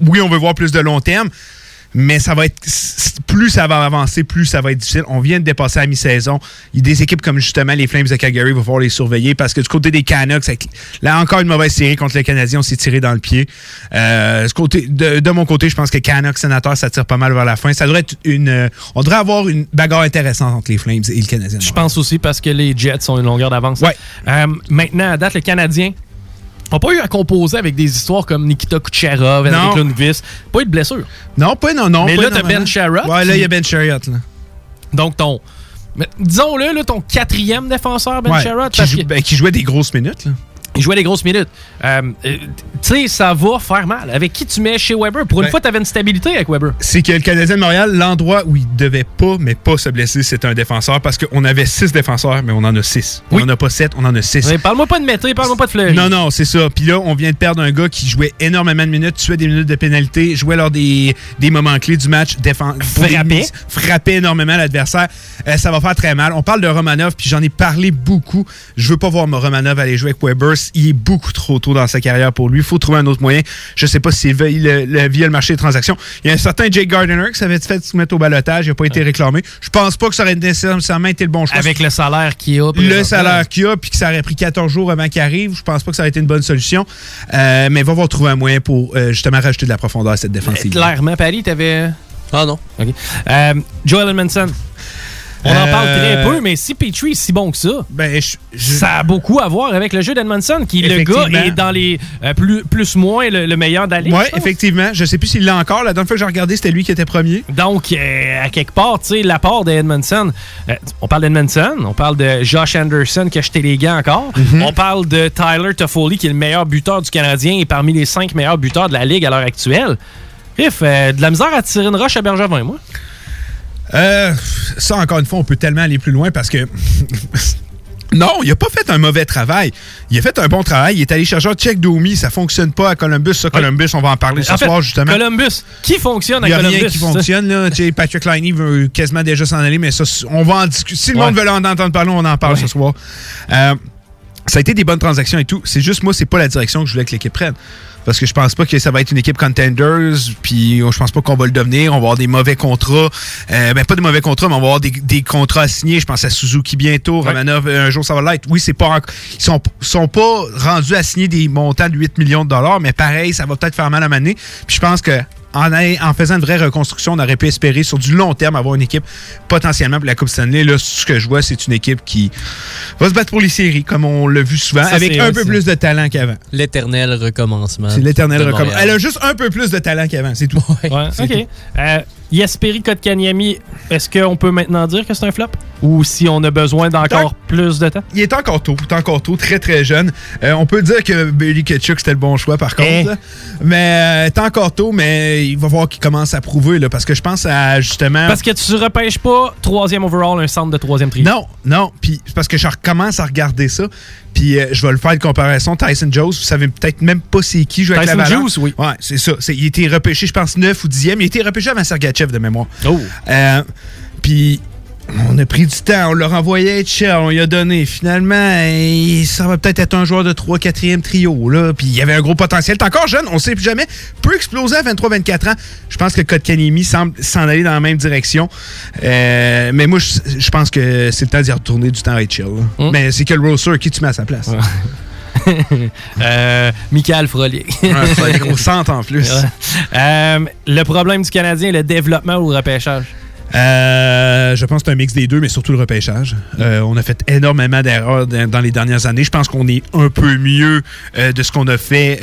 Oui, on veut voir plus de long terme, mais ça va être plus ça va avancer, plus ça va être difficile. On vient de dépasser la mi-saison. Il y a des équipes comme justement les Flames de Calgary, il va falloir les surveiller parce que du côté des Canucks, là encore une mauvaise série contre les Canadiens, on s'est tiré dans le pied. Euh, côté, de, mon côté, je pense que Canucks Sénateur, ça tire pas mal vers la fin. Ça devrait être une, on devrait avoir une bagarre intéressante entre les Flames et le Canadien. Je pense aussi parce que les Jets ont une longueur d'avance. Ouais. Euh, maintenant, à date, le Canadien n'a pas eu à composer avec des histoires comme Nikita Kucherov, Henrik Lundqvist. Pas eu de blessure? Non, pas non, non. Mais là, t'as Ben Sherrod. Ouais, là, il y a Ben Sherrod. Donc, ton. Disons-le, là, ton quatrième défenseur, Ben Sherrod. Qui, ben, qui jouait des grosses minutes. Là. Il jouait des grosses minutes. Euh, euh, tu sais, ça va faire mal. Avec qui tu mets chez Weber? Pour une ben, fois, tu avais une stabilité avec Weber. C'est que le Canadien de Montréal, l'endroit où il devait pas, mais pas se blesser, c'est un défenseur parce qu'on avait six défenseurs, mais on en a six. On en a pas sept, on en a six. Parle-moi pas de Mété, parle-moi pas de Fleury. Non, non, c'est ça. Puis là, on vient de perdre un gars qui jouait énormément de minutes, tuait des minutes de pénalité, jouait lors des, des moments clés du match, frappait. frappait énormément l'adversaire. Euh, ça va faire très mal. On parle de Romanov, puis j'en ai parlé beaucoup. Je veux pas voir Romanov aller jouer avec Weber. Il est beaucoup trop tôt dans sa carrière pour lui. Il faut trouver un autre moyen. Je sais pas si c'est via le, marché des transactions. Il y a un certain Jake Gardiner qui s'avait fait soumettre au balotage. Il n'a pas été réclamé. Je pense pas que ça aurait nécessairement été le bon choix. Avec le salaire qu'il a. Le salaire qu'il a, puis que ça aurait pris 14 jours avant qu'il arrive. Je pense pas que ça aurait été une bonne solution. Euh, mais il va voir trouver un moyen pour euh, justement rajouter de la profondeur à cette défensive. Clairement, Paris, t'avais. Ah non. OK. Euh, Joel Edmondson. On en parle très euh, peu, mais si Petrie est si bon que ça, ben, ça a beaucoup à voir avec le jeu d'Edmondson, qui, le gars, est dans les euh, plus, plus moins le, meilleur d'aller. Oui, effectivement. Je sais plus s'il l'a encore. La dernière fois que j'ai regardé, c'était lui qui était premier. Donc, euh, à quelque part, tu sais, l'apport d'Edmondson, on parle d'Edmondson, on parle de Josh Anderson qui a jeté les gants encore, mhm. on parle de Tyler Toffoli qui est le meilleur buteur du Canadien et parmi les cinq meilleurs buteurs de la Ligue à l'heure actuelle. Bref, de la misère à tirer une roche à Bergevin, moi. Euh, ça, encore une fois, on peut tellement aller plus loin parce que. Non, il a pas fait un mauvais travail. Il a fait un bon travail. Il est allé chercher un check Domi. Ça fonctionne pas à Columbus. Ça, Columbus, on va en parler ce soir, justement. Columbus. Qui fonctionne à Columbus? Il n'y a rien qui fonctionne. Là. Patrick Liney veut quasiment déjà s'en aller, mais ça, on va en discuter. Si le monde veut en entendre parler, on en parle ce soir. Euh, ça a été des bonnes transactions et tout. C'est juste, moi, c'est pas la direction que je voulais que l'équipe prenne parce que je pense pas que ça va être une équipe contenders, puis je pense pas qu'on va le devenir. On va avoir des mauvais contrats. Euh, ben, pas de mauvais contrats, mais on va avoir des, contrats à signer. Je pense à Suzuki bientôt, Romanov, un jour ça va l'être. Oui, c'est pas ils sont, sont pas rendus à signer des montants de 8 millions de dollars, mais pareil, ça va peut-être faire mal à maner. Puis je pense que en, faisant une vraie reconstruction, on aurait pu espérer sur du long terme avoir une équipe potentiellement pour la Coupe Stanley. Là, ce que je vois, c'est une équipe qui va se battre pour les séries, comme on l'a vu souvent, avec un peu plus de talent qu'avant. L'éternel recommencement. C'est l'éternel recommencement. Elle a juste un peu plus de talent qu'avant, c'est tout. OK. Euh, Yasperi Kotkaniemi, est-ce qu'on peut maintenant dire que c'est un flop? Ou si on a besoin d'encore plus de temps? Il est encore tôt, il est encore tôt, très très jeune. Euh, on peut dire que Billy Ketchuk c'était le bon choix par contre. Eh. Mais euh, est encore tôt, mais il va voir qu'il commence à prouver là, parce que je pense à justement. Parce que tu repêches pas troisième overall un centre de troisième trio. Non, non. Puis parce que je recommence à regarder ça. Puis euh, je vais le faire de comparaison. Tyson Jones, vous savez peut-être même pas c'est qui joue avec la Tyson Jones, oui. Ouais, c'est ça. Il été repêché, je pense, 9 ou 10e. Il été repêché avant Sergachev de mémoire. Oh. Euh, puis on a pris du temps, on l'a renvoyé à cher, on lui a donné. Finalement, ça va peut-être être un joueur de 3-4e trio. Là. Puis il y avait un gros potentiel. T'es encore jeune, on ne sait plus jamais. Peut exploser à 23-24 ans. Je pense que Kotkanemi semble s'en aller dans la même direction. Euh, mais moi, je, pense que c'est le temps d'y retourner du temps à chill. Hum. Mais c'est quel Rosser qui tu mets à sa place? euh, Michael Frolier. au centre en plus. Euh, le problème du Canadien, le développement ou le repêchage? Euh, je pense que c'est un mix des deux, mais surtout le repêchage. Euh, on a fait énormément d'erreurs dans les dernières années. Je pense qu'on est un peu mieux euh, de ce qu'on a fait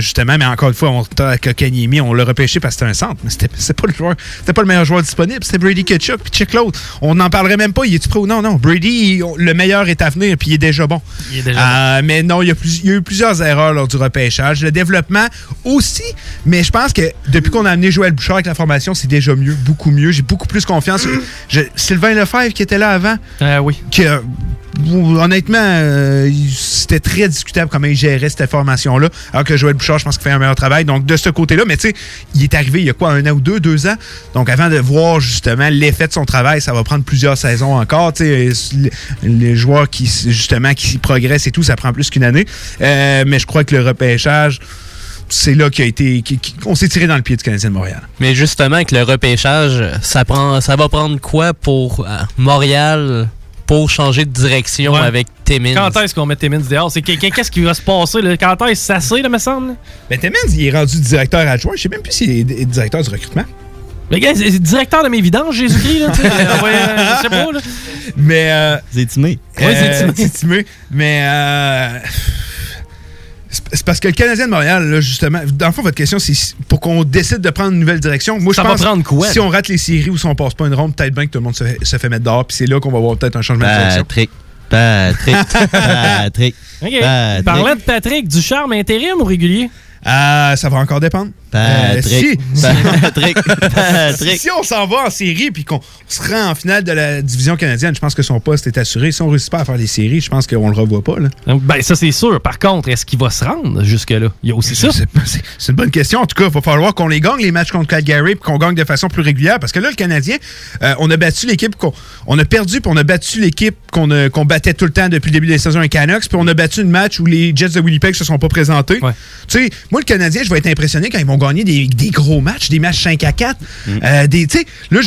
justement, mais encore une fois, on à Kanyemi, on l'a repêché parce que c'était un centre, mais c'était pas le joueur, c'était pas le meilleur joueur disponible. C'était Brady Ketchup, puis check l'autre. On n'en parlerait même pas. Il est-tu prêt ou non? Non. Brady, le meilleur est à venir, puis il est déjà bon. Il est déjà bon. Mais non, il y, a il y, a eu plusieurs erreurs lors du repêchage. Le développement aussi, mais je pense que depuis qu'on a amené Joël Bouchard avec la formation, c'est déjà mieux, beaucoup mieux. J'ai beaucoup plus confiance. Sylvain Lefebvre qui était là avant. Euh, oui. honnêtement, euh, c'était très discutable comment il gérait cette formation-là. Alors que Joël Bouchard, je pense qu'il fait un meilleur travail. Donc, de ce côté-là, mais tu sais, il est arrivé il y a quoi, un an ou deux, deux ans? Donc, avant de voir justement l'effet de son travail, ça va prendre plusieurs saisons encore. Tu sais, les joueurs qui, justement, qui progressent et tout, ça prend plus qu'une année. Euh, mais je crois que le repêchage c'est là a été, qu'on s'est tiré dans le pied du Canadien de Montréal. Mais justement, avec le repêchage, ça, prend, ça va prendre quoi pour euh, Montréal pour changer de direction avec Timmins? Quand est-ce qu'on met Timmins dehors? C'est qu'est-ce qui va se passer? Là? Quand est-ce que ça c'est, me semble? Ben, Timmins, il est rendu directeur adjoint. Je sais même plus s'il est directeur du recrutement. Le gars, c'est directeur de mes vidanges, Jésus-Christ, là, euh, je sais pas, là. Mais, euh, C'est timé. Ouais, c'est timé. Mais, euh, c'est parce que le Canadien de Montréal, là, justement, dans le fond, votre question, c'est pour qu'on décide de prendre une nouvelle direction. Moi, ça je pense va prendre quoi? si on rate les séries ou si on passe pas une ronde, peut-être bien que tout le monde se fait, se fait mettre dehors. Puis c'est là qu'on va voir peut-être un changement de direction. Patrick. Patrick. Patrick. OK. Patrick. Parlant de Patrick, du charme intérim ou régulier? Euh, ça va encore dépendre. Patrick. Euh, Patrick. Patrick. Si on s'en va en série puis qu'on se rend en finale de la division canadienne, je pense que son poste est assuré. Si on ne réussit pas à faire les séries, je pense qu'on le revoit pas. Là. Ben, ça, c'est sûr. Par contre, est-ce qu'il va se rendre jusque-là? Il y a aussi ça. C'est une bonne question. En tout cas, il va falloir qu'on les gagne, les matchs contre Calgary, puis qu'on gagne de façon plus régulière. Parce que là, le Canadien, euh, on a battu l'équipe qu'on on a perdu, puis on a battu l'équipe qu'on battait tout le temps depuis le début de la saison à Canucks, puis on a battu une match où les Jets de Winnipeg se sont pas présentés. Tu sais, moi, le Canadien, je vais être impressionné quand ils vont gagner des, des gros matchs, des matchs 5 à 4. Mm. Euh, des, là,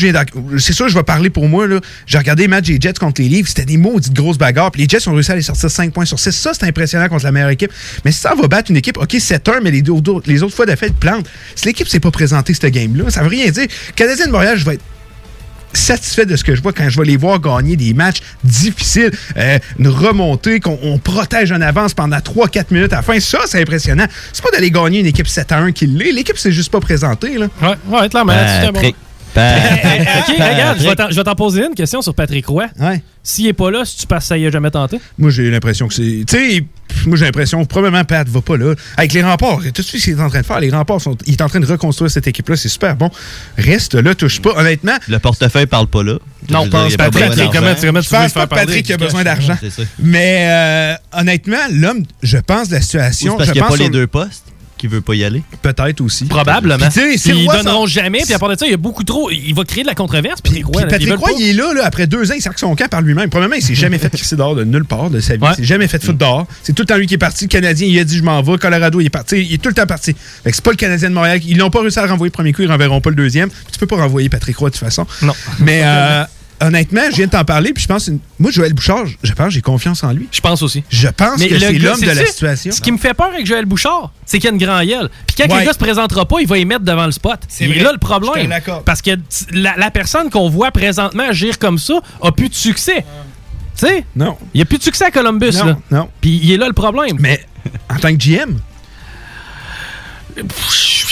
c'est sûr, je vais parler pour moi. J'ai regardé les matchs des Jets contre les Leafs. C'était des maudites grosses bagarres. Puis les Jets ont réussi à aller sortir 5 points sur 6. Ça, c'est impressionnant contre la meilleure équipe. Mais si ça va battre une équipe, OK, 7-1, mais les, les autres fois d'affaires, plantent. Si l'équipe s'est pas présentée ce game-là, ça veut rien dire. Canadien de Montréal, je vais être satisfait de ce que je vois quand je vais les voir gagner des matchs difficiles, euh, une remontée, qu'on protège en avance pendant 3-4 minutes à la fin. Ça, c'est impressionnant. C'est pas d'aller gagner une équipe 7 à 1 qui l'est. L'équipe s'est juste pas présentée. Là. Ouais, ouais, clairement. Euh, bon. OK, regarde, je vais t'en poser une question sur Patrick Roy. Ouais. S'il est pas là, si tu passes ça y a jamais tenté? Moi, j'ai l'impression que c'est. Tu sais, moi, j'ai l'impression probablement Pat va pas là. Avec les remparts, tout ce qu'il est en train de faire, les remparts, sont, il est en train de reconstruire cette équipe-là, c'est super bon. Reste là, touche pas. Honnêtement. Le portefeuille parle pas là. Non, je pense Patrick, comment, comment tu pense pas Patrick a besoin d'argent. Mais euh, honnêtement, l'homme, je pense de la situation. parce qu'il n'y a pas les deux postes? Veut pas y aller? Peut-être aussi. Probablement. Puis, ils donneront jamais. Puis à part de ça, il y a beaucoup trop. Il va créer de la controverse. Puis, Patrick Roy, il est là, là, après deux ans, il sac son camp par lui-même. Premièrement, il s'est jamais fait crisser dehors de nulle part de sa vie. Il s'est jamais fait foot dehors. C'est tout le temps lui qui est parti. Le Canadien, il a dit je m'en vais. Colorado, il est parti. Il est tout le temps parti. Fait que c'est pas le Canadien de Montréal. Ils n'ont pas réussi à le renvoyer le premier coup, ils renverront pas le deuxième. tu peux pas renvoyer Patrick Roy de toute façon. Non. Mais euh, honnêtement, je viens de t'en parler, puis je pense, moi, Joël Bouchard, je pense, j'ai confiance en lui. Je pense aussi. Je pense que c'est l'homme de la situation. Ce qui me fait peur avec Joël Bouchard, c'est qu'il y a une grand gueule. Puis quand le gars se présentera pas, il va y mettre devant le spot. C'est là le problème. Parce que la, personne qu'on voit présentement agir comme ça a plus de succès. Tu sais? Non. Il n'y a plus de succès à Columbus. Non. Là. non. Puis il est là le problème. Mais en tant que GM,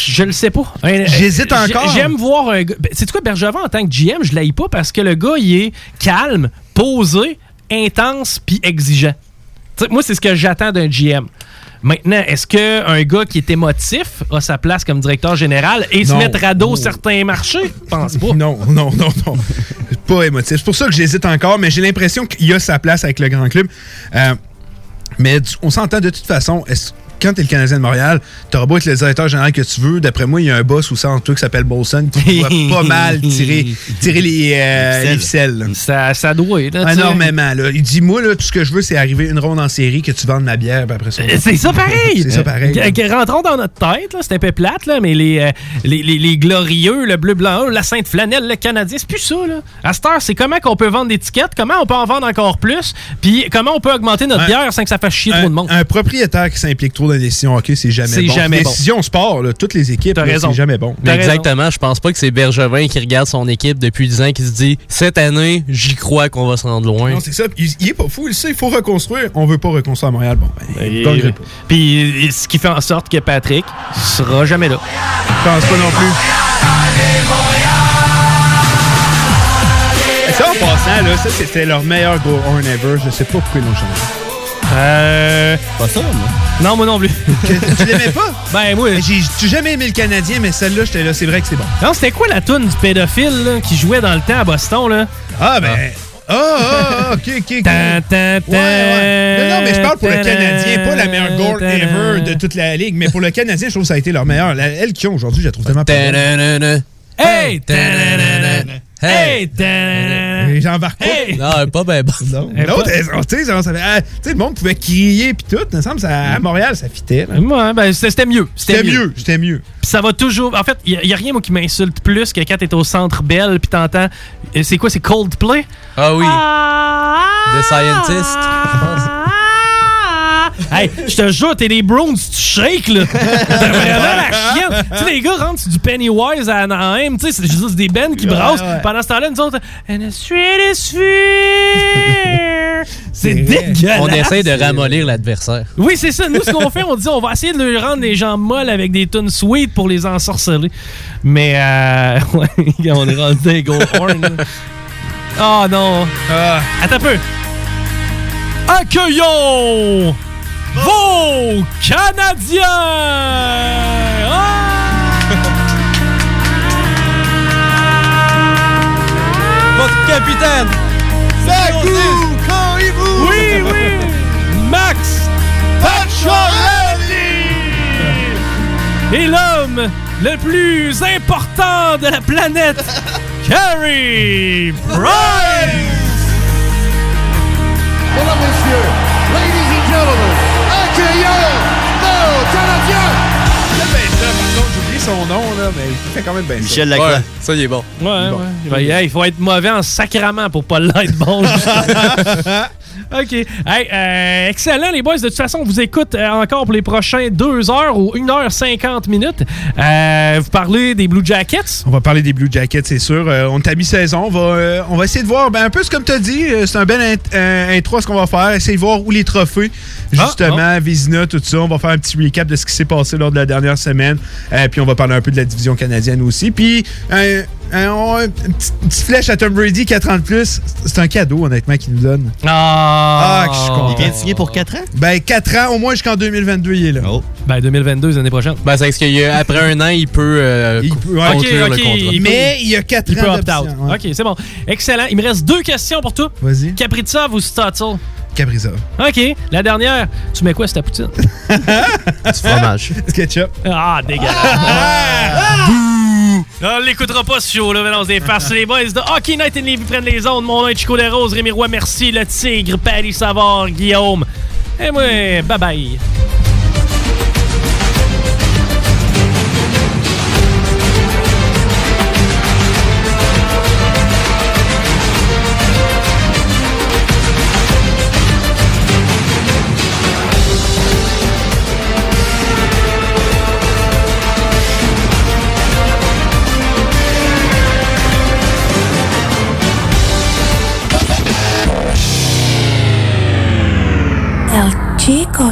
je le sais pas. J'hésite encore. J'aime voir un gars. C'est ben, quoi, Bergevin, en tant que GM, je l'aille pas parce que le gars, il est calme, posé, intense, puis exigeant. moi, c'est ce que j'attends d'un GM. Maintenant, est-ce qu'un gars qui est émotif a sa place comme directeur général et se mettre à dos certains marchés? Je pense pas. Non, non, non, non. pas émotif. C'est pour ça que j'hésite encore, mais j'ai l'impression qu'il a sa place avec le grand club. Euh, mais on s'entend de toute façon. Est-ce quand tu es le Canadien de Montréal, tu auras beau être le directeur général que tu veux. D'après moi, il y a un boss au centre toi qui s'appelle Bolson qui doit pas mal tirer, tirer les, euh, ficelles. Ça, ça doit être. Énormément. Là. Il dit Moi, là, tout ce que je veux, c'est arriver une ronde en série, que tu vendes ma bière, après ça. Euh, c'est ça pareil. c'est ça pareil. Rentrons dans notre tête, c'est un peu plate, là, mais les, euh, les, les, glorieux, le bleu-blanc, la sainte flanelle, le Canadien, c'est plus ça. Là. À cette heure, c'est comment qu'on peut vendre des tickets, comment on peut en vendre encore plus, puis comment on peut augmenter notre bière sans que ça fasse chier trop de monde. Un propriétaire qui s'implique trop les décisions hockey, c'est jamais bon. Jamais décision sport, toutes les équipes, c'est jamais bon. exactement, je pense pas que c'est Bergevin qui regarde son équipe depuis 10 ans qui se dit cette année, j'y crois qu'on va se rendre loin. Non, c'est ça. Il, est pas fou, il sait, il faut reconstruire. On veut pas reconstruire à Montréal. Bon, ben, ben Puis ce qui fait en sorte que Patrick sera jamais là. Je pense pas non plus. Ça, en passant, là, ça, c'était leur meilleur goal on ever. Je sais pas pourquoi ils l'ont changé. Euh. Pas ça, moi. Non, moi non plus. tu l'aimais pas? Ben, moi. J'ai jamais aimé le Canadien, mais celle-là, j'étais là, c'est vrai que c'est bon. Non, c'était quoi la toune du pédophile là, qui jouait dans le temps à Boston, là? Ah, ben. Ah, ah, ah, ok, ok, ok. ouais, ouais. Non, non, mais je parle pour le Canadien, pas la meilleure goal ever de toute la ligue, mais pour le Canadien, je trouve que ça a été leur meilleur. elle qui ont aujourd'hui, je la trouve tellement pas Hey! Hey! Et J'embarque pas. Hey! Non, pas ben bon. Non. L'autre, tu sais, ah, tu sais, le monde pouvait crier puis tout. Il me semble que ça- à Montréal, ça fitait. Ouais, ben, c'était mieux. C'était mieux, c'était mieux. Puis ça va toujours. En fait, il n'y a, rien moi, qui m'insulte plus que quand t'es au centre Bell puis t'entends. euh, C'est quoi, c'est Coldplay? Ah oui. The Scientist. Hey, je te jure, t'es des Browns, tu shakes, là. T'as vraiment la chienne. Tu sais, les gars rentrent sur du Pennywise à Anaheim, tu sais, c'est juste des bands qui brassent. ouais. Pendant ce temps-là, nous autres, And the sweetest fear. C'est dégueulasse. On essaie de ramollir l'adversaire. Oui, c'est ça. Nous, ce qu'on fait, on dit on va essayer de leur rendre les gens molles avec des tunes sweet pour les ensorceler. Mais, euh, ouais, on est rendu des go horn. Oh non. Attends un peu. Accueillons vos Canadiens. Ah! Votre capitaine! Oui, oui. Max Pacioretty et l'homme le plus important de la planète, Carey Price. Mesdames, Messieurs, ladies and gentlemen, Par contre, j'ai oublié son nom, là, mais il fait quand même bien Michel Lacroix. ça, il est bon. Ouais, ouais. Ben, il faut être mauvais en sacrament pour pas l'être bon. OK. Hey, euh, excellent, les boys. De toute façon, on vous écoute euh, encore pour les prochains 2 heures ou 1 heure 50 minutes. Euh, vous parlez des Blue Jackets? On va parler des Blue Jackets, c'est sûr. On est à mi-saison. On va, on va essayer de voir, ben, un peu ce comme tu as dit, c'est un bel int- intro ce qu'on va faire. Essayer de voir où les trophées, Ah, justement, Vizina, tout ça. On va faire un petit recap de ce qui s'est passé lors de la dernière semaine. Puis on va parler un peu de la division canadienne aussi. Puis euh, on- une, petite, flèche à Tom Brady, 4 ans de plus. C'est un cadeau, honnêtement, qu'il nous donne. Ah, Ah, que je suis content. Il vient de signer pour 4 ans? Ben, 4 ans, au moins jusqu'en 2022, il est là. Oh. Ben, 2022, l'année prochaine. Ben, c'est parce qu'après un an, il peut, euh, Il peut- ouais. conclure le contrat. il- Mais il y a 4 Il peut ans opt-out. d'option, ouais. OK, c'est bon. Excellent. Il me reste deux questions pour toi. Vas-y. Kaprizov ou Stutzel? Caprisa. OK. La dernière, tu mets quoi sur ta poutine? Du fromage. Ketchup. Ah, dégueulasse. On l'écoutera pas ce show-là, mais non, c'est farces. Les boys de Hockey Night in Levy prennent les ondes. Mon nom est Chico Desroses, Rémi Roy, merci, le Tigre, Paris Savard, Guillaume. Et moi, bye bye. El Chico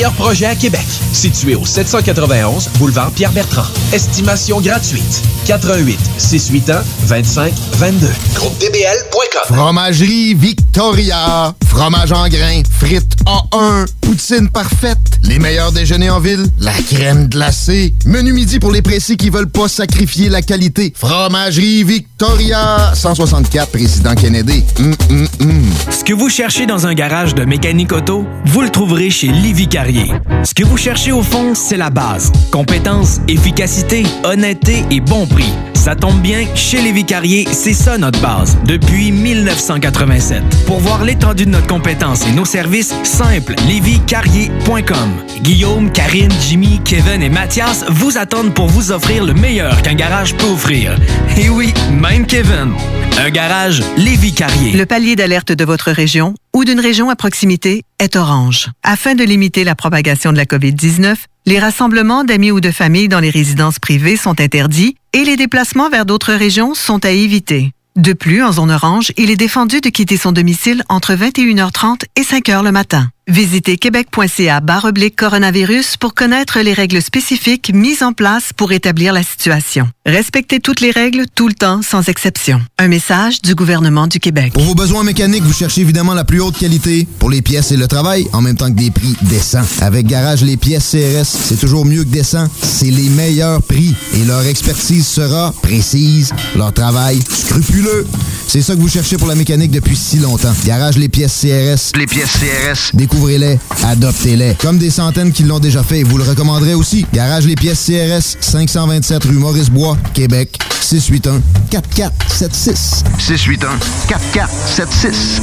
projets à Québec. Situé au 791 boulevard Pierre-Bertrand. Estimation gratuite. 88 681 25 22. GroupeDBL.com. Fromagerie Victoria. Fromage en grains. Frites A1. Poutine parfaite. Les meilleurs déjeuners en ville. La crème glacée. Menu midi pour les précis qui veulent pas sacrifier la qualité. Fromagerie Victoria. 164 Président Kennedy. Hum, hum, hum. Ce que vous cherchez dans un garage de mécanique auto, vous le trouverez chez Livy Carrier. Ce que vous cherchez au fond, c'est la base. Compétence, efficacité, honnêteté et bon prix. Ça tombe bien, chez Lévi Carrier, c'est ça notre base, depuis 1987. Pour voir l'étendue de notre compétence et nos services, simple, lévicarrier.com. Guillaume, Karine, Jimmy, Kevin et Mathias vous attendent pour vous offrir le meilleur qu'un garage peut offrir. Et oui, même Kevin. Un garage Lévi Carrier. Le palier d'alerte de votre région ou d'une région à proximité est orange. Afin de limiter la propagation de la COVID-19, les rassemblements d'amis ou de familles dans les résidences privées sont interdits et les déplacements vers d'autres régions sont à éviter. De plus, en zone orange, il est défendu de quitter son domicile entre 21h30 et 5h le matin. Visitez québec.ca oblique coronavirus pour connaître les règles spécifiques mises en place pour établir la situation. Respectez toutes les règles tout le temps sans exception. Un message du gouvernement du Québec. Pour vos besoins mécaniques, vous cherchez évidemment la plus haute qualité pour les pièces et le travail, en même temps que des prix décents. Avec Garage Les Pièces CRS, c'est toujours mieux que décent. C'est les meilleurs prix et leur expertise sera précise, leur travail scrupuleux. C'est ça que vous cherchez pour la mécanique depuis si longtemps. Garage Les Pièces CRS. Les pièces CRS. Découvrez-les, adoptez-les. Comme des centaines qui l'ont déjà fait, vous le recommanderez aussi. Garage Les Pièces CRS, 527 rue Maurice-Bois, Québec, 681 4476. 681 4476.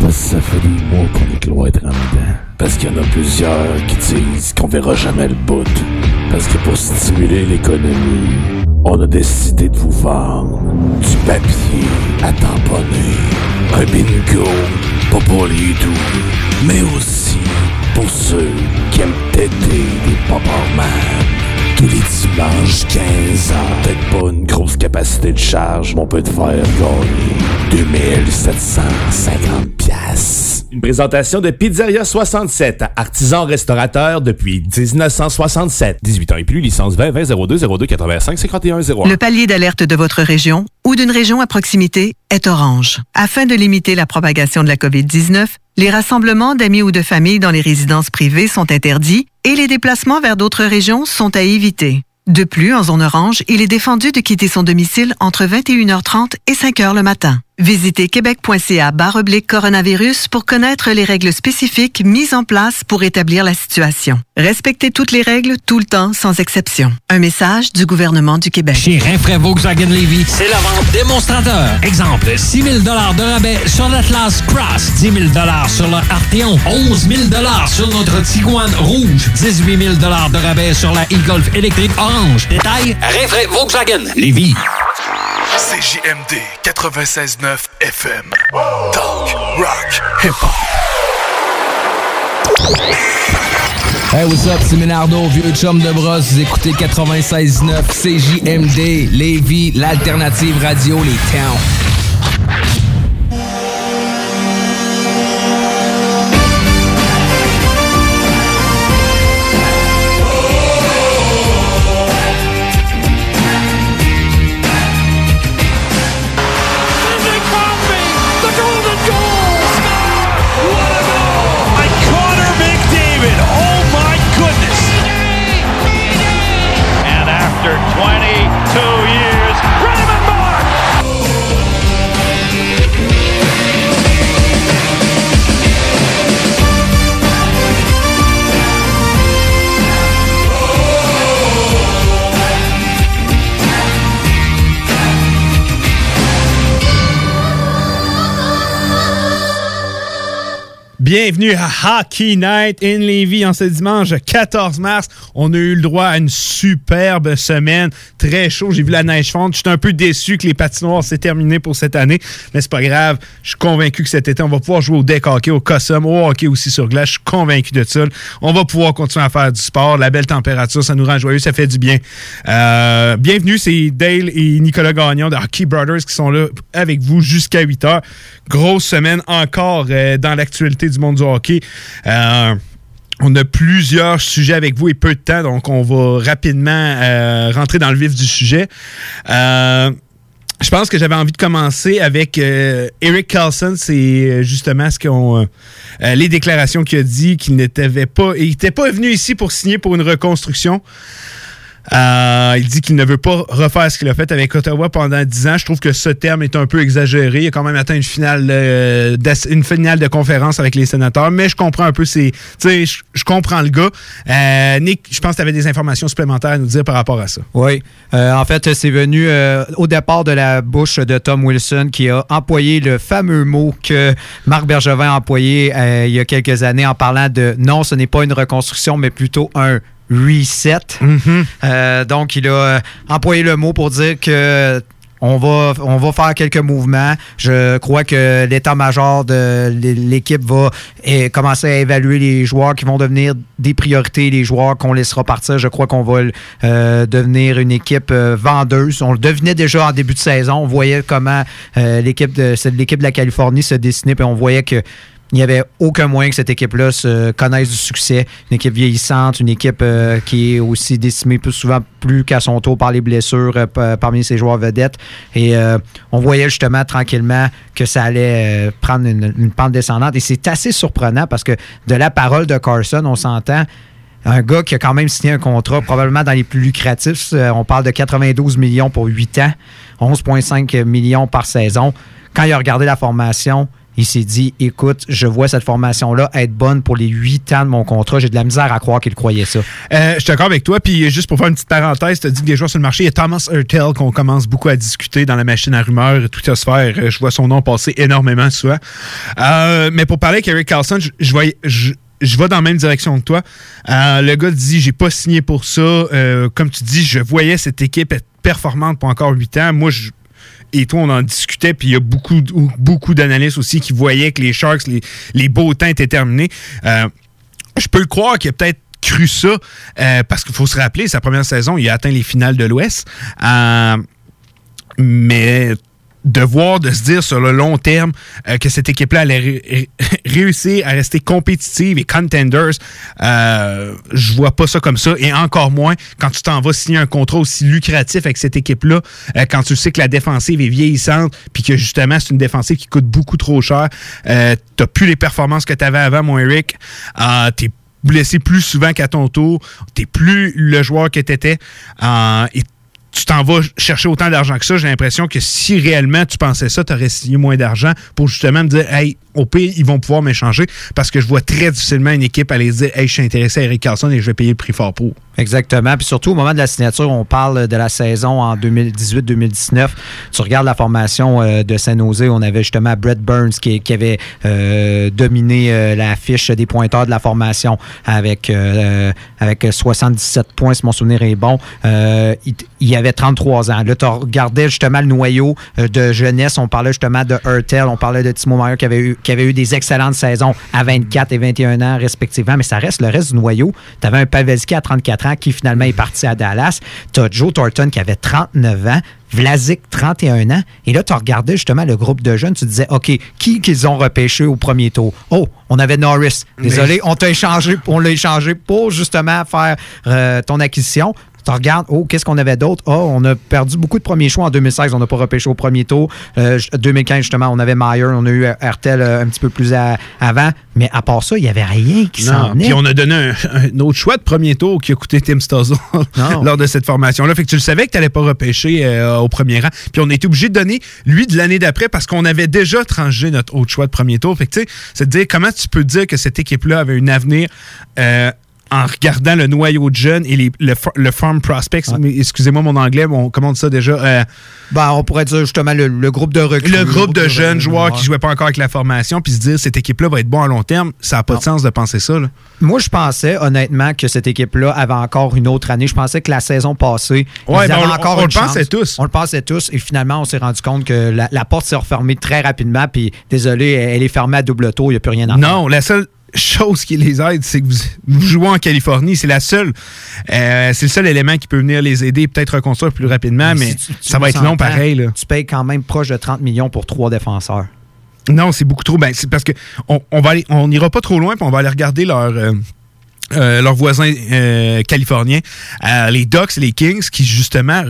Parce que ça fait des mois qu'on est cloître en dedans. Parce qu'il y en a plusieurs qui disent qu'on verra jamais le bout. Parce que pour stimuler l'économie, on a décidé de vous vendre du papier à tamponner. Un bingo, pas pour les doux, mais aussi pour ceux qui aiment têter des man tous les dimanches 15 ans. Peut-être pas une grosse capacité de charge, mais on peut te faire gagner 2750 pièces. Une présentation de Pizzeria 67, artisan restaurateur depuis 1967. 18 ans et plus, licence 20 20 02 02 85 51 01. Le palier d'alerte de votre région ou d'une région à proximité est orange. Afin de limiter la propagation de la COVID-19, les rassemblements d'amis ou de familles dans les résidences privées sont interdits et les déplacements vers d'autres régions sont à éviter. De plus, en zone orange, il est défendu de quitter son domicile entre 21h30 et 5h le matin. Visitez québec.ca oblique coronavirus pour connaître les règles spécifiques mises en place pour établir la situation. Respectez toutes les règles tout le temps sans exception. Un message du gouvernement du Québec. Chez Rinfraie Volkswagen Levy, c'est la vente démonstrateur. Exemple, 6 000 de rabais sur l'Atlas Cross, 10 000 sur le Arteon, 11 000 sur notre Tiguan Rouge, 18 000 de rabais sur la e-Golf électrique orange. Détail, Rinfraie Volkswagen Levy. CJMD 96.9 FM. Talk, rock, hip-hop. Hey, what's up, c'est Ménardo, vieux chum de brosse. Vous écoutez 96.9 CJMD, Lévis, l'alternative radio, les towns. Bienvenue à Hockey Night in Levy en ce dimanche 14 mars. On a eu le droit à une superbe semaine. Très chaud. J'ai vu la neige fondre. Je suis un peu déçu que les patinoires c'est terminé pour cette année. Mais c'est pas grave. Je suis convaincu que cet été, on va pouvoir jouer au deck hockey, au cossum, au hockey aussi sur glace. Je suis convaincu de ça. On va pouvoir continuer à faire du sport. La belle température, ça nous rend joyeux. Ça fait du bien. Euh, bienvenue. C'est Dale et Nicolas Gagnon de Hockey Brothers qui sont là avec vous jusqu'à 8 heures. Grosse semaine encore euh, dans l'actualité du monde du hockey. Euh, on a plusieurs sujets avec vous et peu de temps, donc on va rapidement euh, rentrer dans le vif du sujet. Euh, je pense que j'avais envie de commencer avec Eric Carlson. C'est justement ce qu'on, euh, les déclarations qu'il a dit qu'il n'était pas, il n'était pas venu ici pour signer pour une reconstruction. Euh, il dit qu'il ne veut pas refaire ce qu'il a fait avec Ottawa pendant 10 ans. Je trouve que ce terme est un peu exagéré. Il a quand même atteint une finale, euh, de conférence avec les sénateurs, mais je comprends un peu ses. Tu sais, je, comprends le gars. Euh, Nick, je pense que tu avais des informations supplémentaires à nous dire par rapport à ça. Oui. En fait, c'est venu au départ de la bouche de Tom Wilson qui a employé le fameux mot que Marc Bergevin a employé il y a quelques années en parlant de non, ce n'est pas une reconstruction, mais plutôt un reset. Euh, donc, il a euh, employé le mot pour dire que on va, on va faire quelques mouvements. Je crois que l'état-major de l'équipe va commencer à évaluer les joueurs qui vont devenir des priorités, les joueurs qu'on laissera partir. Je crois qu'on va euh, devenir une équipe euh, vendeuse. On le devinait déjà en début de saison. On voyait comment euh, l'équipe de, c'est l'équipe de la Californie se dessinait, puis on voyait que il n'y avait aucun moyen que cette équipe-là se connaisse du succès. Une équipe vieillissante, une équipe euh, qui est aussi décimée plus souvent plus qu'à son tour par les blessures euh, parmi ses joueurs vedettes. Et euh, on voyait justement tranquillement que ça allait prendre une, une pente descendante. Et c'est assez surprenant parce que de la parole de Carson, on s'entend un gars qui a quand même signé un contrat probablement dans les plus lucratifs. On parle de 92 millions pour 8 ans, 11,5 millions par saison. Quand il a regardé la formation, il s'est dit écoute, je vois cette formation-là être bonne pour les 8 ans de mon contrat. J'ai de la misère à croire qu'il croyait ça. Euh, je suis d'accord avec toi. Puis juste pour faire une petite parenthèse, tu as dit que des joueurs sur le marché, il y a Thomas Hurtel qu'on commence beaucoup à discuter dans la machine à rumeurs, tout à se faire. Euh, Je vois son nom passer énormément souvent. Euh, mais pour parler avec Eric Carlson, je, vais dans la même direction que toi. Le gars dit j'ai pas signé pour ça. Comme tu dis, je voyais cette équipe être performante pour encore 8 ans. Moi, je, et toi, on en discutait, puis il y a beaucoup, beaucoup d'analystes aussi qui voyaient que les Sharks, les, les beaux temps étaient terminés. Euh, je peux le croire qu'il a peut-être cru ça, euh, parce qu'il faut se rappeler, sa première saison, il a atteint les finales de l'Ouest. Euh, mais de voir, de se dire sur le long terme euh, que cette équipe-là allait ré- ré- réussir à rester compétitive et contenders, euh, je vois pas ça comme ça. Et encore moins quand tu t'en vas signer un contrat aussi lucratif avec cette équipe-là, euh, quand tu sais que la défensive est vieillissante, puis que justement c'est une défensive qui coûte beaucoup trop cher. Euh, T'as plus les performances que tu avais avant, mon Eric. T'es blessé plus souvent qu'à ton tour. T'es plus le joueur que t'étais. Et tu t'en vas chercher autant d'argent que ça. J'ai l'impression que si réellement tu pensais ça, tu aurais signé moins d'argent pour justement me dire, hey, au pire, ils vont pouvoir m'échanger parce que je vois très difficilement une équipe aller se dire, hey, je suis intéressé à Eric Carlson et je vais payer le prix fort pour. Exactement. Puis surtout, au moment de la signature, on parle de la saison en 2018-2019. Tu regardes la formation euh, de Saint-Nosé, on avait justement Brett Burns qui, avait euh, dominé euh, la fiche des pointeurs de la formation avec, avec 77 points, si mon souvenir est bon. Il, il avait 33 ans. Là, tu regardais justement le noyau euh, de jeunesse. On parlait justement de Hurtel, on parlait de Timo Meyer qui avait eu, qui avait eu des excellentes saisons à 24 et 21 ans respectivement, mais ça reste le reste du noyau. Tu avais un Pavelski à 34 ans qui finalement est parti à Dallas. Tu as Joe Thornton qui avait 39 ans. Vlasic, 31 ans. Et là, tu regardais justement le groupe de jeunes, tu disais, OK, qui qu'ils ont repêché au premier tour? Oh, on avait Norris. Désolé, on t'a échangé, on l'a échangé pour justement faire euh, ton acquisition. Tu regardes, oh, qu'est-ce qu'on avait d'autre? Oh, on a perdu beaucoup de premiers choix en 2016. On n'a pas repêché au premier tour. Euh, 2015, justement, on avait Meyer. On a eu Hertel euh, un petit peu plus à- avant. Mais à part ça, il n'y avait rien qui s'en venait. Puis on a donné un, un autre choix de premier tour qui a coûté Tim Stuzzle lors de cette formation-là. Fait que tu le savais que tu n'allais pas repêcher euh, au premier rang. Puis on a été obligé de donner lui de l'année d'après parce qu'on avait déjà tranché notre autre choix de premier tour. Fait que tu sais, c'est de dire comment tu peux dire que cette équipe-là avait un avenir euh, en regardant le noyau de jeunes et les- le, le farm prospects, excusez-moi mon anglais, comment on dit ça déjà? Euh, Ben, on pourrait dire justement le, le groupe de recrues. le groupe de jeunes joueurs qui jouaient pas encore avec la formation, puis se dire cette équipe-là va être bon à long terme, ça n'a pas de sens de penser ça. là. Moi, je pensais honnêtement que cette équipe-là avait encore une autre année. Je pensais que la saison passée, Ouais, ils ben, avaient on- encore on une le pensait tous. On le pensait tous. Et finalement, on s'est rendu compte que la, la porte s'est refermée très rapidement. Puis, désolé, elle est fermée à double tour. Il n'y a plus rien à faire. Non, la seule chose qui les aide, c'est que vous, vous jouez en Californie. C'est la seule, euh, c'est le seul élément qui peut venir les aider, peut-être reconstruire plus rapidement, mais, si tu- tu ça va être long pareil. Là. Tu payes quand même proche de 30 millions pour trois défenseurs. Non, c'est beaucoup trop. Ben, c'est parce que on, on va aller, on n'ira pas trop loin, puis on va aller regarder leur. euh, euh, leurs voisins californiens, les Ducks et les Kings, qui justement,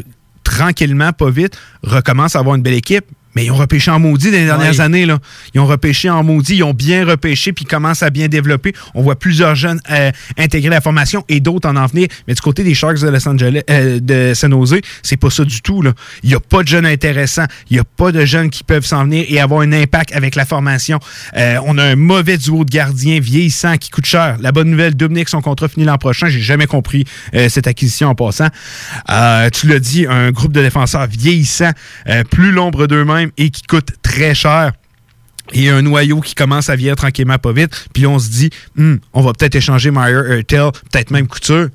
tranquillement, pas vite, recommencent à avoir une belle équipe. Mais ils ont repêché en maudit dans les dernières Oui. années. Là. Ils ont repêché en maudit, ils ont bien repêché, puis ils commencent à bien développer. On voit plusieurs jeunes euh, intégrer la formation et d'autres en en venir. Mais du côté des Sharks de Los Angeles, euh, de San Jose, c'est pas ça du tout. là. Il n'y a pas de jeunes intéressants. Il n'y a pas de jeunes qui peuvent s'en venir et avoir un impact avec la formation. Euh, on a un mauvais duo de gardiens vieillissant qui coûte cher. La bonne nouvelle, Dominique, son contrat finit l'an prochain. J'ai jamais compris cette acquisition en passant. Tu l'as dit, un groupe de défenseurs vieillissants, euh, plus l'ombre d'eux-mêmes et qui coûte très cher. Et un noyau qui commence à vieillir tranquillement pas vite. Puis on se dit, Hmm, on va peut-être échanger Meyer, Hurtel, peut-être même Couture.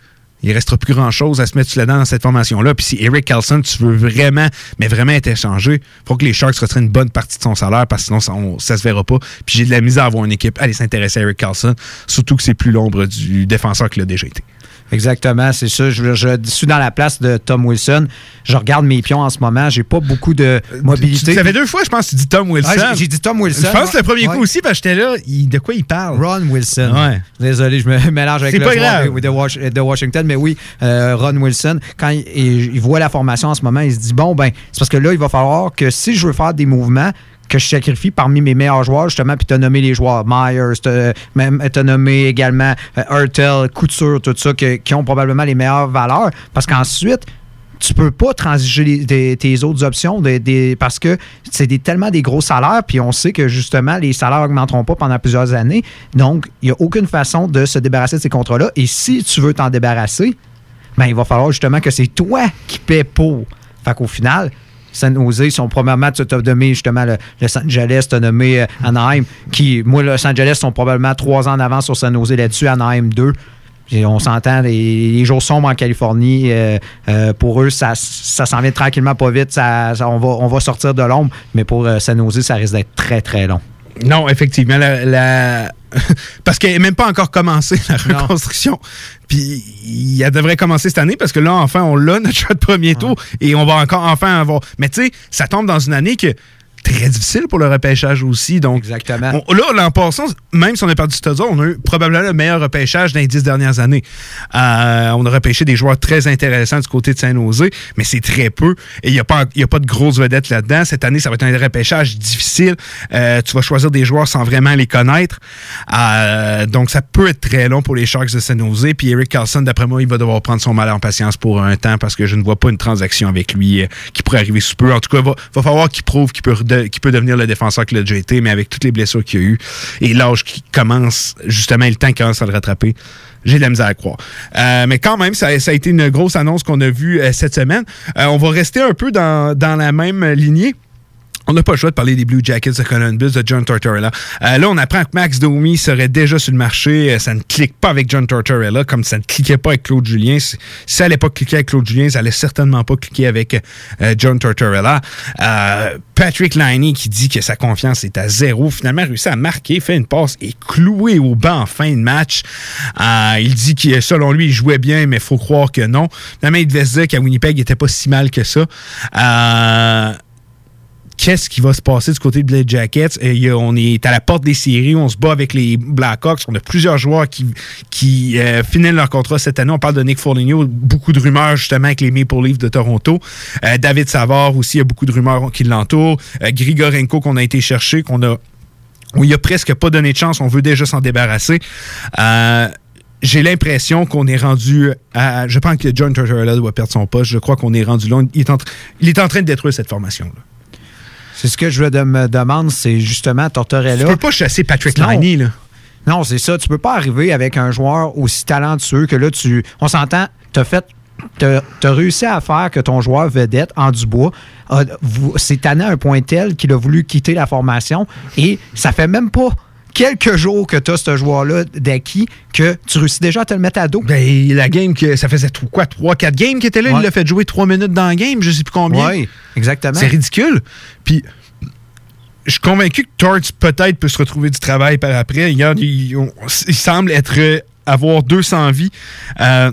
Il restera plus grand-chose à se mettre dent dans cette formation-là. Puis si Eric Carlson, tu veux vraiment, mais vraiment être échangé, faut que les Sharks retirent une bonne partie de son salaire parce que sinon, ça, on- ça se verra pas. Puis j'ai de la misère à avoir une équipe aller s'intéresser à Eric Carlson, surtout que c'est plus l'ombre du défenseur qu'il a déjà été. Exactement, c'est ça. Je, je suis dans la place de Tom Wilson. Je regarde mes pions en ce moment. J'ai pas beaucoup de mobilité. Ça fait deux fois, je pense, que tu dis Tom Wilson. J'ai- dit Tom Wilson. Je pense que le premier Ouais. coup aussi, parce que j'étais là, il- de quoi il parle? Ron Wilson. Ouais. Désolé, je me mélange avec le pas grave. de, de Wash- de Washington, mais oui, euh, Ron Wilson, quand il, il- il voit la formation en ce moment, il se dit bon, ben, c'est parce que là, il va falloir que si je veux faire des mouvements, que je sacrifie parmi mes meilleurs joueurs, justement, puis t'as nommé les joueurs, Myers, t'as même- nommé également euh, Hurtel, Couture, tout ça, qui ont probablement les meilleures valeurs, parce qu'ensuite, tu peux pas transiger tes autres options parce que c'est tellement des gros salaires, puis on sait que justement, les salaires augmenteront pas pendant plusieurs années. Donc, il n'y a aucune façon de se débarrasser de ces contrats-là. Et si tu veux t'en débarrasser, ben, il va falloir justement que c'est toi qui paie pour. Fait qu'au final, San Jose, ils sont probablement, tu as nommé justement le, Los Angeles, tu as nommé euh, Anaheim, qui, moi, Los Angeles sont probablement trois ans en avance sur San Jose là-dessus, Anaheim 2. Puis on s'entend, les, jours sombres en Californie, euh, euh, pour eux, ça, ça s'en vient tranquillement pas vite. Ça, on, va, on va sortir de l'ombre, mais pour San Jose, ça risque d'être très, très long. Non, effectivement, la, la- parce qu'elle n'est même pas encore commencé, la reconstruction. Puis, il- elle devrait commencer cette année parce que là, enfin, on l'a, notre choix de premier tour, et on va encore enfin avoir. Mais tu sais, ça tombe dans une année que très difficile pour le repêchage aussi. Donc, Exactement. on- là, l'an passant, même si on a perdu Studzard, on a eu probablement le meilleur repêchage dans les dix dernières années. Euh, on a repêché des joueurs très intéressants du côté de Saint-Nosé, mais c'est très peu. Et il n'y a, pas- y a pas de grosses vedettes là-dedans. Cette année, ça va être un repêchage difficile. Euh, tu vas choisir des joueurs sans vraiment les connaître. Euh, donc, ça peut être très long pour les Sharks de Saint-Nosé. Puis Eric Carlson, d'après moi, il va devoir prendre son mal en patience pour un temps parce que je ne vois pas une transaction avec lui qui pourrait arriver sous peu. En tout cas, il va, va falloir qu'il prouve qu'il peut, qu'il peut devenir le défenseur a déjà été, mais avec toutes les blessures qu'il a eues et l'âge qui commence, justement, le temps qui commence à le rattraper. J'ai de la misère à croire. Euh, mais quand même, ça, ça a été une grosse annonce qu'on a vue euh, cette semaine. Euh, on va rester un peu dans, dans la même lignée. On n'a pas le choix de parler des Blue Jackets de Columbus, de John Tortorella. Euh, là, on apprend que Max Domi serait déjà sur le marché. Euh, ça ne clique pas avec John Tortorella, comme ça ne cliquait pas avec Claude Julien. Si ça n'allait pas cliquer avec Claude Julien, ça allait certainement pas cliquer avec euh, John Tortorella. Patrick Liney qui dit que sa confiance est à zéro, finalement réussi à marquer, fait une passe et cloué au banc en fin de match. Il dit que selon lui, il jouait bien, mais faut croire que non. Finalement, il devait se qu'à Winnipeg, il était pas si mal que ça. Euh, qu'est-ce qui va se passer du côté de Blade Jackets? A- on est à la porte des séries, on se bat avec les Blackhawks. On a plusieurs joueurs qui, qui euh, finissent leur contrat cette année. On parle de Nick Foligno, beaucoup de rumeurs justement avec les Maple Leafs de Toronto. Euh, David Savard aussi, il y a beaucoup de rumeurs qui l'entourent. Euh, Grigorenko qu'on a été chercher, qu'on a où il a presque pas donné de chance, on veut déjà s'en débarrasser. Euh, j'ai l'impression qu'on est rendu à. Je pense que John Tortorella doit perdre son poste. Je crois qu'on est rendu là. Il est en, il est en train de détruire cette formation-là. C'est ce que je me demande, c'est justement Tortorella. Tu peux pas chasser Patrick Non. Liney, là. Non, c'est ça. Tu peux pas arriver avec un joueur aussi talentueux que là, tu. On s'entend, t'as fait. T'as as réussi à faire que ton joueur vedette en Dubois s'est tanné à un point tel qu'il a voulu quitter la formation et ça fait même pas quelques jours que tu as ce joueur-là d'acquis que tu réussis déjà à te le mettre à dos. Ben, la game, que ça faisait quoi, 3-4 games qui étaient là, Ouais. il l'a fait jouer 3 minutes dans le game, je sais plus combien. Oui, exactement. C'est ridicule. Puis, je suis convaincu que Torts peut-être peut se retrouver du travail par après. Regarde, il, il semble être euh, avoir 200 vies. Euh,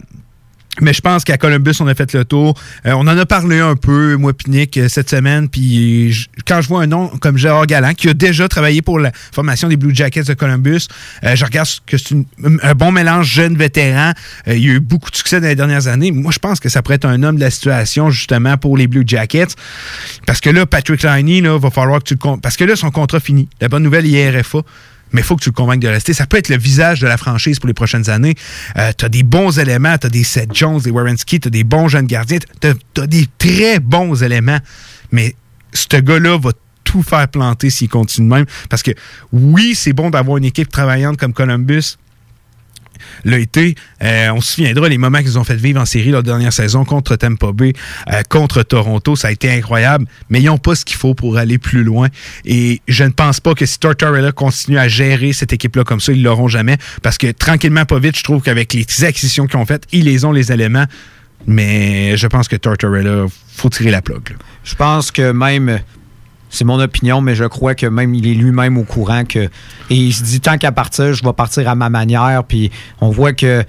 mais je pense qu'à Columbus, on a fait le tour. Euh, on en a parlé un peu, moi Nick, euh, cette semaine. Puis quand je vois un nom comme Gérard Galland, qui a déjà travaillé pour la formation des Blue Jackets de Columbus, euh, je regarde que c'est un bon mélange jeune-vétéran. Euh, il y a eu beaucoup de succès dans les dernières années. Moi, je pense que ça pourrait être un homme de la situation, justement, pour les Blue Jackets. Parce que là, Patrick Liney, là, va falloir que tu le... con- Parce que là, son contrat fini. La bonne nouvelle, il est RFA. Mais faut que tu le convainques de rester. Ça peut être le visage de la franchise pour les prochaines années. Euh, tu des bons éléments. Tu as des Seth Jones, des Warrenski, tu as des bons jeunes gardiens. Tu as, des très bons éléments. Mais ce gars-là va tout faire planter s'il continue même. Parce que oui, c'est bon d'avoir une équipe travaillante comme Columbus l'a été. Euh, on se souviendra les moments qu'ils ont fait vivre en série la dernière saison contre Tampa Bay, euh, contre Toronto. Ça a été incroyable, mais ils n'ont pas ce qu'il faut pour aller plus loin. Et je ne pense pas que si Tortorella continue à gérer cette équipe-là comme ça, ils l'auront jamais. Parce que tranquillement, pas vite, je trouve qu'avec les acquisitions qu'ils ont faites, ils les ont les éléments. Mais je pense que Tortorella, faut tirer la plug. Je pense que même, c'est mon opinion, mais je crois que même il est lui-même au courant que. Et il se dit tant qu'à partir, je vais partir à ma manière. Puis on voit que.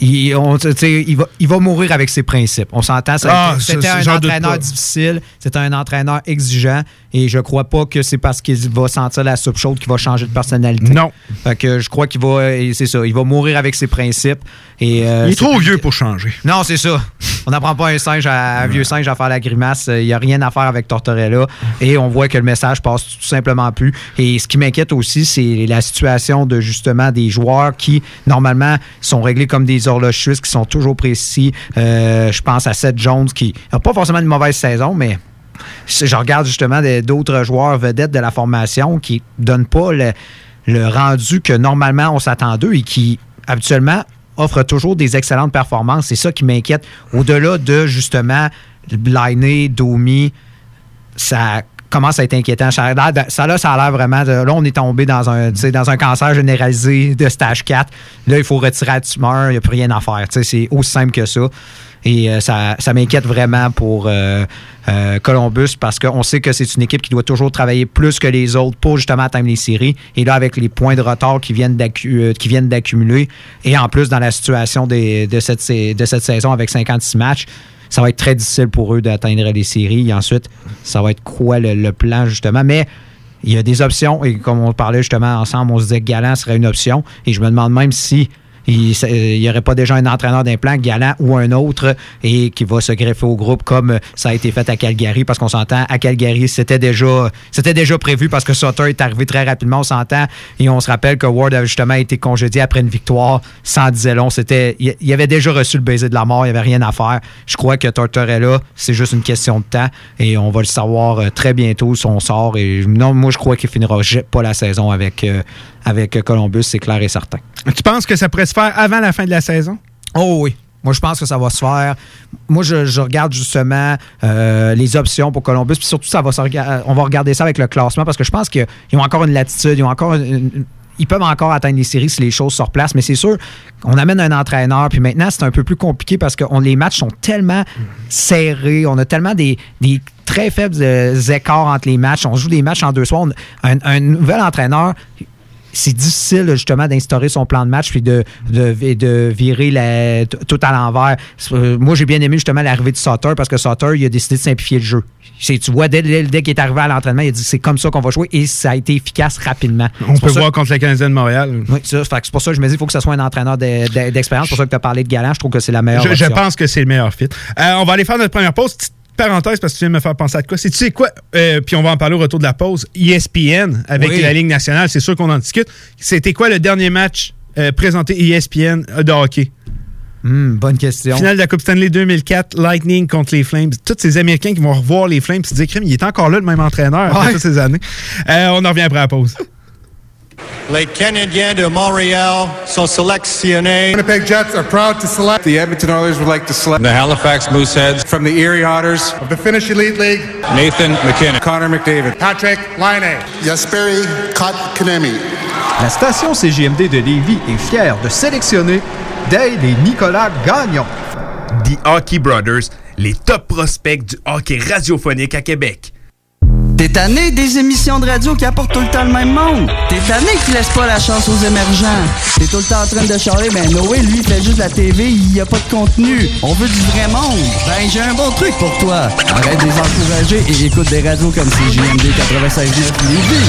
Il, on- va, il va mourir avec ses principes. On s'entend. Ah, C'était un entraîneur difficile. C'était un entraîneur exigeant. Et je crois pas que c'est parce qu'il va sentir la soupe chaude qu'il va changer de personnalité. Non. Fait que je crois qu'il va. C'est ça. Il va mourir avec ses principes. Et, euh, il est trop vieux pour changer. non, c'est ça. On n'apprend pas un singe à, un vieux singe à faire la grimace. Il n'y a rien à faire avec Tortorella. Et on voit que le message passe tout simplement plus. Et ce qui m'inquiète aussi, c'est la situation de justement des joueurs qui, normalement, sont réglés comme des horloges suisses, qui sont toujours précis. Euh, je pense à Seth Jones, qui n'a pas forcément une mauvaise saison, mais je regarde justement d'autres joueurs vedettes de la formation qui ne donnent pas le, le rendu que normalement on s'attend d'eux et qui habituellement offrent toujours des excellentes performances. C'est ça qui m'inquiète. Au-delà de justement Bliney, Domi, ça commence à être inquiétant. Ça, là, ça a l'air vraiment. Là, on est tombé dans un, dans un cancer généralisé de stage 4. Là, il faut retirer la tumeur, il n'y a plus rien à faire. C'est aussi simple que ça. Et euh, ça, ça m'inquiète vraiment pour euh, euh, Columbus parce qu'on sait que c'est une équipe qui doit toujours travailler plus que les autres pour justement atteindre les séries. Et là, avec les points de retard qui viennent d'accumuler, et en plus dans la situation de cette saison avec 56 matchs, ça va être très difficile pour eux d'atteindre les séries. Et ensuite, ça va être quoi le, plan, justement? Mais il y a des options. Et comme on parlait justement ensemble, on se disait que Galant serait une option. Et je me demande même si il n'y aurait pas déjà un entraîneur d'implant, Galant ou un autre, et qui va se greffer au groupe comme ça a été fait à Calgary, parce qu'on s'entend, à Calgary, c'était déjà, prévu parce que Sutter est arrivé très rapidement, on s'entend, et on se rappelle que Ward avait justement été congédié après une victoire, sans disait long. C'était, il avait déjà reçu le baiser de la mort, il n'y avait rien à faire. Je crois que Tortorella, c'est juste une question de temps, et on va le savoir euh, très bientôt, son sort. Et non, moi, je crois qu'il finira pas la saison avec, euh, avec Columbus, c'est clair et certain. Tu penses que ça pourrait se faire avant la fin de la saison? Oh oui. Moi, je pense que ça va se faire. Moi, je, je regarde justement euh, les options pour Columbus. Puis surtout, ça va se rega- on va regarder ça avec le classement parce que je pense qu'ils ont encore une latitude, ils ont encore une- une- ils peuvent encore atteindre les séries si les choses se replacent, mais c'est sûr qu'on amène un entraîneur, puis maintenant, c'est un peu plus compliqué parce que on- les matchs sont tellement serrés, on a tellement des, des très faibles euh, écarts entre les matchs, on joue des matchs en deux soirs. On- un, un nouvel entraîneur, c'est difficile justement d'instaurer son plan de match puis de, de, de virer la- tout à l'envers. Euh, Moi, j'ai bien aimé justement l'arrivée de Sauter parce que Sauter, il a décidé de simplifier le jeu. Tu vois, dès, dès- dès qu'il est arrivé à l'entraînement, il a dit c'est comme ça qu'on va jouer et ça a été efficace rapidement. On peut ça- voir contre la Canadienne de Montréal. Oui, c'est pour ça que je me dis qu'il faut que ce soit un entraîneur de- de- d'expérience. C'est pour ça que tu as parlé de Galant. Je trouve que c'est la meilleure Je, je pense que c'est le meilleur fit. Euh, on va aller faire notre première pause. Petite parenthèse parce que tu viens de me faire penser à quoi. C'est tu sais quoi? Euh, puis on va en parler au retour de la pause. ESPN avec Oui. la Ligue nationale, c'est sûr qu'on en discute. C'était quoi le dernier match euh, présenté ESPN de hockey? Hmm, bonne question. Finale de la Coupe Stanley 2004, Lightning contre les Flames. Tous ces Américains qui vont revoir les Flames se dire, il est encore là, le même entraîneur, après Ouais. toutes ces années. Euh, on en revient après la pause. Les Canadiens de Montréal sont sélectionnés. Winnipeg Jets are proud to select. The Edmonton Oilers would like to select. The Halifax Mooseheads. From the Erie Otters. Of the Finnish Elite League. Nathan McKinnon. Connor McDavid. Patrick Laine. Jesperi Kotkaniemi. La station CGMD de Lévis est fière de sélectionner Dale et Nicolas Gagnon. The Hockey Brothers, les top prospects du hockey radiophonique à Québec. T'es tanné des émissions de radio qui apportent tout le temps le même monde? T'es tanné qui laisse pas la chance aux émergents? T'es tout le temps en train de charler, ben Noé, lui, fait juste la TV, il y a pas de contenu. On veut du vrai monde. Ben, j'ai un bon truc pour toi. Arrête de les encourager et écoute des radios comme CJMD 96.9 Lévis.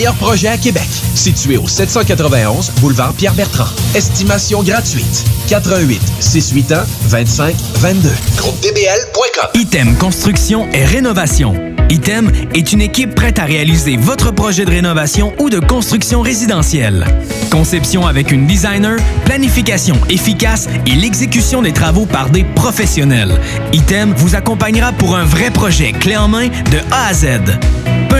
meilleurs projets à Québec. Situé au 791 boulevard Pierre-Bertrand. Estimation gratuite. 88 681 25 22. Groupe DBL.com. Item Construction et Rénovation. Item est une équipe prête à réaliser votre projet de rénovation ou de construction résidentielle. Conception avec une designer, planification efficace et l'exécution des travaux par des professionnels. Item vous accompagnera pour un vrai projet clé en main de A à Z. Peu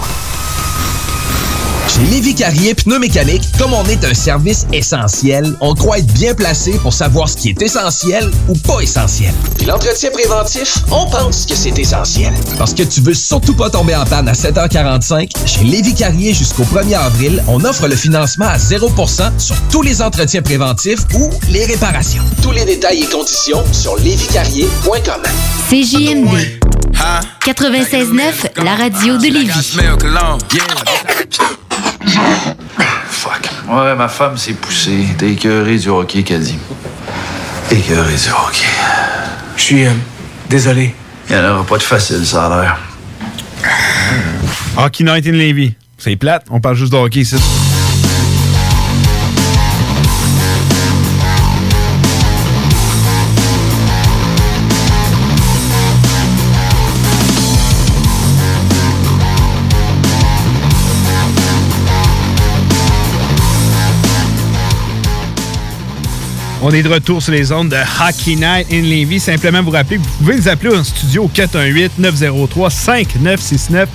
Chez Lévi Carrier Pneumécanique, comme on est un service essentiel, on croit être bien placé pour savoir ce qui est essentiel ou pas essentiel. Puis l'entretien préventif, on pense que c'est essentiel. Parce que tu veux surtout pas tomber en panne à 7h45, chez Lévi Carrier jusqu'au 1er avril, on offre le financement à 0% sur tous les entretiens préventifs ou les réparations. Tous les détails et conditions sur lévicarrier.com. CJMD 96.9, la radio de Lévis. Fuck. Ouais, ma femme s'est poussée. T'es écœuré du hockey, qu'a dit. Écœuré du hockey. Je suis euh, désolé. Il n'y en aura pas de facile, ça a l'air. Hockey Night in Levy. C'est plate, on parle juste de hockey ici. On est de retour sur les ondes de Hockey Night in Levy. Simplement vous rappeler que vous pouvez nous appeler en studio au 418-903-5969.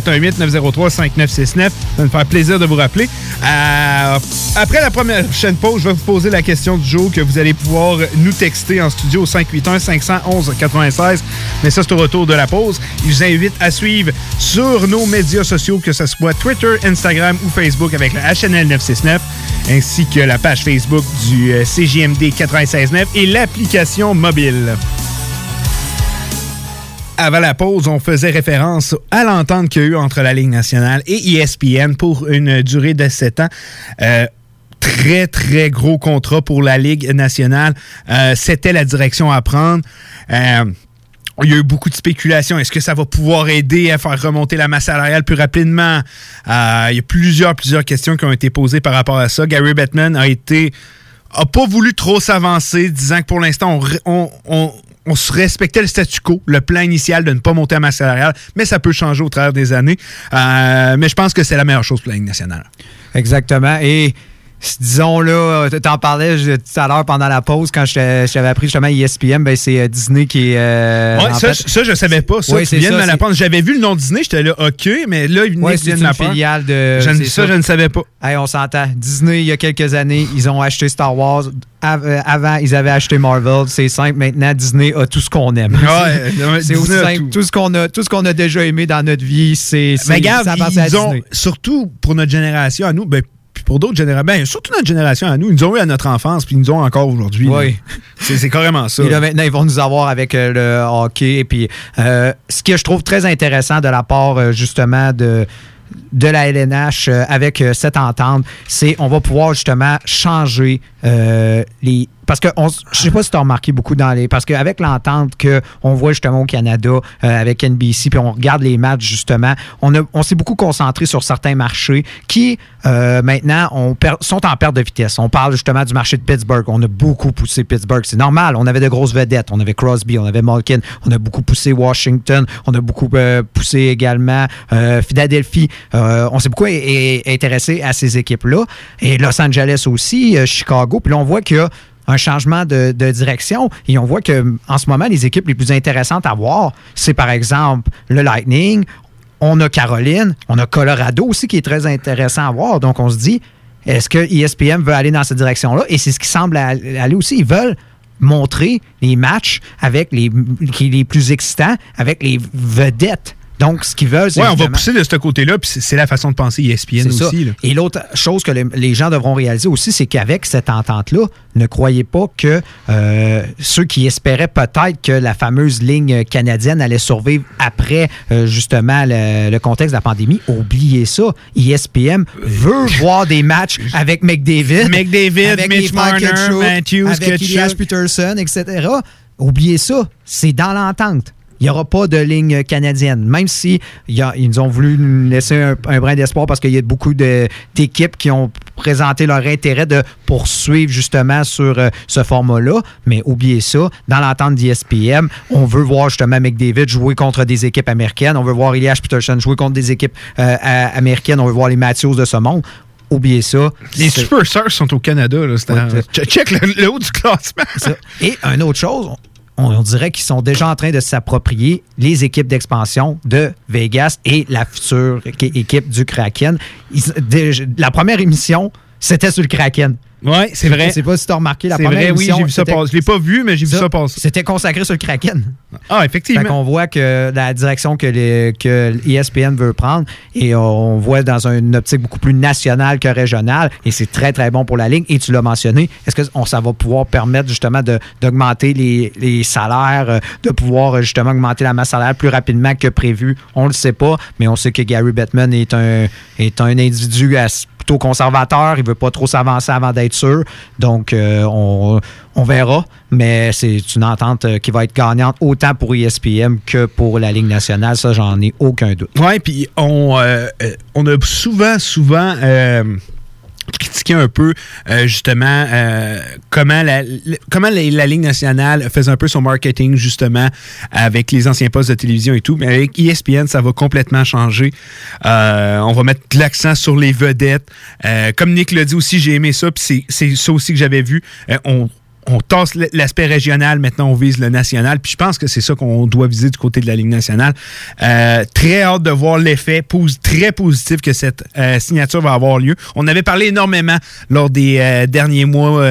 418-903-5969. Ça me faire plaisir de vous rappeler. Euh, après la première chaîne pause, je vais vous poser la question du jour que vous allez pouvoir nous texter en studio au 581-511-96. Mais ça, c'est au retour de la pause. Je vous invite à suivre sur nos médias sociaux, que ce soit Twitter, Instagram ou Facebook avec le HNL 969, ainsi que la page Facebook du euh, CJMD 969 et l'application mobile. Avant la pause, on faisait référence à l'entente qu'il y a eu entre la Ligue nationale et ESPN pour une durée de 7 ans. Euh, très, très gros contrat pour la Ligue nationale. Euh, C'était la direction à prendre. Euh, il y a eu beaucoup de spéculations. Est-ce que ça va pouvoir aider à faire remonter la masse salariale plus rapidement? Il y a plusieurs, plusieurs questions qui ont été posées par rapport à ça. Gary Bettman a été a pas voulu trop s'avancer, disant que pour l'instant, on, on se respectait le statu quo, le plan initial de ne pas monter à masse salariale, mais ça peut changer au travers des années. Euh, mais je pense que c'est la meilleure chose pour la nationale. Exactement. Et disons là, t'en parlais tout à l'heure pendant la pause quand je t'avais appris justement ESPN, ben c'est euh, Disney qui est. euh, Ouais, ça, fait- ça, je savais pas. Ça, tu viens de me l'apprendre. J'avais vu le nom Disney, j'étais là, OK, mais là, il Ouais, vient de une m'apprendre. filiale de. Je ça, je ne savais pas. Hey, on s'entend. Disney, il y a quelques années, ils ont acheté Star Wars. Euh, avant, ils avaient acheté Marvel. C'est simple. Maintenant, Disney a tout ce qu'on aime. Ouais, c'est aussi simple. tout. Tout. ce qu'on a, tout ce qu'on a déjà aimé dans notre vie, c'est. Mais regarde, ça à ils ont, Disney. surtout pour notre génération à nous, ben, puis pour d'autres générations, ben, surtout notre génération à nous, ils nous ont eu à notre enfance, puis ils nous ont encore aujourd'hui. Oui. C'est carrément ça. Et là, maintenant, ils vont nous avoir avec euh, le hockey. Et puis, euh, ce que je trouve très intéressant de la part, euh, justement, de de la LNH euh, avec euh, cette entente, c'est on va pouvoir justement changer euh, les parce que on, je sais pas si tu as remarqué beaucoup dans les parce qu'avec l'entente que on voit justement au Canada avec NBC puis on regarde les matchs justement, on, on s'est beaucoup concentré sur certains marchés qui maintenant on sont en perte de vitesse. On parle justement du marché de Pittsburgh. On a beaucoup poussé Pittsburgh. C'est normal. On avait de grosses vedettes. On avait Crosby, on avait Malkin. On a beaucoup poussé Washington. On a beaucoup poussé également Philadelphie. Euh, on s'est beaucoup é- intéressé à ces équipes-là. Et Los Angeles aussi, euh, Chicago. Puis là, on voit qu'il y a un changement de, direction et on voit que en ce moment, les équipes les plus intéressantes à voir, c'est par exemple le Lightning, on a Caroline, on a Colorado aussi qui est très intéressant à voir. Donc, on se dit, est-ce que ESPN veut aller dans cette direction-là? Et c'est ce qui semble aller aussi. Ils veulent montrer les matchs avec les, est les plus excitants, avec les vedettes Donc, ce qu'ils veulent, c'est Ouais, on va pousser de ce côté-là, puis c'est- la façon de penser E ESPN aussi. là. Et l'autre chose que les, les gens devront réaliser aussi, c'est qu'avec cette entente-là, ne croyez pas que euh, ceux qui espéraient peut-être que la fameuse ligne canadienne allait survivre après euh, justement le, le contexte de la pandémie, oubliez ça. ESPN veut voir des matchs avec McDavid, McDavid, avec Mitch Marner, Matthews, avec. Elias Peterson, etc. Oubliez ça, c'est dans l'entente. Il n'y aura pas de ligne canadienne. Même si y a- ils nous ont voulu nous laisser un, un brin d'espoir parce qu'il y a beaucoup d'équipes qui ont présenté leur intérêt de poursuivre justement sur euh, ce format-là. Mais oubliez ça, dans l'entente d'ESPN, on veut voir justement McDavid jouer contre des équipes américaines. On veut voir Elias Peterson jouer contre des équipes euh, américaines. On veut voir les Matthews de ce monde. Oubliez ça. Les Superstars sont au Canada. Là, Ouais, Che- Check le, le haut du classement. Et une autre chose, on, dirait qu'ils sont déjà en train de s'approprier les équipes d'expansion de Vegas et la future équi- équipe du Kraken. La première émission, c'était sur le Kraken. Oui, c'est vrai. Je sais pas si tu as remarqué la première vrai, oui, j'ai vu ça passer. Je l'ai pas vu, mais j'ai vu ça passer. C'était consacré sur le Kraken. Ah, effectivement. Fait qu'on voit que la direction que, les, que ESPN veut prendre et on voit dans une optique beaucoup plus nationale que régionale et c'est très très bon pour la ligne et tu l'as mentionné est-ce que on, ça va pouvoir permettre justement d'augmenter les, les salaires euh, de pouvoir justement augmenter la masse salariale plus rapidement que prévu? On le sait pas mais on sait que Gary Bettman est un est un individu assez- plutôt conservateur il veut pas trop s'avancer avant d'être sûr donc euh, on, on verra mais c'est une entente euh, qui va être gagnante autant pour E ESPN que pour la Ligue nationale. Ça, j'en ai aucun doute. Ouais, puis on, euh, on a souvent, souvent critiqué un peu euh, justement euh, comment la, comment la, Ligue nationale faisait un peu son marketing justement avec les anciens postes de télévision et tout. Mais avec ESPN, ça va complètement changer. Euh, on va mettre l'accent sur les vedettes. Euh, comme Nick l'a dit aussi, j'ai aimé ça, puis c'est- c'est ça aussi que j'avais vu. Euh, on on tasse l'aspect régional, maintenant on vise le national. Puis je pense que c'est ça qu'on doit viser du côté de la Ligue nationale. Euh, très hâte de voir l'effet très positif que cette euh, signature va avoir lieu. On avait parlé énormément lors des euh, derniers mois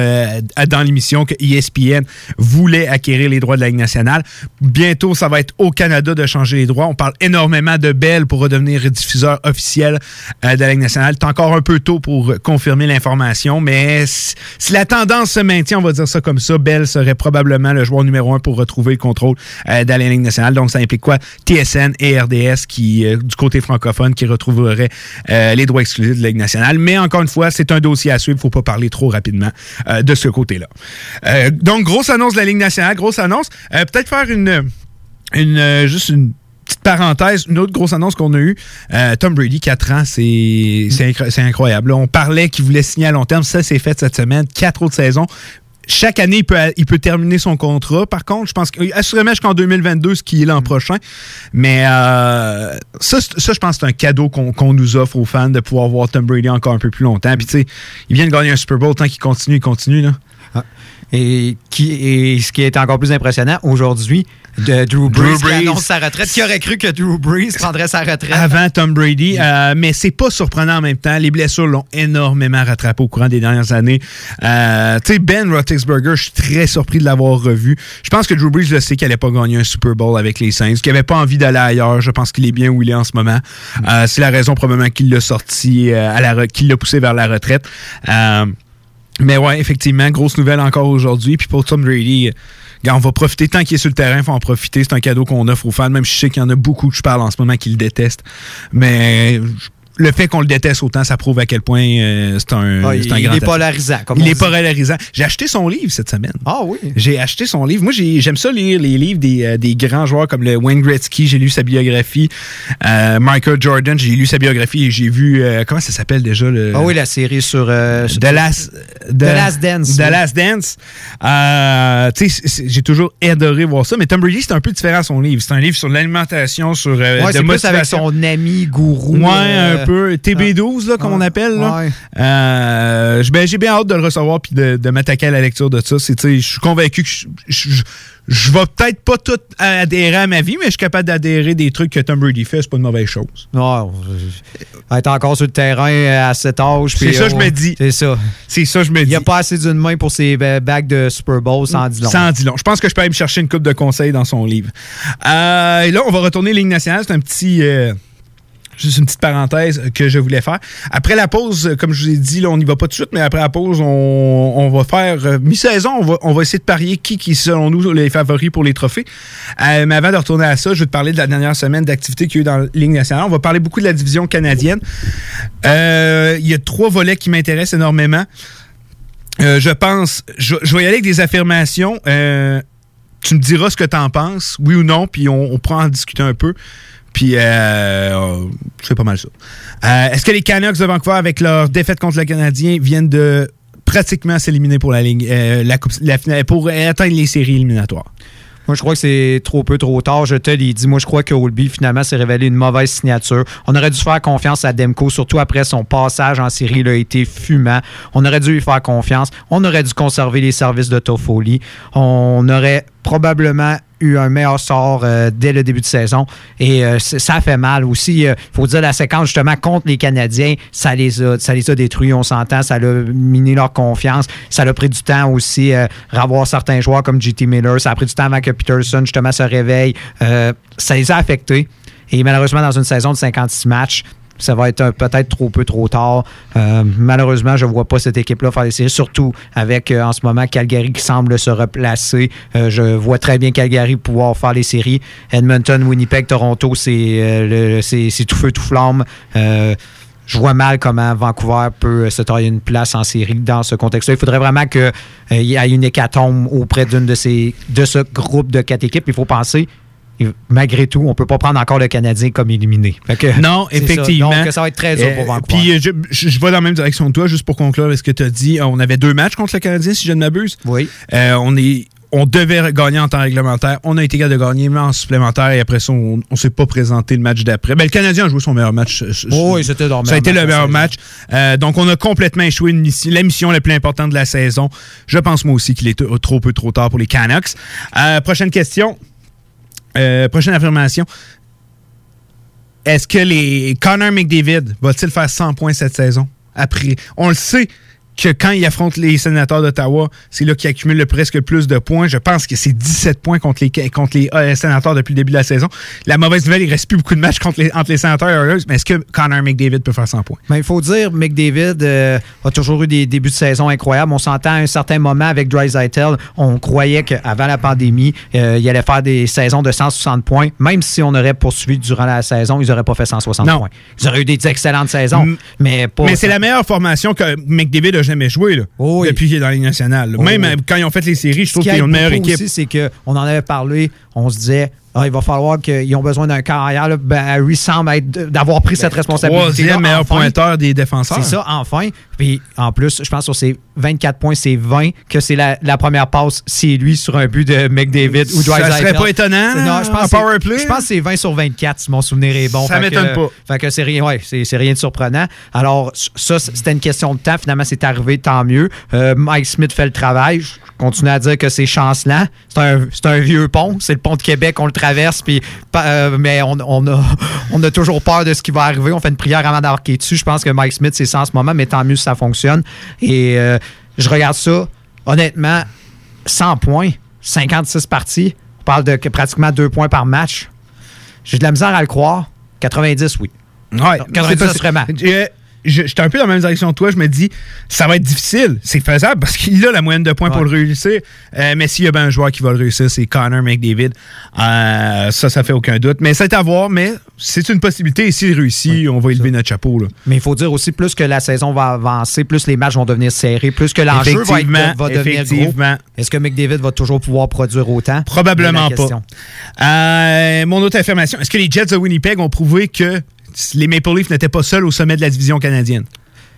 dans l'émission que ESPN voulait acquérir les droits de la Ligue nationale. Bientôt, ça va être au Canada de changer les droits. On parle énormément de Bell pour redevenir diffuseur officiel de la Ligue nationale. C'est encore un peu tôt pour confirmer l'information, mais si la tendance se maintient, on va dire ça comme ça, Bell serait probablement le joueur numéro un pour retrouver le contrôle euh, de la Ligue nationale. Donc, ça implique quoi? TSN et RDS qui, euh, du côté francophone, qui retrouveraient euh, les droits exclusifs de la Ligue nationale. Mais encore une fois, c'est un dossier à suivre. Il ne faut pas parler trop rapidement euh, de ce côté-là. Donc, grosse annonce de la Ligue nationale, grosse annonce. Peut-être faire une, une juste une petite parenthèse, une autre grosse annonce qu'on a eue, Tom Brady, 4 ans, c'est c'est incro- c'est incroyable. On parlait qu'il voulait signer à long terme, ça c'est fait cette semaine, quatre autres saisons. Chaque année, il peut, il peut terminer son contrat. Par contre, je pense que, assurément jusqu'en 2022, ce qui est l'an prochain. Mais euh, ça, ça, je pense que c'est un cadeau qu'on qu'on nous offre aux fans de pouvoir voir Tom Brady encore un peu plus longtemps. Puis, tu sais, il vient de gagner un Super Bowl, tant qu'il continue, il continue. Là. Et, qui, et ce qui est encore plus impressionnant aujourd'hui, de Drew Brees, qui Brees. annonce sa retraite. Qui aurait cru que Drew Brees prendrait sa retraite? avant Tom Brady. euh, mais c'est pas surprenant en même temps. Les blessures l'ont énormément rattrapé au courant des dernières années. Euh, tu sais, Ben Roethlisberger, je suis très surpris de l'avoir revu. Je pense que Drew Brees le sait qu'il allait pas gagner un Super Bowl avec les Saints, qu'il avait pas envie d'aller ailleurs. Je pense qu'il est bien où il est en ce moment. Euh, c'est la raison probablement qu'il l'a sorti, à la qu'il l'a poussé vers la retraite. Mais ouais, effectivement, grosse nouvelle encore aujourd'hui. Puis pour Tom Brady, on va profiter tant qu'il est sur le terrain, faut en profiter. C'est un cadeau qu'on offre aux fans, même si je sais qu'il y en a beaucoup que je parle en ce moment qui le détestent. Mais euh, le fait qu'on le déteste autant, ça prouve à quel point euh, c'est un, Ah, c'est un il grand est polarisant, comme il est dit. polarisant. J'ai acheté son livre cette semaine. Ah oui. J'ai acheté son livre. Moi, j'ai- j'aime ça lire les livres des, euh, des grands joueurs comme le Wayne Gretzky. J'ai lu sa biographie. Euh, Michael Jordan, j'ai lu sa biographie et j'ai vu comment ça s'appelle déjà le. Ah oui, la série sur. The Last, The Last Dance. The oui. Last Dance. Tu sais, c'est- j'ai toujours adoré voir ça. Mais Tom Brady, c'est un peu différent son livre. C'est un livre sur l'alimentation, sur Ouais, de c'est plus avec son ami gourou. Ouais, un peu. TB12, là, comme on appelle. Là. Euh, ben, J'ai bien hâte de le recevoir puis de, de m'attaquer à la lecture de ça. Je suis convaincu que je, vais peut-être pas tout adhérer à ma vie, mais je suis capable d'adhérer des trucs que Tom Brady fait. C'est pas une mauvaise chose. Non, je- être encore sur le terrain euh, à cet âge. C'est ça, je me dis. C'est ça. C'est ça, je me dis. Il n'y a pas assez d'une main pour ses euh, bagues de Super Bowl sans long. Sans dit long. Je pense que je peux aller me chercher une coupe de conseils dans son livre. Euh, et là, on va retourner Ligue nationale. C'est un petit. euh, Juste une petite parenthèse que je voulais faire. Après la pause, euh, comme je vous ai dit, là, on n'y va pas tout de suite, mais après la pause, on, va faire euh, mi-saison. On va, on va essayer de parier qui, qui, selon nous, les favoris pour les trophées. Euh, mais avant de retourner à ça, je vais te parler de la dernière semaine d'activité qu'il y a eu dans la Ligue nationale. On va parler beaucoup de la division canadienne. Euh, Il y a trois volets qui m'intéressent énormément. Euh, je pense, je, vais y aller avec des affirmations. Euh, tu me diras ce que tu en penses, oui ou non, puis on, on pourra en discuter un peu. Puis, euh, c'est pas mal ça. Euh, Est-ce que les Canucks de Vancouver, avec leur défaite contre le Canadien, viennent de pratiquement s'éliminer pour la euh, la pour atteindre les séries éliminatoires? Moi, je crois que c'est trop peu, trop tard. Je te l'ai dit. Moi, je crois que Holby, finalement, s'est révélé une mauvaise signature. On aurait dû faire confiance à Demko, surtout après son passage en série. Il a été fumant. On aurait dû lui faire confiance. On aurait dû conserver les services de Toffoli. On aurait probablement eu un meilleur sort euh, dès le début de saison. Et euh, ça fait mal aussi. Il faut dire, la séquence, justement, contre les Canadiens, ça les a, ça les a détruits, on s'entend. Ça a miné leur confiance. Ça a pris du temps aussi, euh, revoir certains joueurs comme JT Miller. Ça a pris du temps avant que Peterson, justement, se réveille. Euh, ça les a affectés. Et malheureusement, dans une saison de 56 matchs, ça va être peut-être trop peu, trop tard. Euh, malheureusement, je ne vois pas cette équipe-là faire des séries, surtout avec euh, en ce moment Calgary qui semble se replacer. Euh, je vois très bien Calgary pouvoir faire les séries. Edmonton, Winnipeg, Toronto, c'est tout feu, tout flamme. Je vois mal comment Vancouver peut se tailler une place en série dans ce contexte-là. Il faudrait vraiment qu'il y ait une hécatombe auprès d'une de ces de ce groupe de quatre équipes. Il faut penser, malgré tout, on ne peut pas prendre encore le Canadien comme éliminé. Que- Non, ça. effectivement. Donc, ça va être très dur pour Euh, Vancouver. Puis euh, je, vais dans la même direction que toi, juste pour conclure avec ce que tu as dit. On avait deux matchs contre le Canadien, si je ne m'abuse. Oui. Euh, on est. On devait gagner en temps réglementaire. On a été capable de gagner, mais en supplémentaire. Et après ça, on ne s'est pas présenté le match d'après. Ben, le Canadien a joué son meilleur match. Oh oui, c'était leur Ça a été le meilleur match. Euh, donc, on a complètement échoué une mission- la mission la plus importante de la saison. Je pense, moi aussi, qu'il est trop peu trop tard pour les Canucks. Euh, prochaine question. Euh, prochaine affirmation. Est-ce que les Connor McDavid va-t-il faire 100 points cette saison? Après, on le sait que quand il affronte les sénateurs d'Ottawa, c'est là qu'il accumule le presque plus de points. Je pense que c'est 17 points contre les, contre les euh, sénateurs depuis le début de la saison. La mauvaise nouvelle, il reste plus beaucoup de matchs contre les, entre les sénateurs et Oilers, mais est-ce que Connor McDavid peut faire 100 points? Il faut dire, McDavid euh, a toujours eu des débuts de saison incroyables. On s'entend à un certain moment avec Drysaitel, on croyait qu'avant la pandémie, euh, il allait faire des saisons de 160 points. Même si on aurait poursuivi durant la saison, ils n'auraient pas fait 160 Non. points. Ils auraient eu des excellentes saisons, mais pas... Mais c'est la meilleure formation que McDavid a jamais joué là, depuis qu'il est dans la Ligue nationale. Oh Même oui. euh, quand ils ont fait les séries, je trouve qui qu'ils ont une meilleure équipe. aussi, c'est qu'on en avait parlé, on se disait, ah, il va falloir qu'ils ont besoin d'un carrière. Là. Ben, Harry semble être- d'avoir pris cette responsabilité. Troisième meilleur pointeur des défenseurs. C'est ça, enfin. Puis en plus, je pense sur ces 24 points, c'est 20 que c'est la, la première passe, c'est lui sur un but de McDavid ou Ça Drysdale. serait pas étonnant, Non, je en pense, power play. je pense que c'est 20 sur 24, si mon souvenir est bon. Ça m'étonne pas. Fait que c'est rien, ouais, c'est c'est rien de surprenant. Alors, ça, c'était une question de temps. Finalement, c'est arrivé, tant mieux. Euh, Mike Smith fait le travail. Je continue à dire que c'est chancelant. C'est un, vieux pont. C'est le pont de Québec, on le traverse, puis, euh, mais on, on a, on a toujours peur de ce qui va arriver. On fait une prière avant d'embarquer dessus. Je pense que Mike Smith, c'est ça en ce moment, mais tant mieux si ça fonctionne. Et euh, je regarde ça, honnêtement, 100 points, 56 parties. On parle de que pratiquement deux points par match. J'ai de la misère à le croire. 90, oui. Ouais, 90, c'est J'étais un peu dans la même direction que toi. Je me dis, ça va être difficile. C'est faisable parce qu'il a la moyenne de points pour le réussir. Euh, mais s'il y a bien un joueur qui va le réussir, c'est Connor McDavid. Euh, ça, ça fait aucun doute. Mais c'est à voir, mais c'est une possibilité. Et s'il réussit, on va élever notre chapeau. Là. Mais il faut dire aussi, plus que la saison va avancer, plus les matchs vont devenir serrés, plus que l'enjeu va, être- va devenir gros. Est-ce que McDavid va toujours pouvoir produire autant? Probablement pas. Euh, mon autre affirmation, est-ce que les Jets de Winnipeg ont prouvé que les Maple Leafs n'étaient pas seuls au sommet de la division canadienne?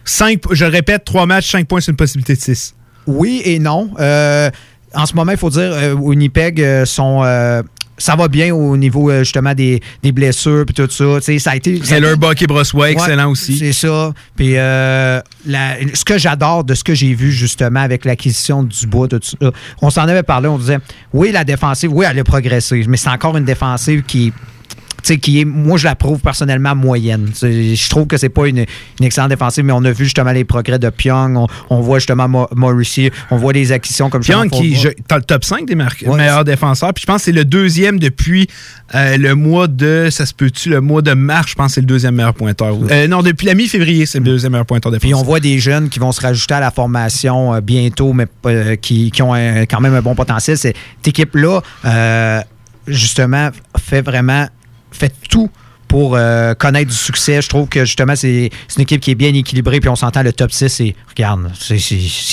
Cinq, je répète, trois matchs, cinq points, c'est une possibilité de six. Oui et non. Euh, en ce moment, il faut dire, euh, Winnipeg euh, sont, euh, ça va bien au niveau euh, justement des, des blessures puis tout ça. Tu sais, ça a été. Taylor été- Bucky Brosway, excellent aussi. C'est ça. Puis euh, ce que j'adore de ce que j'ai vu justement avec l'acquisition du bois, tout ça, on s'en avait parlé, on disait oui, la défensive, oui, elle a progressé, mais c'est encore une défensive qui qui est, moi, je la trouve personnellement moyenne. Je trouve que c'est pas une, une excellente défensive, mais on a vu justement les progrès de Pyong. On, on voit justement Mo- Mauricie. On voit des acquisitions comme Pyong qui dans le top 5 des Ouais, meilleurs défenseurs. Puis je pense que c'est le deuxième depuis euh, le mois de. Ça se peut-tu, le mois de mars, je pense que c'est le deuxième meilleur pointeur. Euh, non, depuis la mi-février, c'est le deuxième meilleur pointeur défensif. Puis on voit des jeunes qui vont se rajouter à la formation euh, bientôt, mais qui, qui ont un- quand même un bon potentiel. Cette équipe-là, justement, fait vraiment fait tout pour euh, connaître du succès. Je trouve que justement, c'est une équipe qui est bien équilibrée. Puis on s'entend le top 6 et regarde, c'est-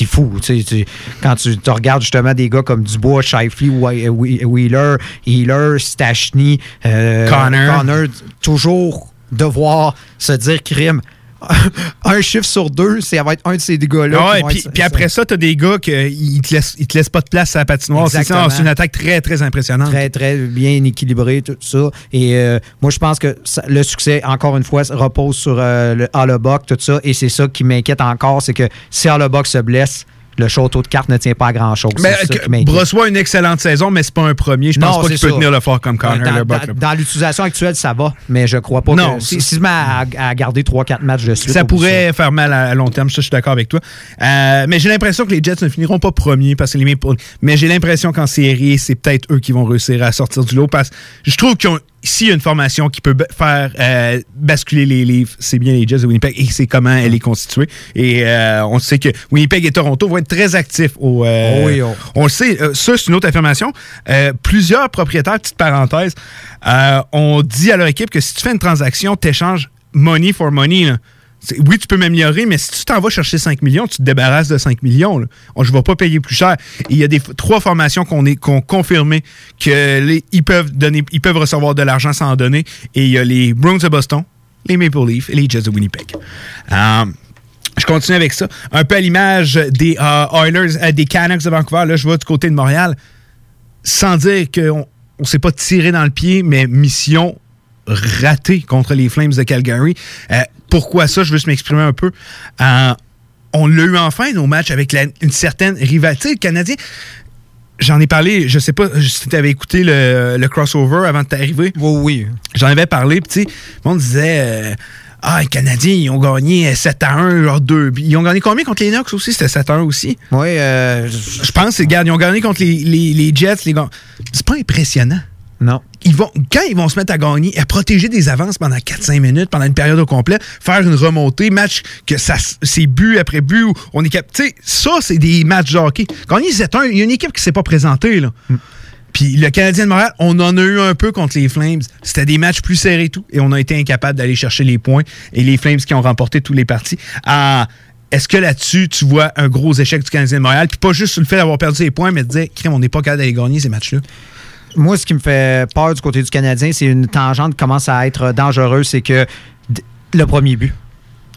fou. tu sais, tu- quand tu te regardes justement des gars comme Dubois, Shifley, Whe- Whe- Wheeler, Healer, Stachny, euh, Connor. Connor, toujours devoir se dire crime. un chiffre sur deux, c'est ça va être un de ces gars-là. Ouais, puis, après ça, t'as des gars qui ils te laissent, ils te laissent pas de place à la patinoire. C'est ça, Exactement. c'est une attaque très, très impressionnante. Très, très bien équilibré, tout ça. Et euh, moi, je pense que ça- le succès, encore une fois, repose sur euh, le tout ça. Et c'est ça qui m'inquiète encore, c'est que si Hollebuck se blesse, le château de cartes ne tient pas à grand-chose. Mais. Brossois a une excellente saison, mais c'est pas un premier. Je pense Non, pas qu'il peut tenir le fort comme Connor. dans, dans- l'utilisation actuelle, ça va, mais je crois pas Non, que si, si je mets à, à garder 3-4 matchs de suite. Ça pourrait faire mal à, à long terme, ça, je suis d'accord avec toi. Euh, mais j'ai l'impression que les Jets ne finiront pas premiers parce que les Mais j'ai l'impression qu'en série, c'est peut-être eux qui vont réussir à sortir du lot parce que je trouve qu'ils ont. S'il y a une formation qui peut faire euh, basculer les livres, c'est bien les Jets de Winnipeg et c'est comment elle est constituée. Et euh, on sait que Winnipeg et Toronto vont être très actifs au. euh, Oh oui, oh. On le sait, ça, c'est une autre affirmation. Plusieurs propriétaires, petite parenthèse, ont dit à leur équipe que si tu fais une transaction, tu échanges money for money. là. Oui, tu peux m'améliorer, mais si tu t'en vas chercher 5 millions, tu te débarrasses de 5 millions. Je ne vais pas payer plus cher. Il y a des trois formations qu'on est qu'on confirmé que les, ils peuvent donner, ils peuvent recevoir de l'argent sans en donner. Et il y a les Bruins de Boston, les Maple Leafs et les Jets de Winnipeg. Euh, je continue avec ça. Un peu à l'image des euh, Oilers, euh, des Canucks de Vancouver. Là, je vais du côté de Montréal. Sans dire qu'on ne s'est pas tiré dans le pied, mais mission ratée contre les Flames de Calgary. Euh, pourquoi ça? Je veux juste m'exprimer un peu. Euh, on l'a eu enfin, nos matchs, avec la- une certaine rivalité. Le Canadien, j'en ai parlé, je sais pas si tu avais écouté le, le crossover avant de t'arriver. Oui, oui. J'en avais parlé, puis tu monde disait... euh, ah, les Canadiens, ils ont gagné 7 à 1, genre 2. Ils ont gagné combien contre les Knox aussi? C'était 7 à 1 aussi. Oui, euh, je pense, regarde, ils ont gagné contre les, les- les Jets. Les. C'est pas impressionnant. Non. Ils vont, quand ils vont se mettre à gagner, à protéger des avances pendant 4-5 minutes, pendant une période au complet, faire une remontée, match que ça, c'est but après but, où on est cap- Tu sais, ça, c'est des matchs de hockey. Gagner 7-1, il y a une équipe qui s'est pas présentée, là. Puis le Canadien de Montréal, on en a eu un peu contre les Flames. C'était des matchs plus serrés et tout. Et on a été incapable d'aller chercher les points. Et les Flames qui ont remporté tous les parties. Ah, Est-ce que là-dessus, tu vois un gros échec du Canadien de Montréal? Puis pas juste sur le fait d'avoir perdu les points, mais de dire, crème, on n'est pas capable d'aller gagner ces matchs-là. Moi, ce qui me fait peur du côté du Canadien, c'est une tangente qui commence à être dangereuse, c'est que le premier but.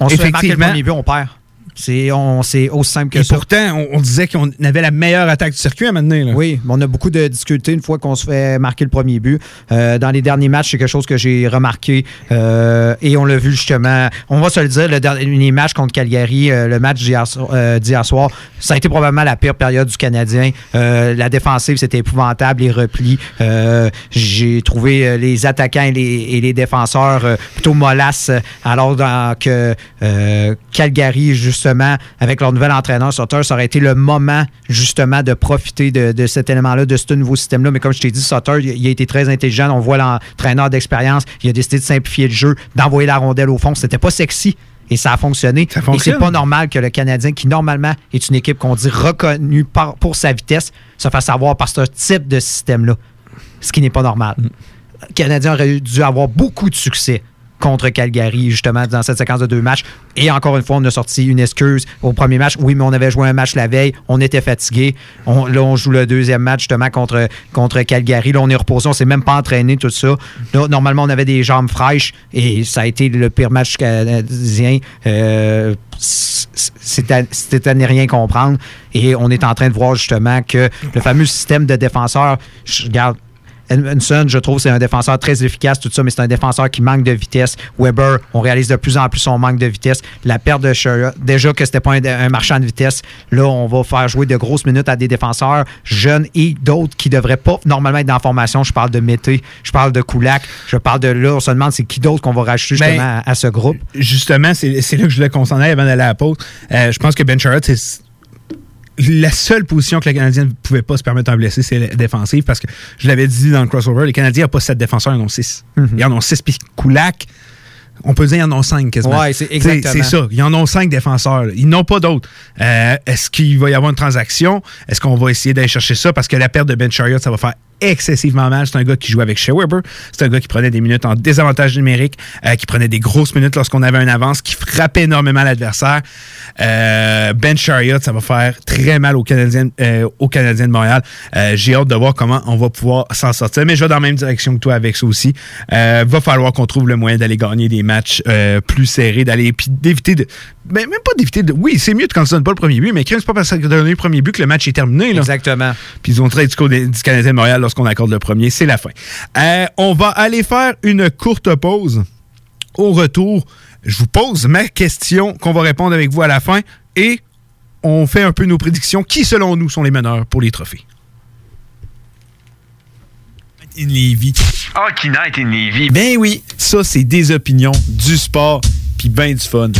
On se fait marquer le premier but, on perd. C'est aussi simple que Et ça. pourtant, on, on disait qu'on avait la meilleure attaque du circuit à maintenant. Oui, mais on a beaucoup de difficultés une fois qu'on se fait marquer le premier but. Euh, dans les derniers matchs, c'est quelque chose que j'ai remarqué euh, et on l'a vu justement. On va se le dire, le dernier match contre Calgary, euh, le match d'hier so- d'hier soir, ça a été probablement la pire période du Canadien. La défensive, c'était épouvantable, les replis. J'ai trouvé les attaquants et les, et les défenseurs plutôt mollasses, euh, alors dans- que Calgary, justement, avec leur nouvel entraîneur Sutter, ça aurait été le moment, justement, de profiter de, de cet élément-là, de ce nouveau système-là. Mais comme je t'ai dit, Sutter, il, a été très intelligent. On voit l'entraîneur d'expérience. Il a décidé de simplifier le jeu, d'envoyer la rondelle au fond. C'était pas sexy. Et ça a fonctionné. Et c'est pas normal que le Canadien, qui normalement est une équipe qu'on dit reconnue par- pour sa vitesse, se fasse avoir par ce type de système-là. Ce qui n'est pas normal. Le Canadien aurait dû avoir beaucoup de succès contre Calgary, justement, dans cette séquence de deux matchs. Et encore une fois, on a sorti une excuse au premier match. Oui, mais on avait joué un match la veille, on était fatigué. Là, on joue le deuxième match, justement, contre, contre Calgary. Là, on est reposé, on s'est même pas entraîné, tout ça. Là, normalement, on avait des jambes fraîches et ça a été le pire match canadien. Euh, c'était à- ne rien comprendre. Et on est en train de voir, justement, que le fameux système de défenseurs, je regarde, Edmondson, je trouve, c'est un défenseur très efficace, tout ça, mais c'est un défenseur qui manque de vitesse. Weber, on réalise de plus en plus son manque de vitesse. La perte de Shura, déjà que c'était pas un, un marchand de vitesse, là, on va faire jouer de grosses minutes à des défenseurs jeunes et d'autres qui devraient pas normalement être dans la formation. Je parle de Mété, je parle de Koulak, je parle de là, on se demande c'est qui d'autre qu'on va rajouter Ben, justement à, à ce groupe. Justement, c'est c'est là que je voulais qu'on s'en aille avant d'aller à la pause. Euh, je pense que Ben Sherrod, c'est la seule position que le Canadien ne pouvait pas se permettre en blessé, c'est la défensive, parce que je l'avais dit dans le crossover, les Canadiens n'ont pas sept défenseurs, ils en ont six. Mhm. Ils en ont six, puis Koulak, on peut dire qu'ils en ont cinq quasiment. Ouais, c'est exactement. C'est ça, ils en ont cinq défenseurs. Ils n'ont pas d'autres. Euh, Est-ce qu'il va y avoir une transaction? Est-ce qu'on va essayer d'aller chercher ça? Parce que la perte de Ben Chariot, ça va faire excessivement mal. C'est un gars qui jouait avec Shea Weber. C'est un gars qui prenait des minutes en désavantage numérique, euh, qui prenait des grosses minutes lorsqu'on avait une avance, qui frappait énormément l'adversaire. Euh, ben Chariot, ça va faire très mal aux Canadiens, euh, aux Canadiens de Montréal. J'ai hâte de voir comment on va pouvoir s'en sortir. Mais je vais dans la même direction que toi avec ça aussi. Va falloir qu'on trouve le moyen d'aller gagner des matchs plus serrés, d'aller puis d'éviter de. Ben, même pas d'éviter de. Oui, c'est mieux de quand tu donnes pas le premier but, mais c'est pas parce que tu as donné le premier but que le match est terminé. Là. Exactement. Puis ils ont très du, côté du Canadien de Montréal lorsqu'on accorde le premier. C'est la fin. Euh, on va aller faire une courte pause. Au retour, je vous pose ma question qu'on va répondre avec vous à la fin et on fait un peu nos prédictions. Qui, selon nous, sont les meneurs pour les trophées? In. Hockey Night in Lévis. Ben oui, ça, c'est des opinions, du sport, puis ben du fun.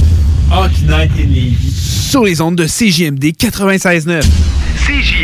Hockey Night in Lévis. Sur les ondes de CJMD 96.9. CJMD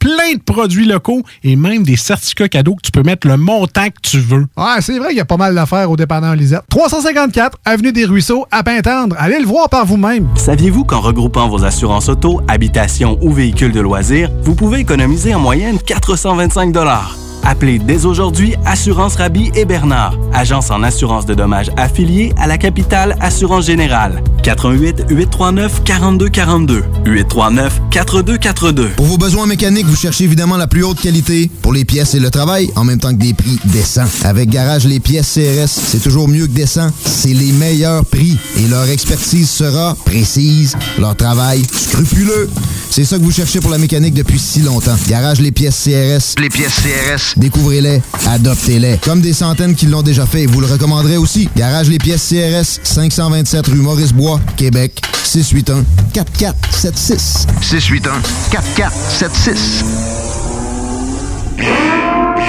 plein de produits locaux et même des certificats cadeaux que tu peux mettre le montant que tu veux. Ouais, c'est vrai qu'il y a pas mal d'affaires au dépanneur Lisette. 354 Avenue des Ruisseaux, à Pintendre. Allez le voir par vous-même. Saviez-vous qu'en regroupant vos assurances auto, habitation ou véhicules de loisirs, vous pouvez économiser en moyenne 425 Appelez dès aujourd'hui Assurance Rabi et Bernard, agence en assurance de dommages affiliée à la capitale Assurance Générale. 88 839 4242 839 4242. Pour vos besoins mécaniques, vous cherchez évidemment la plus haute qualité pour les pièces et le travail, en même temps que des prix décents. Avec Garage Les Pièces CRS, c'est toujours mieux que décent. C'est les meilleurs prix et leur expertise sera précise, leur travail scrupuleux. C'est ça que vous cherchez pour la mécanique depuis si longtemps. Garage Les Pièces CRS. Les pièces CRS. Découvrez-les, adoptez-les. Comme des centaines qui l'ont déjà fait, vous le recommanderez aussi. Garage Les Pièces CRS, 527 rue Maurice-Bois, Québec, 681 4476.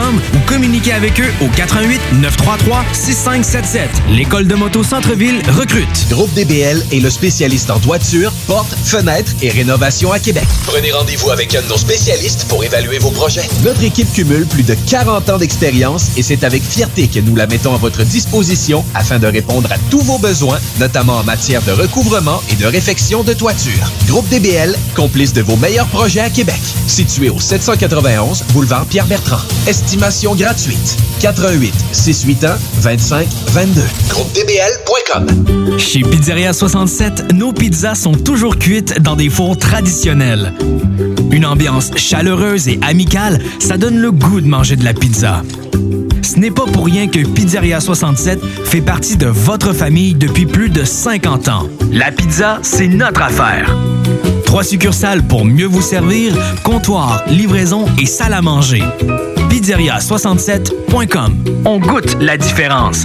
ou communiquez avec eux au 88 933 6577. L'école de moto Centre-ville recrute. Groupe DBL est le spécialiste en toiture, portes, fenêtres et rénovation à Québec. Prenez rendez-vous avec un de nos spécialistes pour évaluer vos projets. Notre équipe cumule plus de 40 ans d'expérience et c'est avec fierté que nous la mettons à votre disposition afin de répondre à tous vos besoins, notamment en matière de recouvrement et de réfection de toiture. Groupe DBL, complice de vos meilleurs projets à Québec. Situé au 791 boulevard Pierre-Bertrand. Estimation gratuite. 88 681 25 22. GroupeDBL.com. Chez Pizzeria 67, nos pizzas sont toujours cuites dans des fours traditionnels. Une ambiance chaleureuse et amicale, ça donne le goût de manger de la pizza. Ce n'est pas pour rien que Pizzeria 67 fait partie de votre famille depuis plus de 50 ans. La pizza, c'est notre affaire. Trois succursales pour mieux vous servir, comptoir, livraison et salle à manger. Pizzeria67.com. On goûte la différence.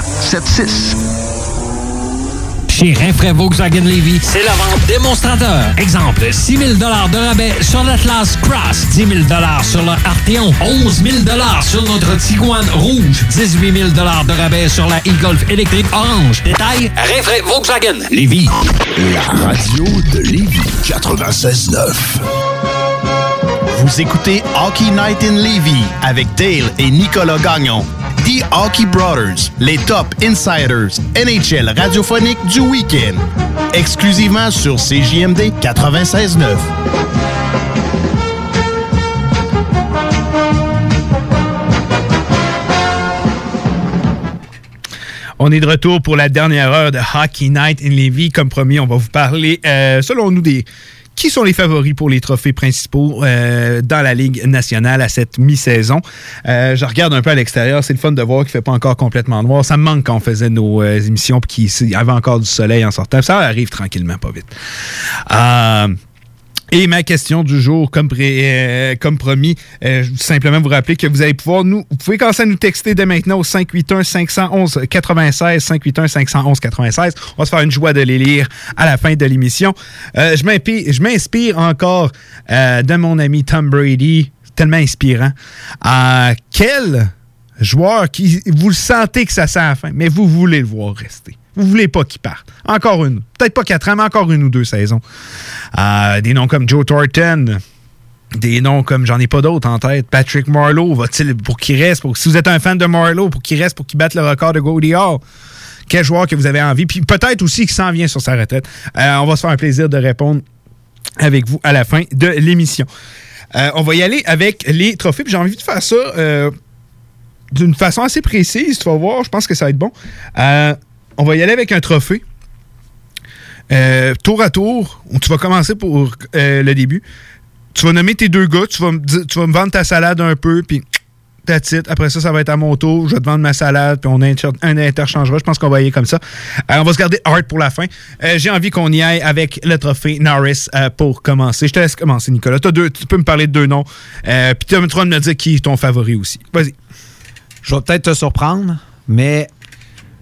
681 4476. Chez Rinfraie Volkswagen Levy, c'est la vente démonstrateur. Exemple, 6 000 de rabais sur l'Atlas Cross, 10 000 sur le Arteon, 11 000 sur notre Tiguan Rouge, 18 000 de rabais sur la e-Golf électrique orange. Détail, Rinfraie Volkswagen Levy. La radio de Lévis 96.9. Vous écoutez Hockey Night in Levy avec Dale et Nicolas Gagnon. The Hockey Brothers, les top insiders NHL radiophonique du week-end. Exclusivement sur CJMD 96.9. On est de retour pour la dernière heure de Hockey Night in Levy. Comme promis, on va vous parler, euh, selon nous, des qui sont les favoris pour les trophées principaux euh, dans la Ligue nationale à cette mi-saison? Euh, je regarde un peu à l'extérieur. C'est le fun de voir qu'il ne fait pas encore complètement noir. Ça me manque quand on faisait nos euh, émissions et qu'il y avait encore du soleil en sortant. Ça arrive tranquillement, pas vite. Et ma question du jour, comme, pré- euh, comme promis, euh, je veux simplement vous rappeler que vous allez pouvoir nous, vous pouvez commencer à nous texter dès maintenant au 581 511 96 581 511 96. On va se faire une joie de les lire à la fin de l'émission. Euh, je m'inspire- encore euh, de mon ami Tom Brady, tellement inspirant. Euh, quel joueur qui vous le sentez que ça sent à la fin, mais vous voulez le voir rester. Vous voulez pas qu'il parte. Encore une. Peut-être pas quatre ans, mais encore une ou deux saisons. Euh, des noms comme Joe Thornton. Des noms comme j'en ai pas d'autres en tête. Patrick Marlowe, va-t-il pour qu'il reste, pour, si vous êtes un fan de Marlowe, pour qu'il reste, pour qu'il batte le record de Goldie Hall. Quel joueur que vous avez envie. Puis peut-être aussi qu'il s'en vient sur sa retraite. Euh, on va se faire un plaisir de répondre avec vous à la fin de l'émission. Euh, on va y aller avec les trophées. J'ai envie de faire ça d'une façon assez précise. Tu vas voir, je pense que ça va être bon. Euh, on va y aller avec un trophée. Euh, tour à tour, tu vas commencer pour euh, le début. Tu vas nommer tes deux gars, tu vas, me tu vendre ta salade un peu, puis that's it. Après ça, ça va être à mon tour. Je vais te vendre ma salade, puis on inter- un interchangera. Je pense qu'on va y aller comme ça. Euh, on va se garder Art pour la fin. J'ai envie qu'on y aille avec le trophée Norris pour commencer. Je te laisse commencer, Nicolas. Deux, tu peux me parler de deux noms, puis tu as le de me dire qui est ton favori aussi. Vas-y. Je vais peut-être te surprendre, mais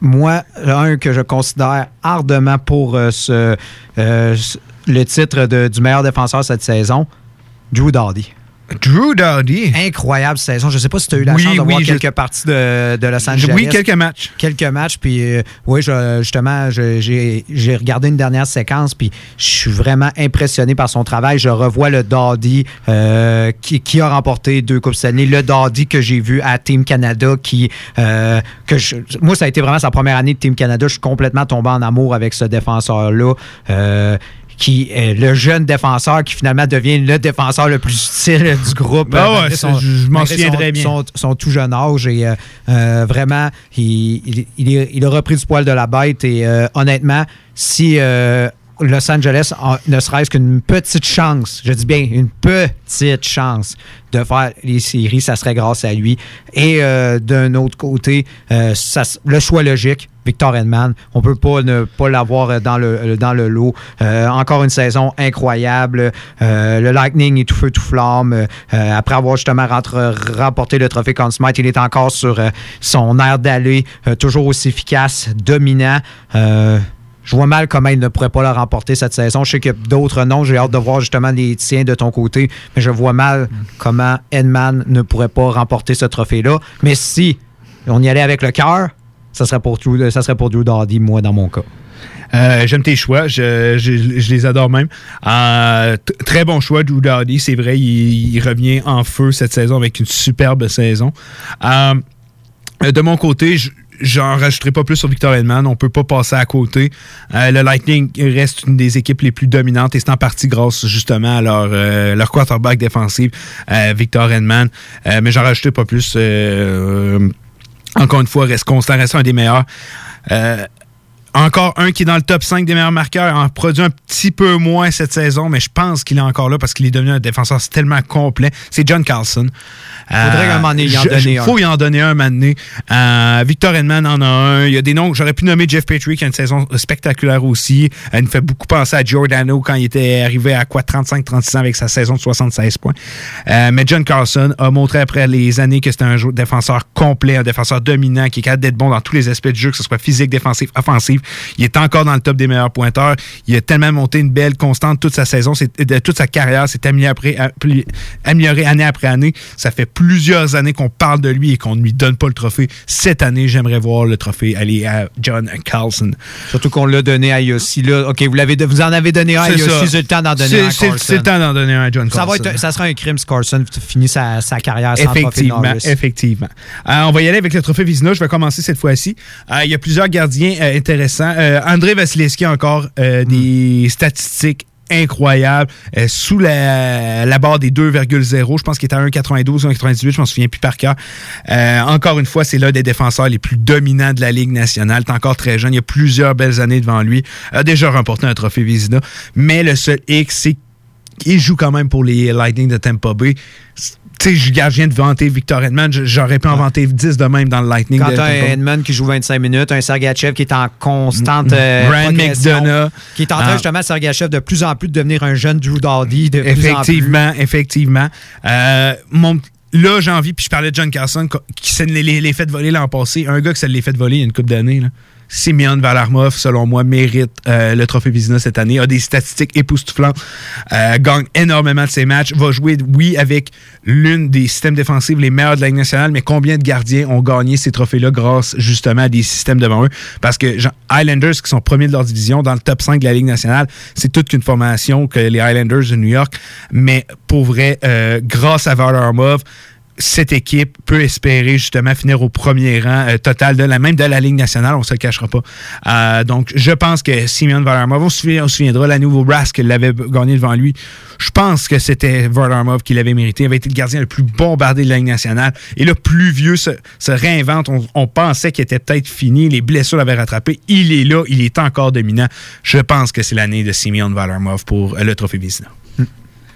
moi, un que je considère ardemment pour euh, ce, euh, ce- le titre de- du meilleur défenseur cette saison, Drew Doughty. Drew Doughty. Incroyable saison. Je ne sais pas si tu as eu la Oui, chance de oui, voir je- quelques parties de, de Los Angeles. Oui, quelques matchs. Quelques matchs. Puis, euh, oui, je- justement, j'ai regardé une dernière séquence. Puis, je suis vraiment impressionné par son travail. Je revois le Doddy euh, qui, qui a remporté deux Coupes Stanley. Le Doddy que j'ai vu à Team Canada. qui euh, que je- Moi, ça a été vraiment sa première année de Team Canada. Je suis complètement tombé en amour avec ce défenseur-là. Qui est le jeune défenseur qui finalement devient le défenseur le plus utile du groupe. Ah ouais, ça, je- m'en souviens son- très bien. son- son tout jeune âge et euh, euh, vraiment, il, il- il est- il a repris du poil de la bête et euh, honnêtement, si euh, Los Angeles a ne serait-ce qu'une petite chance, je dis bien une petite chance de faire les séries, ça serait grâce à lui. Et d'un autre côté, ça le choix logique, Victor Edman, on peut pas ne pas l'avoir dans le, dans le lot. Euh, encore une saison incroyable. Euh, le Lightning est tout feu, tout flamme. Euh, après avoir justement remporté le trophée Conn Smythe, il est encore sur euh, son air d'aller, euh, toujours aussi efficace, dominant. Euh, je vois mal comment il ne pourrait pas la remporter cette saison. Je sais qu'il d'autres noms. J'ai hâte de voir justement les tiens de ton côté. Mais je vois mal comment Edman ne pourrait pas remporter ce trophée-là. Mais si on y allait avec le cœur, ça serait pour serait pour Drew Doughty, moi, dans mon cas. Euh, J'aime tes choix, je, je- les adore même. Euh, très bon choix, Drew Doughty, c'est vrai, il, revient en feu cette saison avec une superbe saison. Euh, de mon côté, je- j'en rajouterai pas plus sur Victor Edman, on peut pas passer à côté. Euh, le Lightning reste une des équipes les plus dominantes et c'est en partie grâce justement à leur, euh, leur quarterback défensif, euh, Victor Edman. Euh, mais j'en rajouterai pas plus. Encore une fois, reste constant, reste un des meilleurs. Euh, encore un qui est dans le top 5 des meilleurs marqueurs, en produit un petit peu moins cette saison, mais je pense qu'il est encore là parce qu'il est devenu un défenseur tellement complet. C'est John Carlson. Faudrait qu'à un moment donné, il en je- donne je- un. faut y en donner un donné. Euh, Victor Edman en a un. Il y a des noms. J'aurais pu nommer Jeff Petrie qui a une saison spectaculaire aussi. Elle nous fait beaucoup penser à Giordano quand il était arrivé à quoi 35-36 ans avec sa saison de 76 points. Euh, mais John Carlson a montré après les années que c'était un défenseur complet, un défenseur dominant qui est capable d'être bon dans tous les aspects du jeu, que ce soit physique, défensif, offensif. Il est encore dans le top des meilleurs pointeurs. Il a tellement monté une belle constante toute sa saison, c'est- de toute sa carrière. C'est amélioré, appli- amélioré année après année. Ça fait plusieurs années qu'on parle de lui et qu'on ne lui donne pas le trophée. Cette année, j'aimerais voir le trophée aller à John Carlson. Surtout qu'on l'a donné à Yossi. Là. OK, vous, l'avez, vous en avez donné un à. Yossi, c'est le temps d'en donner un à Carlson. c'est le temps d'en donner un à John ça, va Carlson. être, ça sera un crime si Carlson finit sa, sa carrière sans Effectivement, Norris. effectivement. Euh, on va y aller avec le trophée Vizina. Je vais commencer cette fois-ci. Euh, il y a plusieurs gardiens euh, intéressants. Euh, André Vasilevski encore euh, des statistiques incroyables euh, sous la, la barre des 2,0 je pense qu'il est à 1,92 ou 1,98 je m'en souviens plus par cœur. Euh, encore une fois c'est l'un des défenseurs les plus dominants de la Ligue nationale. Il est encore très jeune il y a plusieurs belles années devant lui. A déjà remporté un trophée Vizina mais le seul X c'est il joue quand même pour les Lightning de Tampa Bay. Tu sais, je je viens de vanter Victor Edman. J'aurais pu en vanter 10 de même dans le Lightning Quand de un. Edmund qui joue 25 minutes, un Sergachev qui est en constante euh, McDonough. qui est en train Ah. justement, Sergachev, de plus en plus de devenir un jeune Drew Doughty, de plus en plus. Effectivement, effectivement. Euh, mon- Là, j'ai envie, puis je parlais de John Carson, co- qui s'est les fait voler l'an passé. Un gars qui s'est les fait voler il y a une couple d'années. Simeon Valarmov, selon moi, mérite euh, le trophée Vizina cette année. A des statistiques époustouflantes. Euh, gagne énormément de ses matchs. Va jouer, oui, avec l'une des systèmes défensifs les meilleurs de la Ligue nationale, mais combien de gardiens ont gagné ces trophées-là grâce justement à des systèmes devant eux? Parce que Highlanders, qui sont premiers de leur division, dans le top 5 de la Ligue nationale, c'est toute qu'une formation que les Highlanders de New York. Mais pour vrai, euh, grâce à Valarmov, cette équipe peut espérer justement finir au premier rang euh, total de la même de la Ligue nationale, on se le cachera pas. Euh, donc, je pense que Simeon Varlamov, on se souviendra, la nouveau Brass qui l'avait gagné devant lui, je pense que c'était Varlamov qui l'avait mérité. Il avait été le gardien le plus bombardé de la Ligue nationale. Et le plus vieux se, réinvente. On, pensait qu'il était peut-être fini, les blessures l'avaient rattrapé. Il est là, il est encore dominant. Je pense que c'est l'année de Simeon Varlamov pour le trophée Vizina.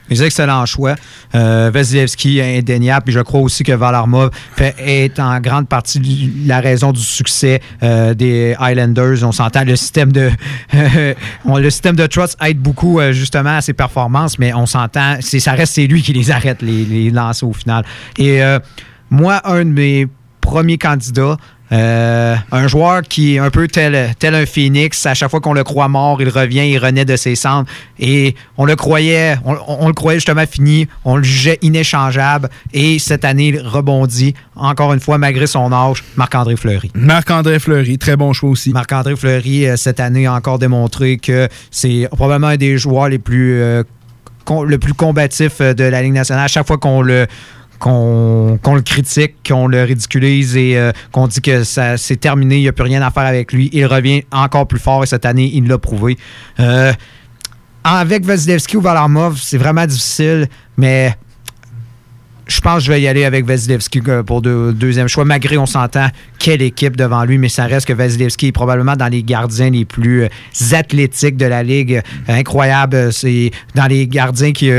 Des excellents choix. Euh, Vasilevski indéniable. Puis je crois aussi que Valarmov fait, est en grande partie la raison du succès euh, des Highlanders. On s'entend le système de le système de Trotz aide beaucoup euh, justement à ses performances, mais on s'entend, ça reste c'est lui qui les arrête les, les au final. Et euh, moi, un de mes premiers candidats. Euh, un joueur qui est un peu tel, tel un phénix. À chaque fois qu'on le croit mort, il revient, il renaît de ses cendres. Et on le croyait, on, on le croyait justement fini. On le jugeait inéchangeable. Et cette année, il rebondit. Encore une fois, malgré son âge, Marc-André Fleury. Marc-André Fleury, très bon choix aussi. Marc-André Fleury, euh, cette année, a encore démontré que c'est probablement un des joueurs les plus, euh, le plus combatif euh, de la Ligue nationale. À chaque fois qu'on le qu'on le critique, qu'on le ridiculise et euh, qu'on dit que ça c'est terminé, il n'y a plus rien à faire avec lui, il revient encore plus fort et cette année, il l'a prouvé. Euh, avec Vasilevski ou Valarmov, c'est vraiment difficile, mais je pense que je vais y aller avec Vasilevski euh, pour deux- deuxième choix. Malgré, on s'entend, quelle équipe devant lui, mais ça reste que Vasilevski est probablement dans les gardiens les plus athlétiques de la Ligue. Incroyable. C'est dans les gardiens qui...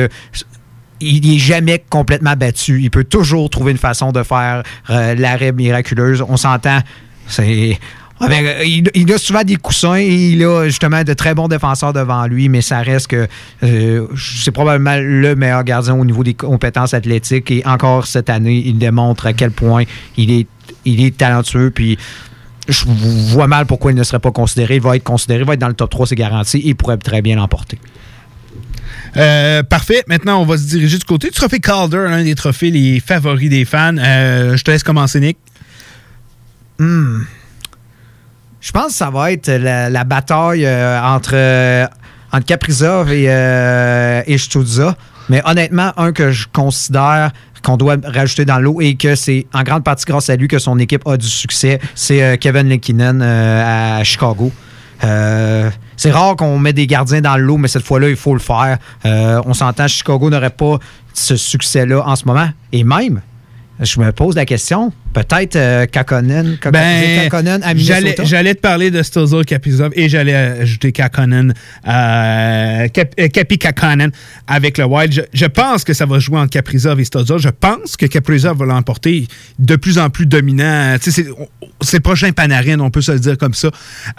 il n'est jamais complètement battu. Il peut toujours trouver une façon de faire euh, l'arrêt miraculeuse. On s'entend. C'est. il, a souvent des coussins et il a justement de très bons défenseurs devant lui, mais ça reste que euh, c'est probablement le meilleur gardien au niveau des compétences athlétiques. Et encore cette année, il démontre à quel point il est, il est talentueux. Puis je vois mal pourquoi il ne serait pas considéré. Il va être considéré, il va être dans le top 3, c'est garanti. Il pourrait très bien l'emporter. Euh, parfait. Maintenant, on va se diriger du côté du trophée Calder, l'un des trophées les favoris des fans. Euh, je te laisse commencer, Nick. Hmm. Je pense que ça va être la, bataille euh, entre, entre Kaprizov et, et. Mais honnêtement, un que je considère qu'on doit rajouter dans l'eau et que c'est en grande partie grâce à lui que son équipe a du succès, c'est Kevin Lekinen euh, à Chicago. C'est rare qu'on met des gardiens dans l'eau, mais cette fois-là, il faut le faire. Euh, on s'entend, Chicago n'aurait pas ce succès-là en ce moment. Et même, je me pose la question, Peut-être euh, Kakonen, Kak- Ben, Kakonen à j'allais, Minnesota. j'allais te parler de Stozil Kaprizov et j'allais ajouter Kakonen, euh, Kap- euh, Kapi Kakonen avec le Wild. Je, je pense que ça va jouer entre Kaprizov et Stozil. Je pense que Kaprizov va l'emporter de plus en plus dominant. C'est, le prochain Panarin, on peut se le dire comme ça,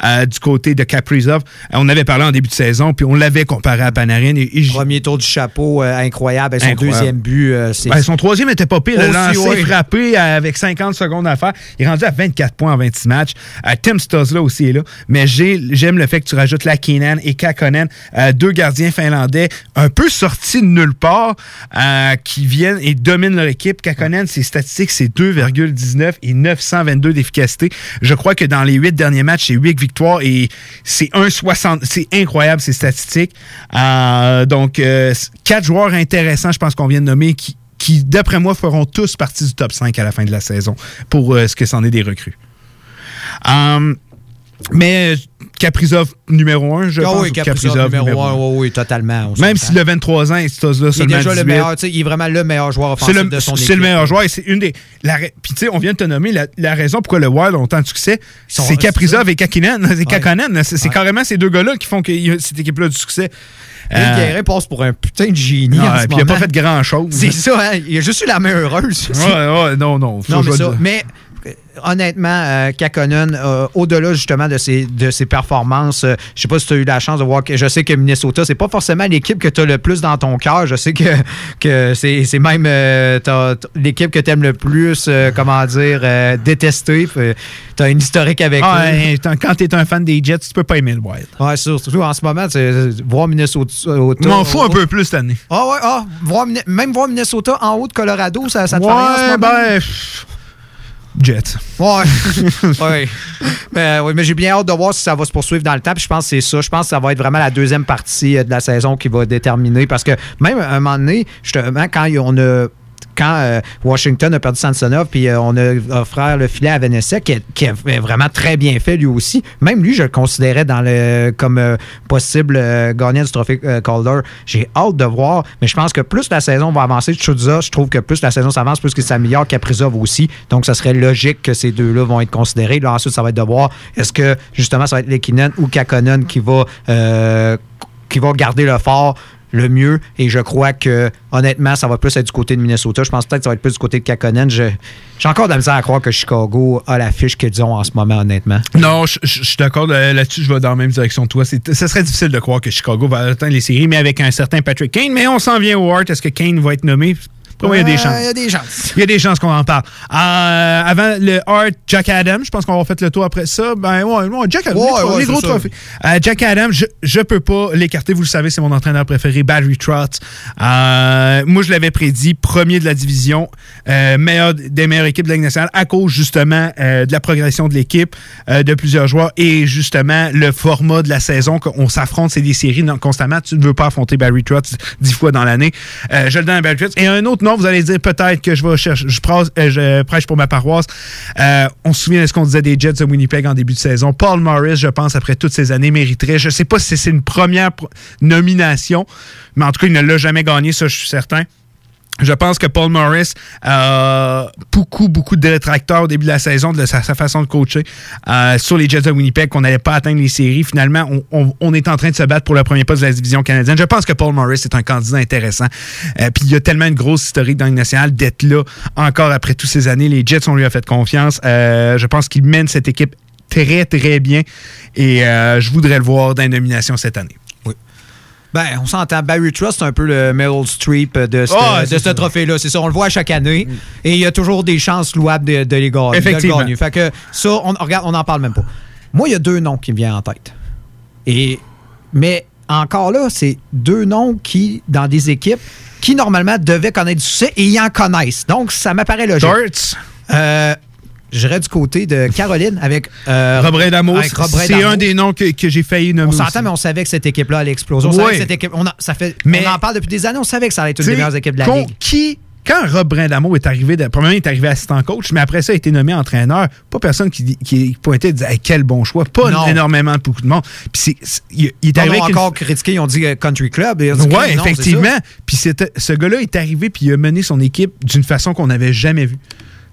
euh, du côté de Kaprizov. Euh, On avait parlé en début de saison, puis on l'avait comparé à Panarin. Et, et j- Premier tour du chapeau, incroyable. Et son Incroyable. deuxième but, c'est. Ben, son troisième était pas pire. Le lancer ouais. frappé avec 50 secondes à faire. Il est rendu à 24 points en 26 matchs. Euh, Tim Stosla aussi est là. Mais j'ai- j'aime le fait que tu rajoutes Lakinen et Kakonen, euh, deux gardiens finlandais un peu sortis de nulle part, euh, qui viennent et dominent leur équipe. Kakonen, ses statistiques, c'est 2,19 et 922 d'efficacité. Je crois que dans les huit derniers matchs, c'est 8 victoires et c'est 1,60. C'est incroyable, ces statistiques. Euh, donc, quatre joueurs intéressants, je pense qu'on vient de nommer, qui, qui d'après moi, feront tous partie du top 5 à la fin de la saison pour euh, ce que c'en est des recrues. Euh, mais Kaprizov numéro 1, je Ah pense. oui, ou Kaprizov numéro 1, oui, oui, totalement. Même s'il a 23 ans Stosla il est déjà le 18. meilleur, il est vraiment le meilleur joueur C'est offensif le, de son équipe. c'est le meilleur joueur et c'est une des. la Puis, tu sais, on vient de te nommer la, la raison pourquoi le Wild ont tant de succès. C'est Kaprizov et Kakinen. C'est Ouais. C'est c'est Ouais. carrément ces deux gars-là qui font que cette équipe-là a du succès. Euh, Guérin passe pour un putain de génie. En ce puis il a pas fait grand-chose. C'est ça, hein? Il a juste eu la main heureuse. Ouais, ouais, non, non. faut Non, mais ça. Honnêtement, euh, Kakkonen, euh, au-delà justement de ses, de ses performances, euh, je sais pas si tu as eu la chance de voir que je sais que Minnesota, c'est pas forcément l'équipe que tu as le plus dans ton cœur. Je sais que, que c'est c'est même euh, l'équipe que tu aimes le plus, euh, comment dire, détestée. Tu as une historique avec eux. Ouais, t'en- quand t'es un fan des Jets, tu peux pas aimer le Wild. Ouais, surtout en ce moment, voir Minnesota. Je m'en fous un peu plus cette année. Ah ouais, ah, voir même voir Minnesota en haut de Colorado, ça, ça te fait rien en ce Ouais, moment? ben. Jets. Ouais. ouais. Mais, ouais, mais j'ai bien hâte de voir si ça va se poursuivre dans le temps. Puis je pense que c'est ça. Je pense que ça va être vraiment la deuxième partie euh, de la saison qui va déterminer. Parce que même à un moment donné, justement, quand on a. Quand euh, Washington a perdu Samsonov, puis euh, on a offert le filet à Vanessa, qui, qui a vraiment très bien fait lui aussi. Même lui, je le considérais comme euh, possible gagnant du trophée Calder. J'ai hâte de voir, mais je pense que plus la saison va avancer, Chudza, je trouve que plus la saison s'avance, plus que s'améliore Kaprizov aussi. Donc, ça serait logique que ces deux-là vont être considérés. Là, ensuite, ça va être de voir est-ce que justement ça va être Lekinen ou Kakonen qui va, qui va garder le fort le mieux. Et je crois que, honnêtement, ça va plus être du côté de Minnesota. Je pense peut-être que ça va être plus du côté de Kakonen. J'ai encore de la misère à croire que Chicago a la fiche qu'ils ont en ce moment, honnêtement. Non, je, suis d'accord là- là-dessus, je vais dans la même direction que toi. Ce serait difficile de croire que Chicago va atteindre les séries, mais avec un certain Patrick Kane. Mais on s'en vient au Hart. Est-ce que Kane va être nommé? Moi, il y a des chances. Il y a des chances. Il y a des chances qu'on en parle. Euh, avant le Hart, Jack Adams, je pense qu'on va faire le tour après ça. Ben ouais, ouais, Jack Adams, Ouais, les, gros trophées. Euh, Jack Adams, je, je peux pas l'écarter, vous le savez, c'est mon entraîneur préféré, Barry Trotz. Euh, moi, je l'avais prédit, premier de la division, meilleur des meilleures équipes de la Ligue nationale, à cause justement de la progression de l'équipe, de plusieurs joueurs et justement le format de la saison qu'on s'affronte, c'est des séries non, constamment. Tu ne veux pas affronter Barry Trotz dix fois dans l'année. Je le donne à Barry Trotz. Et un autre nom, vous allez dire peut-être que je vais chercher, je, prêche- euh, prêche pour ma paroisse. Euh, on se souvient de ce qu'on disait des Jets de Winnipeg en début de saison. Paul Morris, je pense, après toutes ces années, mériterait. Je ne sais pas si c'est une première nomination, mais en tout cas, il ne l'a jamais gagné, ça, je suis certain. Je pense que Paul Morris a beaucoup, beaucoup de détracteurs au début de la saison de sa, façon de coacher euh, sur les Jets de Winnipeg, qu'on n'allait pas atteindre les séries. Finalement, on, on- on est en train de se battre pour le premier poste de la division canadienne. Je pense que Paul Morris est un candidat intéressant. Euh, Puis il y a tellement une grosse historique dans le national d'être là encore après toutes ces années. Les Jets, on lui a fait confiance. Euh, je pense qu'il mène cette équipe très, très bien. Et euh, je voudrais le voir dans les nominations cette année. Ben, on s'entend. Barry Trust, c'est un peu le Meryl Streep de ce, Ah, de ce trophée-là. C'est ça, on le voit à chaque année. Et il y a toujours des chances louables de, de les gagner. le Effectivement. Fait que ça, on, regarde, on n'en parle même pas. Moi, il y a deux noms qui me viennent en tête. Et, mais encore là, c'est deux noms qui, dans des équipes, qui normalement devaient connaître du succès et ils en connaissent. Donc, ça m'apparaît logique. Euh, J'irais du côté de Caroline avec euh, Robert Damos, c'est un des noms que, que j'ai failli nommer. On s'entend, mais on savait que cette équipe-là allait exploser. On Ouais. savait que cette équipe. On, a- ça fait, Mais- on en parle depuis des années. On savait que ça allait être une des meilleures équipes de la Ligue. Qui, quand Rob Brindamo est arrivé, de- premièrement, il est arrivé assistant coach, mais après ça, il a été nommé entraîneur. Pas personne qui, qui pointait et disait Hey, quel bon choix. Pas Non. énormément de beaucoup de monde. Puis il, il est On arrivé a avec une- encore critiqué, ils ont dit euh, Country Club. c'est effectivement. Puis ce gars-là est arrivé puis il a mené son équipe d'une façon qu'on n'avait jamais vue.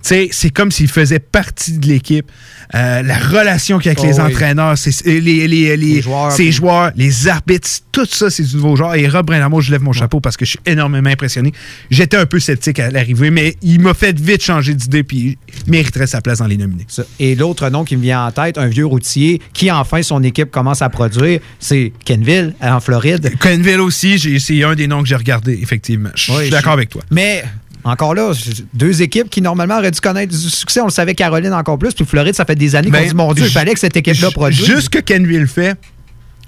C'est comme s'il faisait partie de l'équipe. Euh, la relation qu'il y a avec Oh les entraîneurs, les, les, les, joueurs, ses puis- joueurs, les arbitres, tout ça, c'est du nouveau genre. Et Rob Brindamo, je lève mon chapeau parce que je suis énormément impressionné. J'étais un peu sceptique à l'arrivée, mais il m'a fait vite changer d'idée, puis il mériterait sa place dans les nominés. Et l'autre nom qui me vient en tête, un vieux routier qui, enfin, son équipe commence à produire, c'est Kenville, en Floride. Kenville aussi, c'est un des noms que j'ai regardé, effectivement. Je Oui, suis d'accord avec toi. Mais encore là, deux équipes qui normalement auraient dû connaître du succès. On le savait, Caroline encore plus. Puis Floride, ça fait des années qu'on Ben, dit, mon Dieu, il fallait que cette équipe-là produise. Juste que Kenville fait,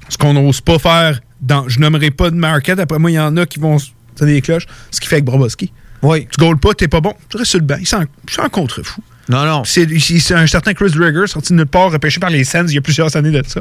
ce qu'on n'ose pas faire dans. Je nommerai pas de market. Après moi, il y en a qui vont sonner les cloches. Ce qu'il fait avec Broboski. Oui. Tu goals pas, t'es pas bon. Tu restes sur le banc. Il s'en- C'est un contre-fou. Non, non. C'est un certain Chris Drager, sorti de nulle part, repêché par les Sens il y a plusieurs années de ça,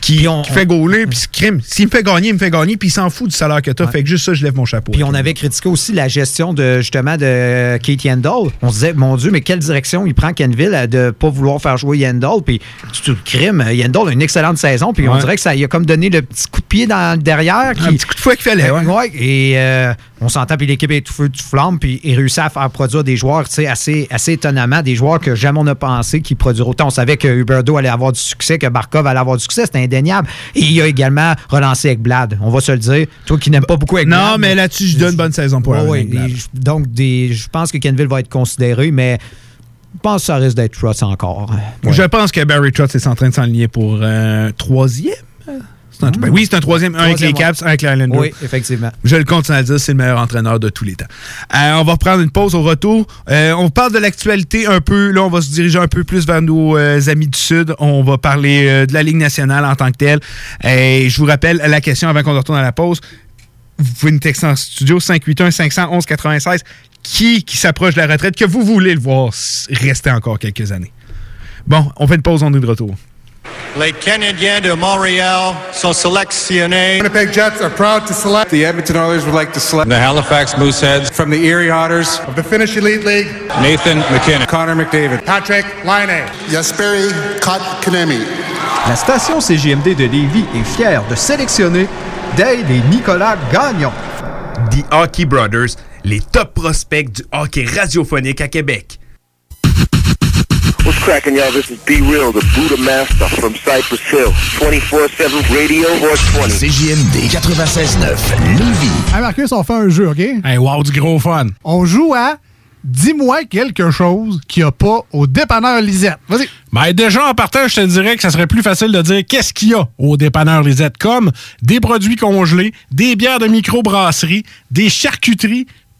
qui, qui fait gauler, puis crime. S'il me fait gagner, il me fait gagner, puis il s'en fout du salaire que t'as. Fait que juste ça, je lève mon chapeau. Puis on avait critiqué aussi la gestion de justement de Kate Yandel. On se disait, mon Dieu, mais quelle direction il prend Kenville de pas vouloir faire jouer Yandel. Puis tu le crime, Yandel a une excellente saison. Puis on dirait que ça lui a comme donné le petit coup de pied dans derrière. Qui, Un petit coup de fouet qu'il fallait, ouais. et euh, on s'entend, puis l'équipe est tout feu, tout flamme. Puis il réussit à faire produire des joueurs assez, assez étonnamment, des joueurs que jamais on a pensé qu'ils produiraient autant. On savait que Huberdo allait avoir du succès, que Barkov allait avoir du succès. C'était indéniable. Et il a également relancé avec Blad. On va se le dire. Toi qui n'aimes pas beaucoup avec Non, mais là-dessus, je donne une bonne saison pour je- donc, je pense que Kenville va être considéré, mais je pense que ça risque d'être Truss encore. Je pense que Barry Trotz est en train de s'enligner pour euh, troisième. C'est un- ben oui, c'est un troisième, un avec les Caps, un avec les Islanders. Oui, effectivement. Je le continue à dire, c'est le meilleur entraîneur de tous les temps. Euh, on va reprendre une pause au retour. Euh, on parle de l'actualité un peu. Là, on va se diriger un peu plus vers nos euh, amis du Sud. On va parler de la Ligue nationale en tant que telle. Et je vous rappelle la question avant qu'on retourne à la pause. Vous pouvez nous texter en studio 581-511-96. Qui qui s'approche de la retraite que vous voulez le voir rester encore quelques années? Bon, on fait une pause, on est de retour. Les Canadiens de Montréal sont sélectionnés. Winnipeg Jets are proud to select. The Edmonton Oilers would like to select. The Halifax Mooseheads. From the Erie Otters. Of the Finnish Elite League. Nathan McKinnon. Connor McDavid. Patrick Laine. Jesperi Kotkaniemi. La station CGMD de Lévis est fière de sélectionner Dale et Nicolas Gagnon. The Hockey Brothers, les top prospects du hockey radiophonique à Québec. Cracking, y'all? This is Be Real, the Buddha Master from Cypress Hill. 24-7 Radio 420. CJMD 96.9, Lévis. Hey Marcus, on fait un jeu, OK? Hey, wow, du gros fun. On joue à Dis-moi quelque chose qu'il n'y a pas au dépanneur Lisette. Vas-y. Ben déjà, en partant, je te dirais que ça serait plus facile de dire qu'est-ce qu'il y a au dépanneur Lisette, comme des produits congelés, des bières de microbrasserie, des charcuteries,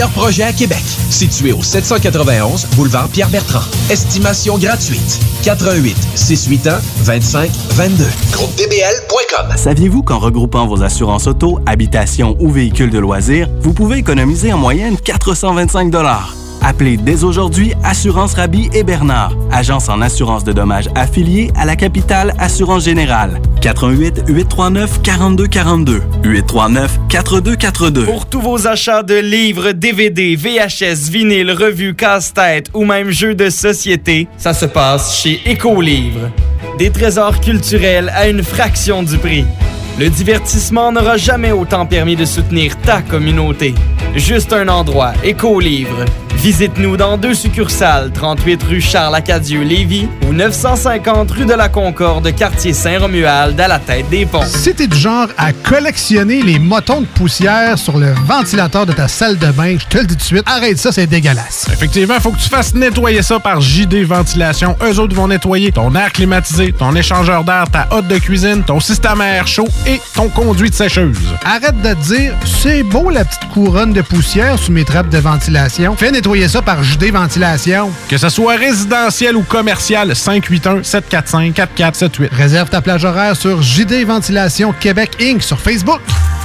projets à Québec. Situé au 791 boulevard Pierre-Bertrand. Estimation gratuite. 88 681 25 22. GroupeDBL.com. Saviez-vous qu'en regroupant vos assurances auto, habitation ou véhicules de loisirs, vous pouvez économiser en moyenne 425 Appelez dès aujourd'hui Assurance Rabi et Bernard, agence en assurance de dommages affiliée à la capitale Assurance Générale. 88 839 4242 839 4242. Pour tous vos achats de livres, DVD, VHS, vinyle, revues, casse-tête ou même jeux de société, ça se passe chez Écolivre. Des trésors culturels à une fraction du prix. Le divertissement n'aura jamais autant permis de soutenir ta communauté. Juste un endroit, Écolivre. Visite-nous dans deux succursales, 38 rue Charles-Acadieux-Lévis ou 950 rue de la Concorde, quartier Saint-Romuald, à la tête des ponts. Si t'es du genre à collectionner les motons de poussière sur le ventilateur de ta salle de bain, je te le dis tout de suite, arrête ça, c'est dégueulasse. Effectivement, il faut que tu fasses nettoyer ça par JD Ventilation. Eux autres vont nettoyer ton air climatisé, ton échangeur d'air, ta hotte de cuisine, ton système à air chaud et ton conduit de sécheuse. Arrête de te dire, c'est beau la petite couronne de poussière sous mes trappes de ventilation. Fais nettoyer ça par JD Ventilation. Que ce soit résidentiel ou commercial, 581-745-4478. Réserve ta plage horaire sur JD Ventilation Québec Inc. sur Facebook.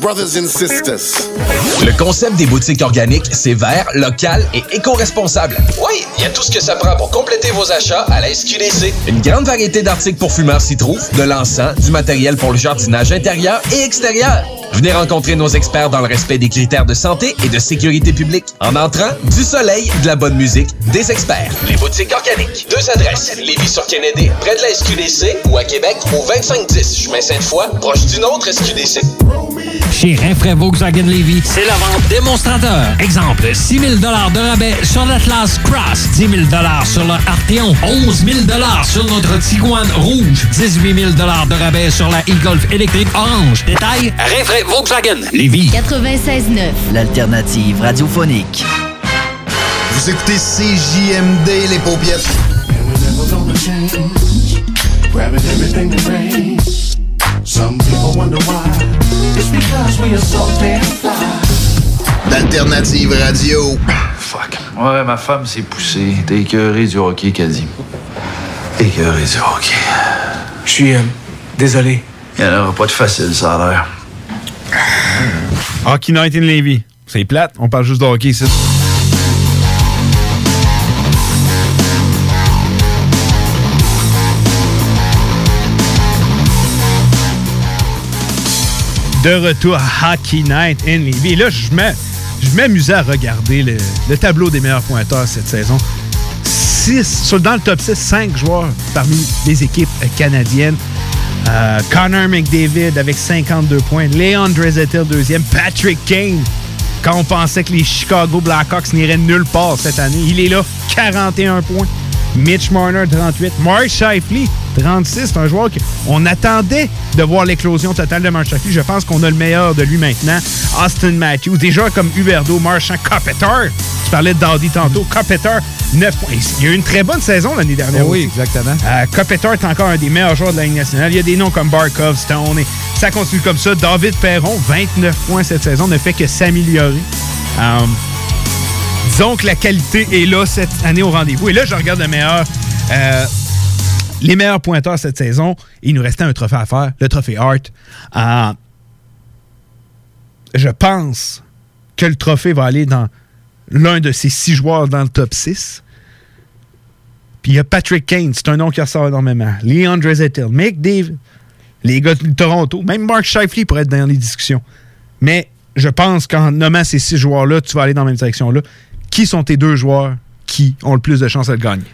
Brothers and sisters. Le concept des boutiques organiques, c'est vert, local et éco-responsable. Oui, il y a tout ce que ça prend pour compléter vos achats à la SQDC. Une grande variété d'articles pour fumeurs s'y trouve, de l'encens, du matériel pour le jardinage intérieur et extérieur. Venez rencontrer nos experts dans le respect des critères de santé et de sécurité publique. En entrant, du soleil, de la bonne musique, des experts. Les boutiques organiques. Deux adresses. Lévis-sur-Kennedy, près de la SQDC ou à Québec au 2510 chemin Sainte-Foy, proche d'une autre SQDC. Chez Rinfraie Volkswagen Levy, c'est la vente démonstrateur. Exemple, 6 000 de rabais sur l'Atlas Cross, 10 000 sur le Arteon, 11 000 sur notre Tiguan Rouge, 18 000 de rabais sur la e-Golf électrique orange. Détail, Rinfraie Volkswagen Levy. 96.9. L'alternative radiophonique. Vous écoutez CJMD, les paupiètes. Grabbing everything that rains. Some people wonder why. It's because we are so damn fly. D'alternative radio. Fuck. Ouais, ma femme s'est poussée. T'es écœuré du hockey, Caddy. Écœuré du hockey. Je suis euh, désolé. Il n'y en aura pas de facile, ça a l'air. Hockey Night in Levy. C'est plate, on parle juste de hockey. De retour à Hockey Night in Levy. Là, je m'amusais à regarder le, le tableau des meilleurs pointeurs cette saison. Six, dans le top 6, 5 joueurs parmi les équipes canadiennes. Euh, Connor McDavid avec 52 points. Léon Draisaitl deuxième. Patrick Kane. Quand on pensait que les Chicago Blackhawks n'iraient nulle part cette année, il est là, 41 points. Mitch Marner, 38. Mark Shifley, 36. C'est un joueur qu'on attendait de voir l'éclosion totale de Mark Shifley. Je pense qu'on a le meilleur de lui maintenant. Austin Matthews, des joueurs comme Huberdo, Marchand, Kopitar. Tu parlais de Dowdy tantôt. Kopitar, 9 points. Il y a eu une très bonne saison l'année dernière. Oui, aussi. exactement. Euh, est encore un des meilleurs joueurs de la Ligue nationale. Il y a des noms comme Barkov, Stone, et ça continue comme ça. David Perron, 29 points cette saison, ne fait que s'améliorer. Euh, que la qualité est là cette année au rendez-vous. Et là, je regarde euh, les meilleurs pointeurs cette saison. Il nous restait un trophée à faire, le trophée Hart. Euh, je pense que le trophée va aller dans l'un de ces six joueurs dans le top 6. Puis il y a Patrick Kane, c'est un nom qui ressort énormément. Leon Draisaitl, McDavid, les gars de Toronto, même Mark Shifley pourrait être dans les discussions. Mais je pense qu'en nommant ces six joueurs-là, tu vas aller dans la même direction-là. Qui sont tes deux joueurs qui ont le plus de chances de le gagner?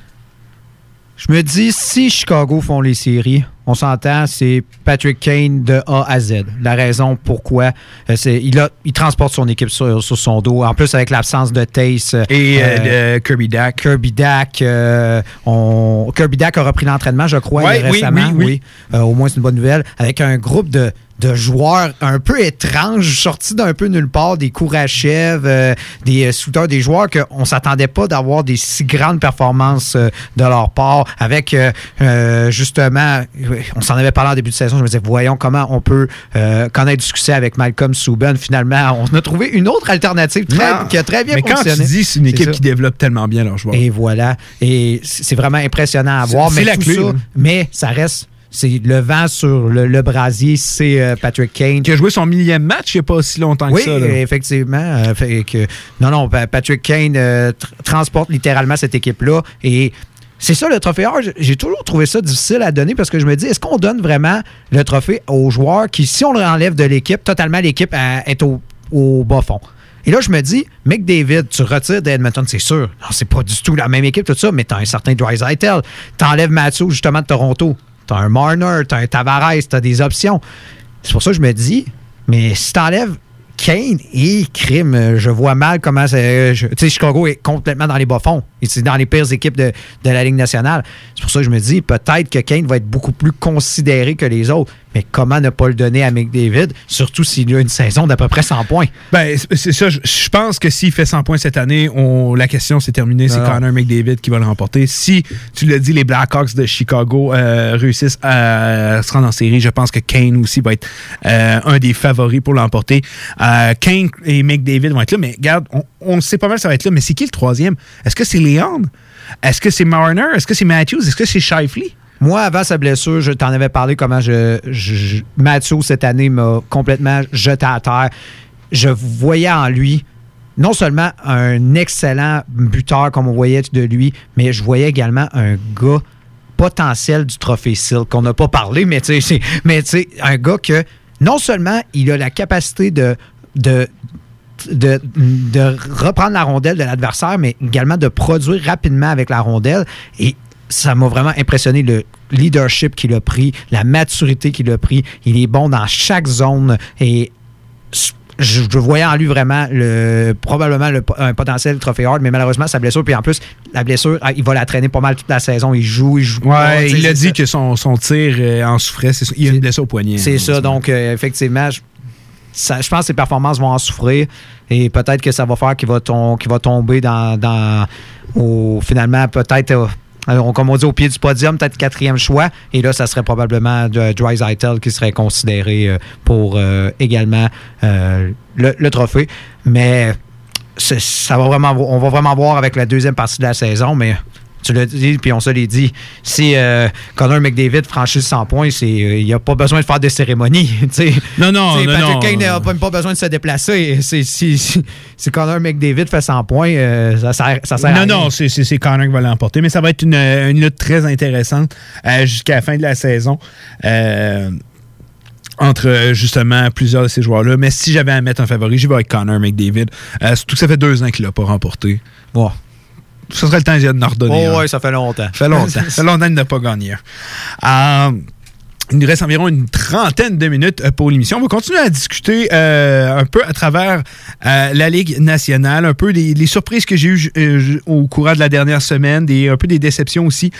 Je me dis, si Chicago font les séries, on s'entend, c'est Patrick Kane de A à Z. La raison pourquoi, euh, c'est il, a, il transporte son équipe sur, sur son dos. En plus, avec l'absence de Tace. Et euh, de Kirby Dack. Kirby Dack. euh, on- Kirby Dack a repris l'entraînement, je crois, Ouais, oui, récemment. oui, oui. Euh, au moins, c'est une bonne nouvelle. Avec un groupe de, de joueurs un peu étranges, sortis d'un peu nulle part, des Kourachev, euh, des euh, des joueurs qu'on ne s'attendait pas d'avoir des si grandes performances euh, de leur part. Avec, euh, euh, justement, on s'en avait parlé en début de saison, je me disais, voyons comment on peut euh, connaître du succès avec Malcolm Subban. Finalement, on a trouvé une autre alternative très- Non. qui a très bien Mais quand fonctionné. tu dis c'est une équipe qui développe tellement bien leurs joueurs. Et voilà. Et c'est vraiment impressionnant à voir. C'est- la clé, ça, hein. mais ça reste. C'est le vent sur le, le brasier, c'est euh, Patrick Kane. Qui a joué son millième match il n'y a pas si longtemps Oui, que ça. là. effectivement. Euh, fait que, non, non, Pa- Patrick Kane euh, tr- transporte littéralement cette équipe-là. Et c'est ça le trophée Hart. J'ai toujours trouvé ça difficile à donner parce que je me dis, est-ce qu'on donne vraiment le trophée aux joueurs qui, si on le enlève de l'équipe, totalement l'équipe euh, est au, bas fond? Et là, je me dis, McDavid, tu retires d'Edmonton, c'est sûr. Non, c'est pas du tout la même équipe, tout ça, mais t'as un certain Drysaitel. T'enlèves Matthews, justement, de Toronto. T'as un Marner, t'as un Tavares, t'as des options. C'est pour ça que je me dis, mais si t'enlèves Kane et Crime, euh, je vois mal comment je- Tu sais, Chicago est complètement dans les bas-fonds. C'est dans les pires équipes de, de la Ligue nationale. C'est pour ça que je me dis, peut-être que Kane va être beaucoup plus considéré que les autres. Mais comment ne pas le donner à McDavid, surtout s'il a une saison d'à peu près 100 points? Ben, c'est- ça. Je, je pense que s'il fait 100 points cette année, on, la question c'est terminée. C'est Non. Connor McDavid qui va le remporter. Si, tu l'as dit, les Blackhawks de Chicago euh, réussissent à se rendre en série, je pense que Kane aussi va être euh, un des favoris pour l'emporter. Euh, Kane et McDavid vont être là, mais regarde, on, on sait pas mal ça va être là. Mais c'est qui le troisième? Est-ce que c'est Leon? Est-ce que c'est Marner? Est-ce que c'est Matthews? Est-ce que c'est Shifley? Moi, avant sa blessure, je t'en avais parlé comment je, Mathieu, cette année, m'a complètement jeté à terre. Je voyais en lui non seulement un excellent buteur, comme on voyait de lui, mais je voyais également un gars potentiel du trophée Silk, qu'on n'a pas parlé, mais tu sais, mais un gars que non seulement il a la capacité de, de reprendre la rondelle de l'adversaire, mais également de produire rapidement avec la rondelle. Et ça m'a vraiment impressionné le leadership qu'il a pris, la maturité qu'il a pris. Il est bon dans chaque zone et je, je voyais en lui vraiment le, probablement le, un potentiel trophée hard, mais malheureusement sa blessure, puis en plus la blessure, ah, il va la traîner pas mal toute la saison. Il joue, il joue. Ouais, il a dit ça. que son, son tir euh, en souffrait. Il a une blessure au poignet. C'est ça, donc euh, effectivement, je, ça- je pense que ses performances vont en souffrir et peut-être que ça va faire qu'il va, tomber dans, dans au, finalement peut-être euh, alors, comme on dit au pied du podium, peut-être quatrième choix. Et là, ça serait probablement de Dreisaitl qui serait considéré euh, pour euh, également euh, le, le trophée. Mais ça on va vraiment voir avec la deuxième partie de la saison. Mais tu l'as dit, puis on se l'est dit. Si euh, Connor McDavid franchit 100 points, c'est, euh, il n'y a pas besoin de faire de cérémonie. Non, non, non, Patrick. Kane n'a pas, besoin de se déplacer. Si, si, si Connor McDavid fait 100 points, euh, ça sert, ça sert à Non, rien. non, c'est Connor qui va l'emporter, mais ça va être une, une lutte très intéressante euh, jusqu'à la fin de la saison. euh, entre euh, justement plusieurs de ces joueurs-là. Mais si j'avais à mettre un favori, j'y vais avec Connor McDavid. Euh, surtout que ça fait deux ans qu'il l'a pas remporté. Bon. Ça serait le temps d'y en redonner. Oh, ouais, ça fait longtemps. Ça fait longtemps. ça fait longtemps qu'il n'a pas gagné. un. Euh, il nous reste environ une trentaine de minutes euh, pour l'émission. On va continuer à discuter euh, un peu à travers euh, la Ligue nationale, un peu des, les surprises que j'ai eues euh, au courant de la dernière semaine, des, un peu des déceptions aussi.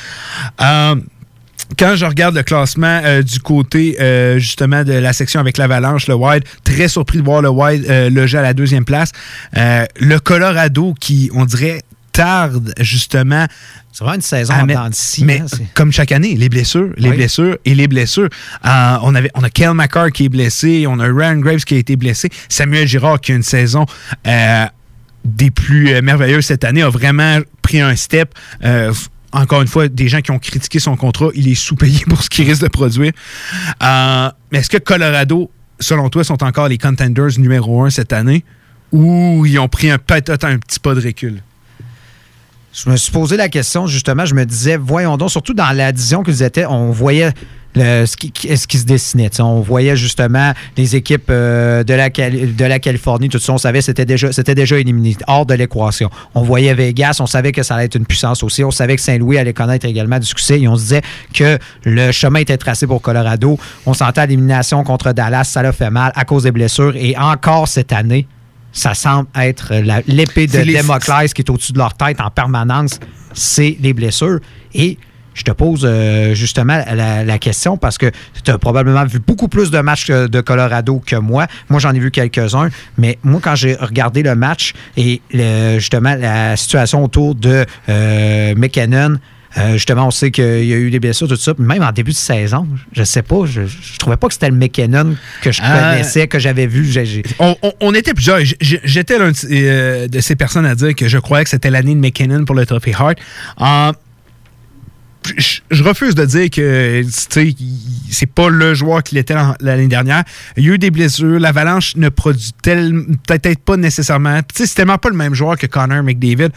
Quand je regarde le classement euh, du côté euh, justement de la section avec l'Avalanche, le Wild, très surpris de voir le Wild euh, loger à la deuxième place. Le Colorado qui, on dirait, tarde justement. C'est vraiment une saison à en mettre- Mais hein, comme chaque année, les blessures, les Oui. blessures et les blessures. Euh, on, avait, on a Kel McCarr qui est blessé, on a Ryan Graves qui a été blessé, Samuel Girard qui a une saison euh, des plus euh, merveilleuses cette année, a vraiment pris un step. Encore une fois, des gens qui ont critiqué son contrat, il est sous-payé pour ce qu'il risque de produire. Euh, mais est-ce que Colorado, selon toi, sont encore les contenders numéro un cette année ou ils ont pris un- peut-être un petit pas de recul? Je me suis posé la question, justement, je me disais, voyons donc, surtout dans la division qu'ils étaient, on voyait ce, qui, se dessinait. On voyait justement les équipes euh, de, la, Californie, tout ça, on savait c'était déjà, c'était déjà éliminé, hors de l'équation. On voyait Vegas, on savait que ça allait être une puissance aussi. On savait que Saint-Louis allait connaître également du succès et on se disait que le chemin était tracé pour Colorado. On sentait l'élimination contre Dallas, ça l'a fait mal à cause des blessures et encore cette année, ça semble être l'épée de Damoclès qui est au-dessus de leur tête en permanence, c'est les blessures. Et je te pose euh, justement la, la question parce que tu as probablement vu beaucoup plus de matchs de Colorado que moi. Moi, j'en ai vu quelques-uns, mais moi, quand j'ai regardé le match et le- justement la situation autour de euh, McKinnon, euh, justement, on sait qu'il y a eu des blessures, tout ça. Même en début de saison, je sais pas, je, je trouvais pas que c'était le McKinnon que je Ah. connaissais, que j'avais vu. On, on- on était plusieurs. J'étais l'un de, euh, de ces personnes à dire que je croyais que c'était l'année de McKinnon pour le Trophée Hart. Euh, je, refuse de dire que c'est pas le joueur qu'il était l'an- l'année dernière. Il y a eu des blessures. L'Avalanche ne produit peut-être pas nécessairement. C'est tellement pas le même joueur que Connor McDavid.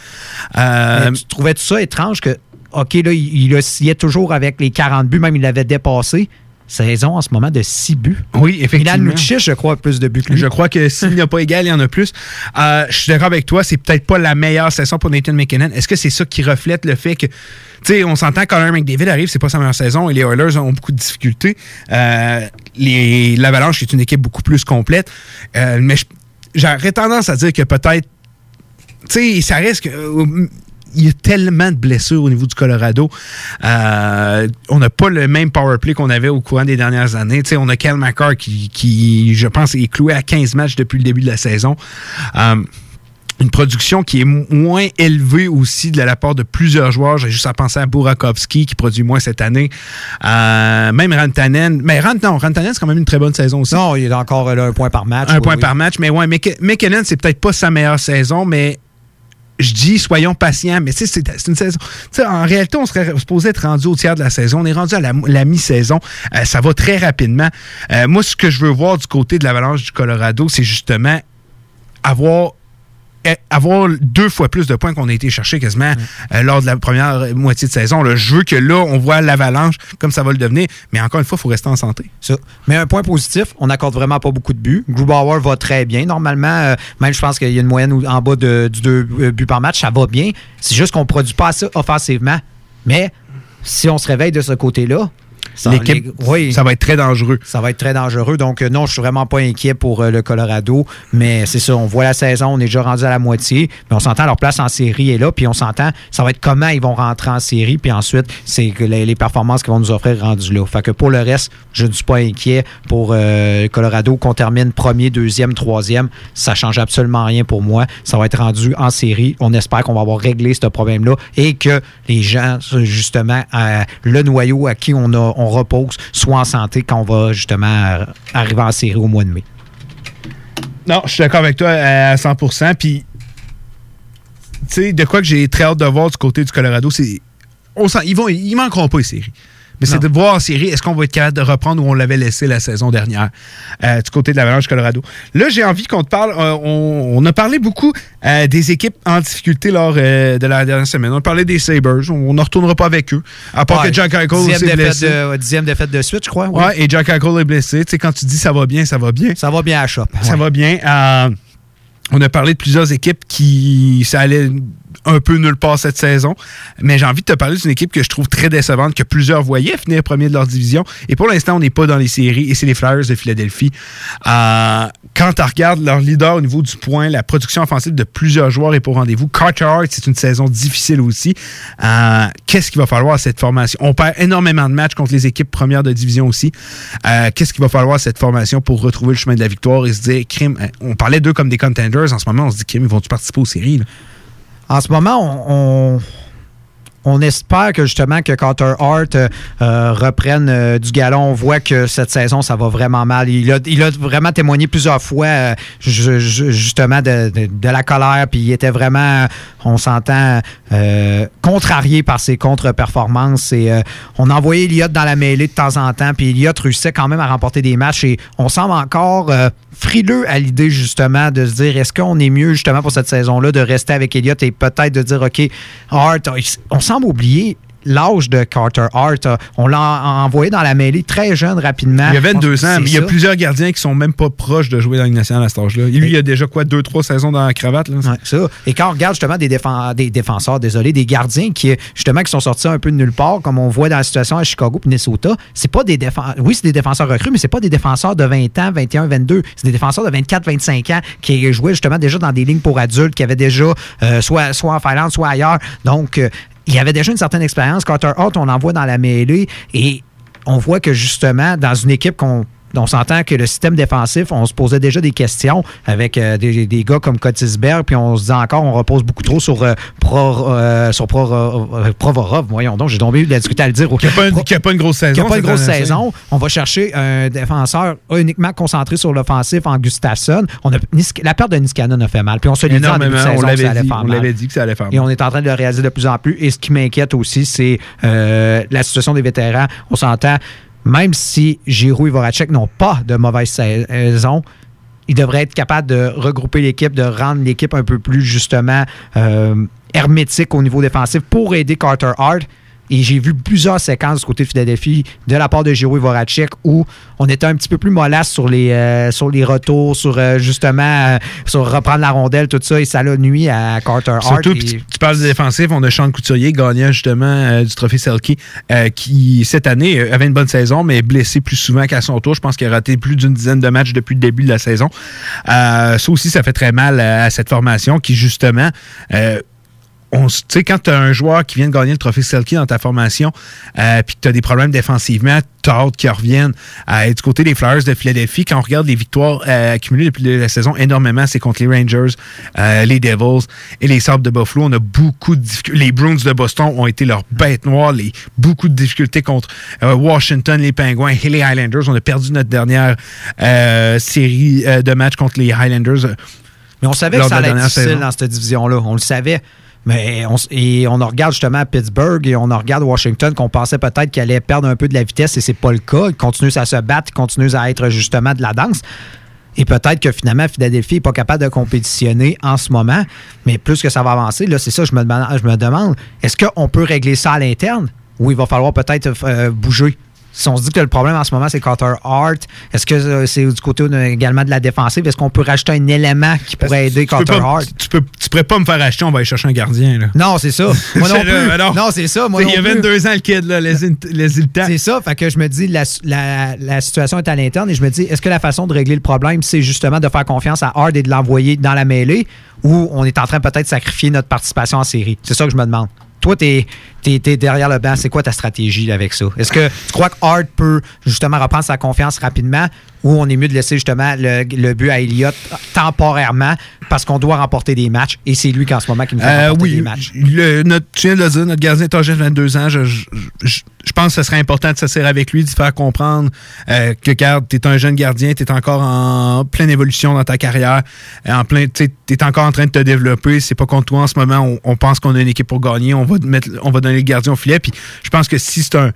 Euh, tu trouvais-tu ça étrange que, OK, là, il, il toujours avec les 40 buts, même il l'avait dépassé, saison en ce moment de 6 buts. Oui, effectivement. Milan Lucic, je crois, a plus de buts que lui. Je crois que s'il n'y a pas égal, il y en a plus. Euh, je suis d'accord avec toi, c'est peut-être pas la meilleure saison pour Nathan McKinnon. Est-ce que c'est ça qui reflète le fait que, tu sais, on s'entend quand Connor McDavid arrive, c'est pas sa meilleure saison et les Oilers ont beaucoup de difficultés. Euh, L'Avalanche est une équipe beaucoup plus complète. Euh, mais j'aurais tendance à dire que peut-être, tu sais, ça reste que. euh, il y a tellement de blessures au niveau du Colorado. Euh, on n'a pas le même power play qu'on avait au courant des dernières années. On a Cal McCarr qui, qui, je pense, est cloué à 15 matchs depuis le début de la saison. Euh, une production qui est mo- moins élevée aussi de la part de plusieurs joueurs. J'ai juste à penser à Burakovsky qui produit moins cette année. Euh, même Rantanen. Mais Rant, non, Rantanen, c'est quand même une très bonne saison aussi. Non, il est encore là, un point par match. Un oui, point oui. par match. Mais ouais, Mc- McKinnon, c'est peut-être pas sa meilleure saison, mais je dis, soyons patients. Mais c'est une saison. En réalité, on serait supposé être rendu au tiers de la saison. On est rendu à la, mi-saison. Euh, ça va très rapidement. Euh, moi, ce que je veux voir du côté de l'Avalanche du Colorado, c'est justement avoir avoir deux fois plus de points qu'on a été chercher quasiment euh, lors de la première moitié de saison. là. Je veux que là, on voit l'avalanche comme ça va le devenir. Mais encore une fois, il faut rester en santé. Ça. Mais un point positif, on n'accorde vraiment pas beaucoup de buts. Grubauer va très bien. Normalement, euh, même je pense qu'il y a une moyenne en bas de, du deux euh, buts par match, ça va bien. C'est juste qu'on ne produit pas assez offensivement. Mais si on se réveille de ce côté-là, ça, L'équipe, les- oui, ça va être très dangereux. ça va être très dangereux. Donc, euh, non, je suis vraiment pas inquiet pour euh, le Colorado. Mais c'est ça, on voit la saison, on est déjà rendu à la moitié. Mais on s'entend leur place en série est là. Puis on s'entend, ça va être comment ils vont rentrer en série. Puis ensuite, c'est que les, les performances qu'ils vont nous offrir rendues là. Fait que pour le reste, je ne suis pas inquiet pour euh, le Colorado. Qu'on termine premier, deuxième, troisième, ça change absolument rien pour moi. Ça va être rendu en série. On espère qu'on va avoir réglé ce problème-là et que les gens, justement, euh, le noyau à qui on, a, on repose, soit en santé quand on va justement euh, arriver en série au mois de mai. Non, je suis d'accord avec toi à 100%. Puis, tu sais, de quoi que j'ai très hâte de voir du côté du Colorado, c'est. On sent, ils, vont, ils manqueront pas les séries. Mais c'est de voir en série, est-ce qu'on va être capable de reprendre où on l'avait laissé la saison dernière euh, du côté de l'Avalanche Colorado. Là, j'ai envie qu'on te parle. euh, on, on a parlé beaucoup euh, des équipes en difficulté lors de la dernière semaine. On a parlé des Sabres. On ne retournera pas avec eux. À part Ouais, que Jack Eichel défaite blessé. de, ouais, dixième défaite de suite, je crois. oui. Ouais, et Jack Eichel est blessé. Tu sais, quand tu dis ça va bien, ça va bien. Ça va bien à la shop. Ça va bien. On a parlé de plusieurs équipes qui ça allait un peu nulle part cette saison. Mais j'ai envie de te parler d'une équipe que je trouve très décevante, que plusieurs voyaient finir premier de leur division. Et pour l'instant, on n'est pas dans les séries et c'est les Flyers de Philadelphie. Euh, quand tu regardes leur leader au niveau du point, la production offensive de plusieurs joueurs est pour rendez-vous. Carter c'est une saison difficile aussi. Euh, Qu'est-ce qu'il va falloir à cette formation? On perd énormément de matchs contre les équipes premières de division aussi. Euh, Qu'est-ce qu'il va falloir à cette formation pour retrouver le chemin de la victoire et se dire, on parlait d'eux comme des contenders. En ce moment, on se dit, crime, ils vont-tu participer aux séries? En ce moment, on, on, on espère que justement que Carter Hart euh, euh, reprenne euh, du galon. On voit que cette saison, ça va vraiment mal. Il a, vraiment témoigné plusieurs fois ju- ju- justement de, la colère, puis il était vraiment, on s'entend, contrarié par ses contre-performances. Et, on envoyait Elliott dans la mêlée de temps en temps, puis Elliott réussissait quand même à remporter des matchs. Et on semble encore frileux à l'idée justement de se dire est-ce qu'on est mieux justement pour cette saison-là de rester avec Elliott et peut-être de dire OK, Hart, on semble oublier l'âge de Carter Hart. On l'a en- envoyé dans la mêlée très jeune rapidement. Il y a 22 ans, mais il y a plusieurs gardiens qui sont même pas proches de jouer dans Ligue nationale à cet âge-là. Lui, il a déjà quoi, deux, trois saisons dans la cravate? Là? Ouais, ça. Et quand on regarde justement des défenseurs, désolé, des gardiens qui justement qui sont sortis un peu de nulle part, comme on voit dans la situation à Chicago et Minnesota, c'est pas des défenseurs. Oui, c'est des défenseurs recrues, mais c'est pas des défenseurs de 20 ans, 21, 22. C'est des défenseurs de 24, 25 ans qui jouaient justement déjà dans des lignes pour adultes, qui avaient déjà euh, soit, soit en Finlande, soit ailleurs. Donc, euh, il y avait déjà une certaine expérience. Carter Hart, on l'envoie dans la mêlée et on voit que justement, dans une équipe qu'on on s'entend que le système défensif, on se posait déjà des questions avec euh, des, des gars comme Kotisberg, puis on se dit encore, on repose beaucoup trop sur, euh, Pro- euh, sur Pro- Provorov. Voyons donc, j'ai tombé de la difficulté à le dire. Qui n'a pas, a pas une grosse saison. Qui n'a pas une grosse saison. On va chercher un défenseur uniquement concentré sur l'offensif en Gustafsson. On a, la perte de Niskanen a fait mal. Puis on se le dit en début de saison on que ça allait dit, faire on mal. l'avait dit que ça allait faire Et mal. on est en train de le réaliser de plus en plus. Et ce qui m'inquiète aussi, c'est la situation des vétérans. On s'entend, même si Giroud et Voracek n'ont pas de mauvaise saison, ils devraient être capables de regrouper l'équipe, de rendre l'équipe un peu plus justement euh, hermétique au niveau défensif pour aider Carter Hart. Et j'ai vu plusieurs séquences du côté de Philadelphie de la part de Giro Voracek où on était un petit peu plus mollasse sur les, euh, sur les retours, sur euh, justement euh, sur reprendre la rondelle, tout ça. Et ça l'a nuit à Carter Hart. Surtout, Et- tu, tu parles de défensif, on a Sean Couturier, gagnant justement du trophée Selkie, qui cette année avait une bonne saison, mais est blessé plus souvent qu'à son tour. Je pense qu'il a raté plus d'une dizaine de matchs depuis le début de la saison. Ça aussi, ça fait très mal à, cette formation qui, justement, on s- tu sais, quand tu as un joueur qui vient de gagner le trophée Selkie dans ta formation, euh, puis que tu as des problèmes défensivement, tu as hâte qu'ils reviennent. Euh, du côté des Flyers de Philadelphie, quand on regarde les victoires euh, accumulées depuis la saison, énormément, c'est contre les Rangers, euh, les Devils et les Sabres de Buffalo. On a beaucoup de difficultés. Les Bruins de Boston ont été leur bête noire. Les, beaucoup de difficultés contre euh, Washington, les Penguins et les Highlanders. On a perdu notre dernière série de matchs contre les Highlanders. Mais on savait que ça allait être difficile saison. dans cette division-là. On le savait. Mais on, et on en regarde justement à Pittsburgh et on en regarde Washington qu'on pensait peut-être qu'elle allait perdre un peu de la vitesse et c'est pas le cas. Ils continuent à se battre, ils continuent à être justement de la danse. Et peut-être que finalement, Philadelphie n'est pas capable de compétitionner en ce moment. Mais plus que ça va avancer, là, c'est ça, je me je me demande est-ce qu'on peut régler ça à l'interne ou il va falloir peut-être euh, bouger? Si on se dit que le problème en ce moment, c'est Carter Hart, est-ce que euh, c'est du côté également de la défensive? Est-ce qu'on peut rajouter un élément qui pourrait aider Carter Hart? Tu, peux, tu pourrais pas me faire acheter, on va aller chercher un gardien. Là. Non, c'est ça. Moi non C'est plus. là, non. Non, c'est ça. Moi Il y a non plus. 22 ans, le kid, là, laissez le temps. C'est ça. Fait que je me dis, la, la- la situation est à l'interne et je me dis, est-ce que la façon de régler le problème, c'est justement de faire confiance à Hard et de l'envoyer dans la mêlée ou on est en train peut-être de sacrifier notre participation en série? C'est ça que je me demande. Toi, tu es, derrière le banc. C'est quoi ta stratégie avec ça? Est-ce que tu crois que Hard peut justement reprendre sa confiance rapidement? Ou on est mieux de laisser justement le, le but à Elliott temporairement parce qu'on doit remporter des matchs et c'est lui qu'en ce moment qui nous fait Euh, remporter oui, des matchs? le- notre, tu viens de le dire, notre gardien est âgé de 22 ans. Je, je- je- je pense que ce serait important de s'asseoir avec lui, de faire comprendre euh, que, regarde, tu es un jeune gardien, tu es encore en pleine évolution dans ta carrière, euh, en plein, tu es encore en train de te développer. C'est pas contre toi en ce moment. On, on pense qu'on a une équipe pour gagner. On va, te mettre, on va donner le gardien au filet. Puis je pense que si c'est un.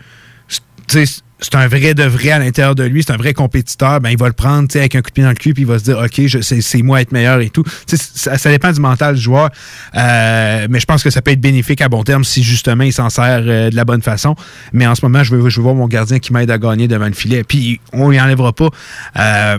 C'est un vrai de vrai à l'intérieur de lui, c'est un vrai compétiteur, ben il va le prendre avec un coup de pied dans le cul, puis il va se dire OK, c'est moi être meilleur et tout. Ça, dépend du mental du joueur, euh, mais je pense que ça peut être bénéfique à bon terme si justement il s'en sert euh, de la bonne façon. Mais en ce moment, je veux, je voir mon gardien qui m'aide à gagner devant le filet, puis on y enlèvera pas. Euh,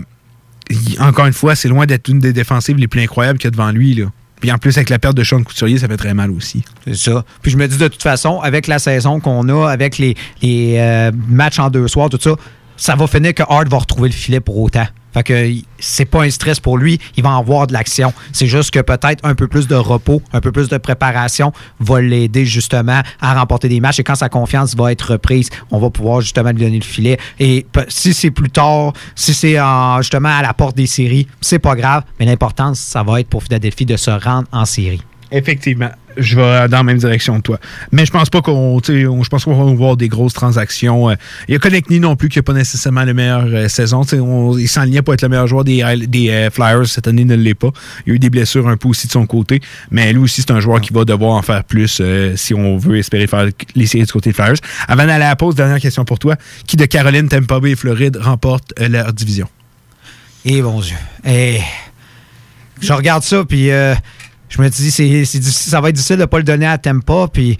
encore une fois, c'est loin d'être une des défensives les plus incroyables qu'il y a devant lui. Là. Puis en plus, avec la perte de Sean Couturier, ça fait très mal aussi. C'est ça. Puis je me dis de toute façon, avec la saison qu'on a, avec les, euh, matchs en deux soirs, tout ça, ça va finir que Hart va retrouver le filet pour autant. Fait que c'est pas un stress pour lui, il va en avoir de l'action. C'est juste que peut-être un peu plus de repos, un peu plus de préparation va l'aider justement à remporter des matchs. Et quand sa confiance va être reprise, on va pouvoir justement lui donner le filet. Et si c'est plus tard, si c'est en- justement à la porte des séries, c'est pas grave. Mais l'important, ça va être pour Philadelphie de se rendre en série. Effectivement, je vais dans la même direction que toi. Mais je pense pas qu'on, je pense qu'on va voir des grosses transactions. Euh, Il y a Konechny non plus qui n'a pas nécessairement la meilleure euh, saison. On- il s'enlignait pour être le meilleur joueur des, euh, Flyers cette année, ne l'est pas. Il y a eu des blessures un peu aussi de son côté, mais lui aussi c'est un joueur qui va devoir en faire plus si on veut espérer faire les séries du côté des Flyers. Avant d'aller à la pause, dernière question pour toi. Qui de Caroline, Tampa Bay et Floride remporte leur division? Et bon Dieu. Et je regarde ça, puis je me dis, ça va être difficile de ne pas le donner à Tempa, puis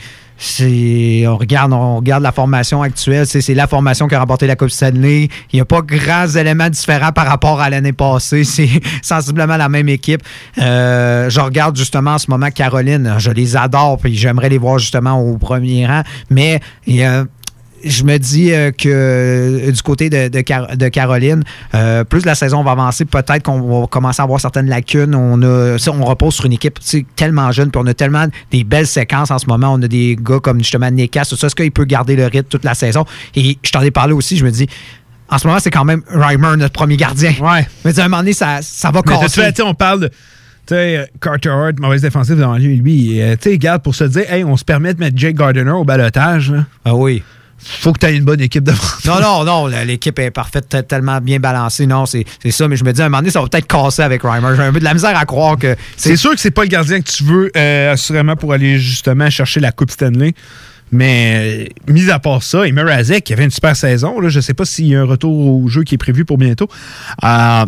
on, regarde, la formation actuelle, c'est, la formation qui a remporté la Coupe Stanley. Il n'y a pas grands éléments différents par rapport à l'année passée. C'est sensiblement la même équipe. Euh, je regarde justement en ce moment Caroline. Je les adore, puis j'aimerais les voir justement au premier rang, mais je me dis euh, que euh, du côté de, de, Car- de Caroline, euh, plus la saison va avancer, peut-être qu'on va commencer à avoir certaines lacunes. On a, on repose sur une équipe tellement jeune, puis on a tellement des belles séquences en ce moment. On a des gars comme justement Nekas, tout ça. Est-ce qu'il peut garder le rythme toute la saison? Et je t'en ai parlé aussi, je me dis. En ce moment, c'est quand même Reimer, notre premier gardien. Ouais. Mais à un moment donné, ça, ça va Mais casser. fait, on parle de. Tu sais, Carter Hart, mauvaise défensive devant lui. Lui, tu sais, garde pour se dire, hey, on se permet de mettre Jake Gardiner au balotage. là. Ah oui. Faut que tu aies une bonne équipe devant. Non, non, non, l'équipe est parfaite, tellement bien balancée. Non, c'est ça, mais je me dis, à un moment donné, ça va peut-être casser avec Reimer. J'ai un peu de la misère à croire que. C'est sûr que c'est pas le gardien que tu veux, euh, assurément, pour aller justement chercher la Coupe Stanley. Mais, euh, mis à part ça, Emer Razek, qui avait une super saison, là, je sais pas s'il y a un retour au jeu qui est prévu pour bientôt. Euh,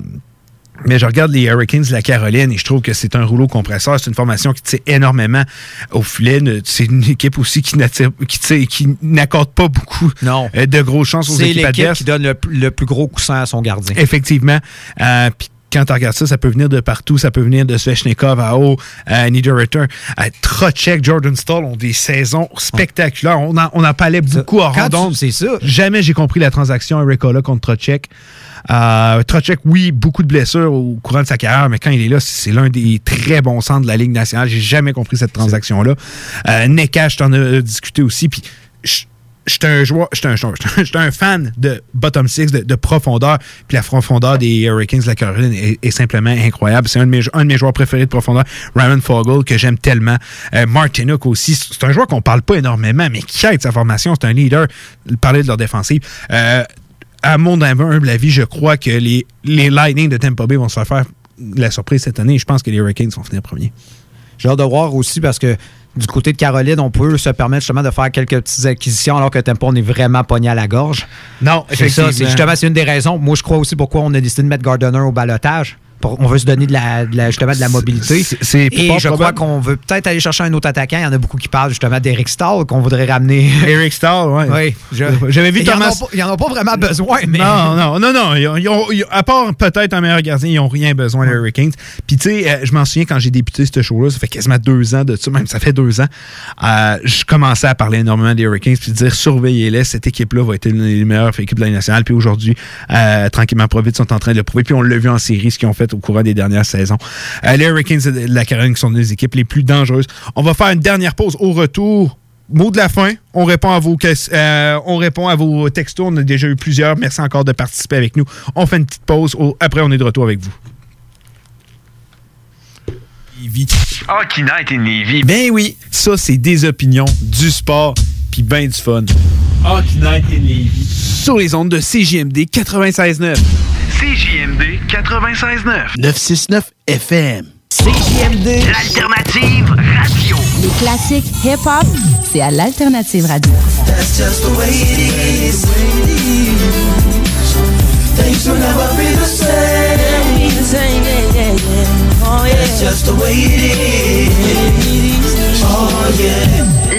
Mais je regarde les Hurricanes de la Caroline et je trouve que c'est un rouleau compresseur. C'est une formation qui tire énormément au filet. C'est une équipe aussi qui n'attire- qui tire- qui n'accorde pas beaucoup euh, de grosses chances aux C'est équipes l'équipe adverses. qui donne le, le plus gros coussin à son gardien. Effectivement. Euh, Puis quand tu regardes ça, ça peut venir de partout. Ça peut venir de Svechnikov à haut, à Niederreiter, à Trocek, Jordan Stall ont des saisons spectaculaires. On en, on en parlait beaucoup en Quand tu- rondonde. c'est ça. Jamais j'ai compris la transaction Ericola contre Trocek. Euh, oui, beaucoup de blessures au courant de sa carrière, mais quand il est là, c'est l'un des très bons centres de la Ligue nationale. J'ai jamais compris cette transaction-là. Euh, Neka, je t'en ai discuté aussi. Puis J'étais un joueur, un, fan de bottom six, de, de profondeur. Puis la profondeur des Hurricanes de la Caroline est, simplement incroyable. C'est un, de mes, joueurs préférés de profondeur, Ryan Fogel, que j'aime tellement. Euh, Martinook aussi. C'est un joueur qu'on parle pas énormément, mais qui aide sa formation. C'est un leader. Parler de leur défensive. Euh, à mon humble avis, je crois que les, les Lightning de Tampa Bay vont se faire la surprise cette année. Je pense que les Hurricanes vont finir premier. J'ai hâte de voir aussi parce que du côté de Caroline, on peut se permettre justement de faire quelques petites acquisitions alors que Tempo, on est vraiment pogné à la gorge. Non, c'est ça. c'est Justement, c'est une des raisons. Moi, je crois aussi pourquoi on a décidé de mettre Gardner au balotage. Pour- On veut se donner de la, de la- justement de la mobilité. C'est- c'est Et je crois qu'on veut peut-être aller chercher un autre attaquant. Il y en a beaucoup qui parlent justement d'Eric Stahl qu'on voudrait ramener. Eric Stahl, ouais. Oui. je- J'avais vu Ils Thomas. Ils n'en ont pas vraiment besoin, mais. Non, non, non, non. Ils ont- ils ils à part peut-être un meilleur gardien, ils n'ont rien besoin, les Hurricanes. Puis, tu sais, euh, je m'en souviens quand j'ai débuté ce show-là, ça fait quasiment deux ans de ça, même ça fait deux ans. euh, je commençais à parler énormément des Hurricanes, puis de dire surveillez-les, cette équipe-là va être une des meilleures équipes de la nationale. Puis aujourd'hui, euh, tranquillement, pas vite, sont en train de le prouver. Puis on l'a vu en série, ce qu'ils ont fait au courant des dernières saisons. Euh, les Hurricanes de la Caroline qui sont des équipes les plus dangereuses. On va faire une dernière pause au retour. Mot de la fin, on répond à vos euh, on répond à vos textos. On a déjà eu plusieurs. Merci encore de participer avec nous. On fait une petite pause. Au- Après, on est de retour avec vous. Hockey Night in Lévis. Ben oui, ça, c'est des opinions, du sport, puis ben du fun. Hockey Night in Lévis. Sur les ondes de CJMD 96.9. CJMD 96.9. 969 FM. CJMD. L'alternative radio. Les classiques hip-hop, c'est à l'Alternative Radio. That's just the way it is. Things will never be the same. That's just the way it is. Oh yeah.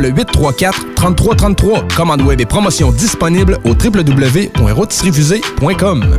le 834-3333. Commande web et promotion disponible au www.rotisseriefusée.com.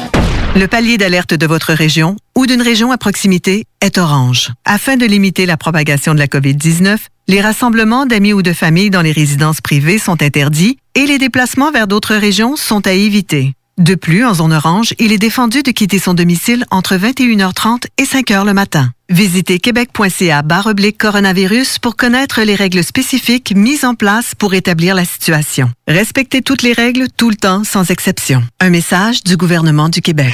Le palier d'alerte de votre région ou d'une région à proximité est orange. Afin de limiter la propagation de la COVID-19, les rassemblements d'amis ou de familles dans les résidences privées sont interdits et les déplacements vers d'autres régions sont à éviter. De plus, en zone orange, il est défendu de quitter son domicile entre 21h30 et 5h le matin. Visitez québec.ca oblique coronavirus pour connaître les règles spécifiques mises en place pour établir la situation. Respectez toutes les règles tout le temps sans exception. Un message du gouvernement du Québec.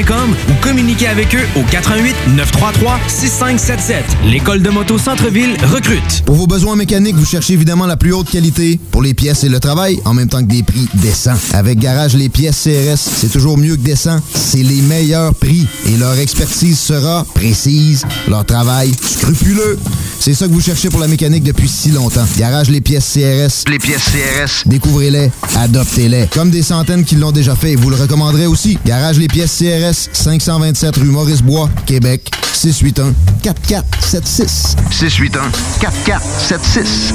ou communiquez avec eux au 88 933 6577. L'école de moto Centre-ville recrute. Pour vos besoins mécaniques, vous cherchez évidemment la plus haute qualité pour les pièces et le travail, en même temps que des prix décents. Avec Garage Les Pièces CRS, c'est toujours mieux que décent. C'est les meilleurs prix et leur expertise sera précise, leur travail scrupuleux. C'est ça que vous cherchez pour la mécanique depuis si longtemps. Garage Les Pièces CRS. Les pièces CRS. Découvrez-les, adoptez-les. Comme des centaines qui l'ont déjà fait, vous le recommanderez aussi. Garage Les Pièces CRS, 527 rue Maurice-Bois, Québec, 681 4476. 681 4476.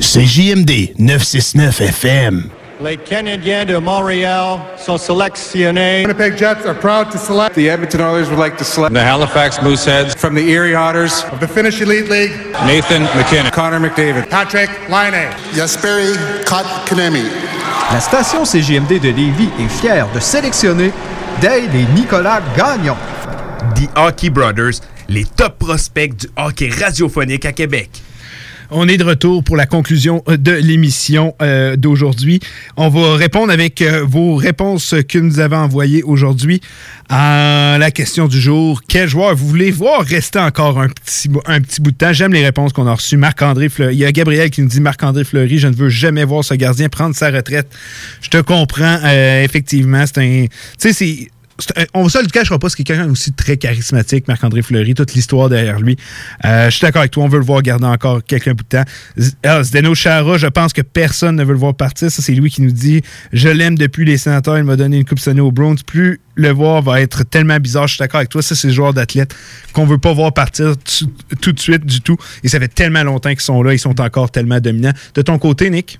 C'est JMD 969 FM. Les Canadiens de Montréal sont sélectionnés. Winnipeg Jets are proud to select. The Edmonton Oilers would like to select the Halifax Mooseheads from the Erie Otters of the Finnish Elite League. Nathan McKinnon, Connor McDavid, Patrick Laine. Jesperi Kotkaniemi. La station CGMD de Lévis est fière de sélectionner Dale et Nicolas Gagnon. The Hockey Brothers, les top prospects du hockey radiophonique à Québec. On est de retour pour la conclusion euh, de l'émission euh, d'aujourd'hui. On va répondre avec euh, vos réponses que nous avez envoyées aujourd'hui à la question du jour. Quel joueur vous voulez voir rester encore un petit, un petit bout de temps? J'aime les réponses qu'on a reçues. Marc-André Fleury. Il y a Gabriel qui nous dit Marc-André Fleury, je ne veux jamais voir ce gardien prendre sa retraite. Je te comprends. effectivement, c'est un... Tu sais, c'est... un- On ne le cachera pas, c'est quelqu'un aussi très charismatique, Marc-André Fleury, toute l'histoire derrière lui. Euh, je suis d'accord avec toi, on veut le voir garder encore quelques bout de temps. Z- ah, Zdeno Chara, je pense que personne ne veut le voir partir. Ça, c'est lui qui nous dit Je l'aime depuis les sénateurs, il m'a donné une coupe Stanley au Browns. Plus le voir va être tellement bizarre. Je suis d'accord avec toi, ça, c'est le joueur d'athlète qu'on veut pas voir partir tout de suite du tout. Et ça fait tellement longtemps qu'ils sont là, ils sont encore tellement dominants. De ton côté, Nick?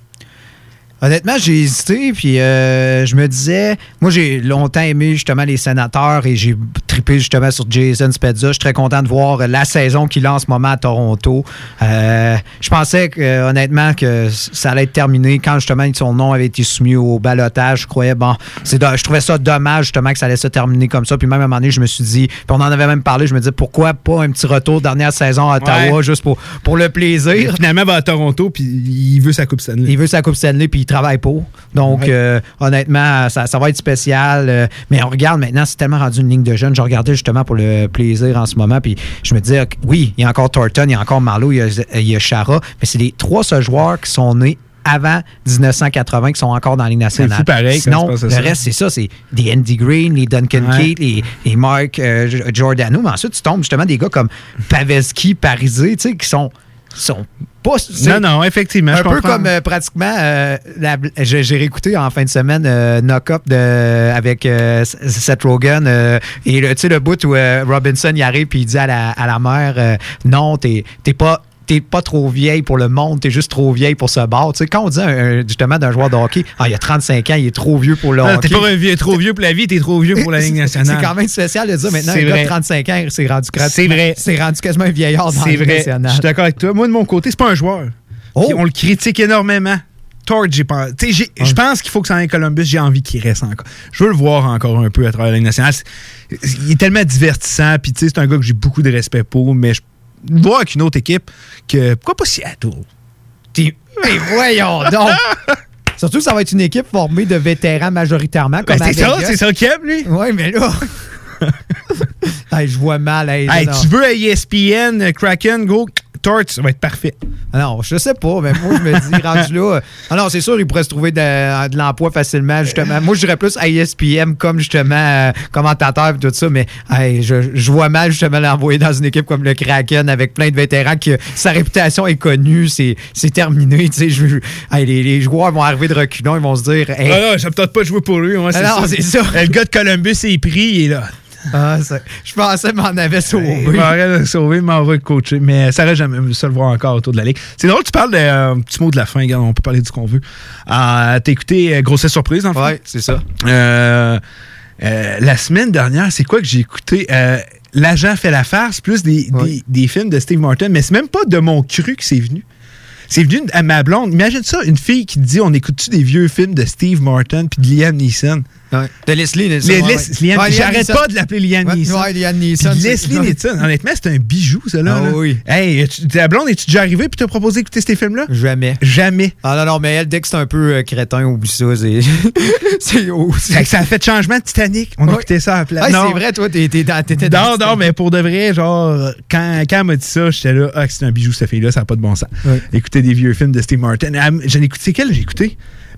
Honnêtement, j'ai hésité, puis euh, je me disais, moi j'ai longtemps aimé justement les sénateurs et j'ai trippé justement sur Jason Spezza. Je suis très content de voir la saison qu'il a en ce moment à Toronto. Euh, je pensais que, honnêtement que ça allait être terminé quand justement son nom avait été soumis au balotage. Je croyais, bon, c'est je trouvais ça dommage justement que ça allait se terminer comme ça. Puis même à un moment donné, je me suis dit, puis on en avait même parlé, je me disais pourquoi pas un petit retour dernière saison à Ottawa Ouais. juste pour, pour le plaisir? Finalement, il va à Toronto, puis il veut sa coupe Stanley. Il veut sa Coupe Stanley, puis il travaille pour. Donc, Ouais. euh, honnêtement, ça, ça va être spécial. euh, mais on regarde maintenant, c'est tellement rendu une ligne de jeunes. Je regardais justement pour le plaisir en ce moment, puis je me disais, oui, il y a encore Thornton, il y a encore Marlowe, il y a, il y a Chara, mais c'est les trois seuls joueurs qui sont nés avant 1980 qui sont encore dans la Ligue nationale. fou pareil Sinon, le ça. reste, c'est ça, c'est des Andy Green, les Duncan Ouais. Keith, les, les Mark euh, Giordano, mais ensuite, tu tombes justement des gars comme Pavelski, Parisé, tu sais, qui sont, sont pas... Non, non, effectivement. Un peu comme euh, pratiquement, euh, j'ai réécouté en fin de semaine euh, Knock Up de, avec euh, Seth Rogen et le- tu sais le bout où Robinson y arrive puis il dit à la, à la mère non t'es pas t'es pas trop vieille pour le monde, t'es juste trop vieille pour ce bar. Tu sais, quand on dit un- justement d'un joueur de hockey, ah, il a 35 ans, il est trop vieux pour le hockey. T'es pas un vieux- trop vieux pour la vie, t'es trop vieux pour la Ligue nationale. C'est quand même spécial de dire maintenant, un gars vrai. de 35 ans, c'est rendu, C'est vrai. c'est rendu quasiment un vieillard dans la Ligue nationale. Je suis d'accord avec toi. Moi, de mon côté, c'est pas un joueur. Oh! On le critique énormément. Torch, j'ai pas. Je pense qu'il faut que ça aille Columbus. J'ai envie qu'il reste encore. Je veux le voir encore un peu à travers la Ligue nationale. Il est tellement divertissant. Puis, tu sais, c'est un gars que j'ai beaucoup de respect pour. Mais je voir avec une autre équipe que. Pourquoi pas Seattle? Mais voyons donc! Surtout que ça va être une équipe formée de vétérans majoritairement. Comme Ben, c'est ça, c'est ça qu'il aime, lui. Oui, mais là. Hey, je vois mal. hey, Hey, tu veux à ESPN, Kraken, go, Ça va être parfait. Non, je sais pas, mais moi, je me dis, rendu là. Ah non, c'est sûr, il pourrait se trouver de, de l'emploi facilement, justement. Moi, je dirais plus à E comme, justement, euh, commentateur et tout ça, mais hey, je, je vois mal, justement, l'envoyer dans une équipe comme le Kraken avec plein de vétérans que sa réputation est connue, c'est c'est terminé. Tu sais, je, hey, les, les joueurs vont arriver de reculons, ils vont se dire, hey, Ah non, j'ai peut-être pas joué pour lui. moi, Ah non, c'est ça. Le gars de Columbus est pris, il est là. ah, ça- je pensais m'en avait sauvé. Il m'aurait il m'aurait coaché. Mais ça reste jamais ça le voir encore autour de la ligue. C'est drôle, tu parles de euh, petit mot de la fin, regarde, on peut parler de ce qu'on veut. Euh, T'as écouté euh, Grossesse Surprise, en fait? Ouais, c'est ça. Euh, la semaine dernière, c'est quoi que j'ai écouté? L'agent fait la farce, plus des, des- des films de Steve Martin, mais c'est même pas de mon cru que c'est venu. C'est venu à ma blonde. Imagine ça, une fille qui te dit on écoute-tu des vieux films de Steve Martin puis de Liam Neeson? De Leslie Nielsen. Les- ouais, ouais. J'arrête pas de l'appeler Ouais, Neeson. ouais, Leslie. Nielsen, honnêtement, c'est un bijou, ça, là. Ah là. oui. Hey, tu- ta blonde, es-tu déjà arrivé puis t'as proposé d'écouter ces films-là? Jamais. Jamais. Ah non, non, mais elle, dès que c'est un peu euh, crétin, oublie ça. C'est. c'est c'est- Fait que ça a fait changement de Titanic. On a écouté ça à la place. Non. c'est vrai, toi, t'es- t'es dans- t'étais dans. Non, non, mais pour de vrai, genre, quand, quand elle m'a dit ça, j'étais là, ah, c'est un bijou, cette fille-là, ça n'a pas de bon sens. Écouter des vieux films de Steve Martin. Ah, J'en ai écouté, c'est quel j'ai écouté?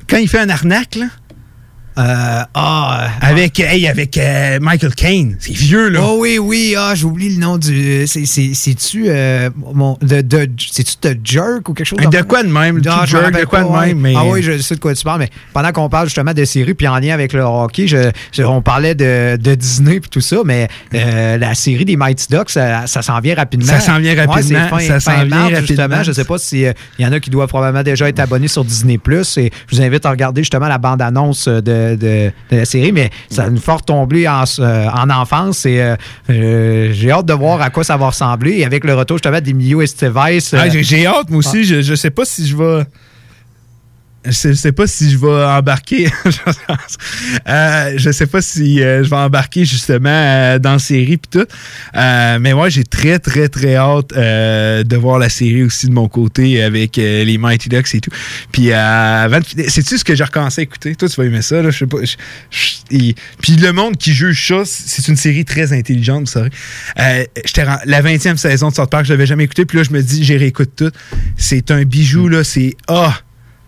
Quand il fait un arnaque, là? Euh, ah. Avec, hey, avec euh, Michael Caine. C'est vieux, là. Oh oui, oui, ah, j'oublie le nom du. c'est- c'est- C'est-tu. euh, mon- de, de, C'est-tu The Jerk ou quelque chose De quoi de même? Je me jerk, de quoi de ouais. même, mais- Ah oui, je sais de quoi tu parles, mais pendant qu'on parle justement de séries, puis en lien avec le hockey, je, je- on parlait de, de Disney puis tout ça, mais euh, la série des Mighty Ducks, ça, ça s'en vient rapidement. Ça s'en vient Ouais, rapidement, fin, ça s'en vient rapidement. Justement, je sais pas si euh, il y en a qui doivent probablement déjà être abonnés sur Disney+. Et je vous invite à regarder justement la bande-annonce de, de, de la série, mais ça a une forte tombée en, euh, en enfance et euh, euh, j'ai hâte de voir à quoi ça va ressembler. Et avec le retour justement d'Emilio Estevez... Ah, j'ai- J'ai hâte, moi aussi. Je, je sais pas si je vais. Je sais, pas si je vais embarquer. Euh, je sais pas si euh, je vais embarquer justement euh, dans la série puis tout. Mais moi, j'ai très, très, très hâte de voir la série aussi de mon côté avec les Mighty Ducks et tout. Puis, sais-tu ce que j'ai recommencé à écouter? Toi, tu vas aimer ça. Là, je sais pas. puis, le monde qui juge ça, c'est une série très intelligente, ren- la 20e saison de South Park, je l'avais jamais écouté. Puis là, je me dis, j'ai réécoute tout. C'est un bijou, là. C'est. Ah!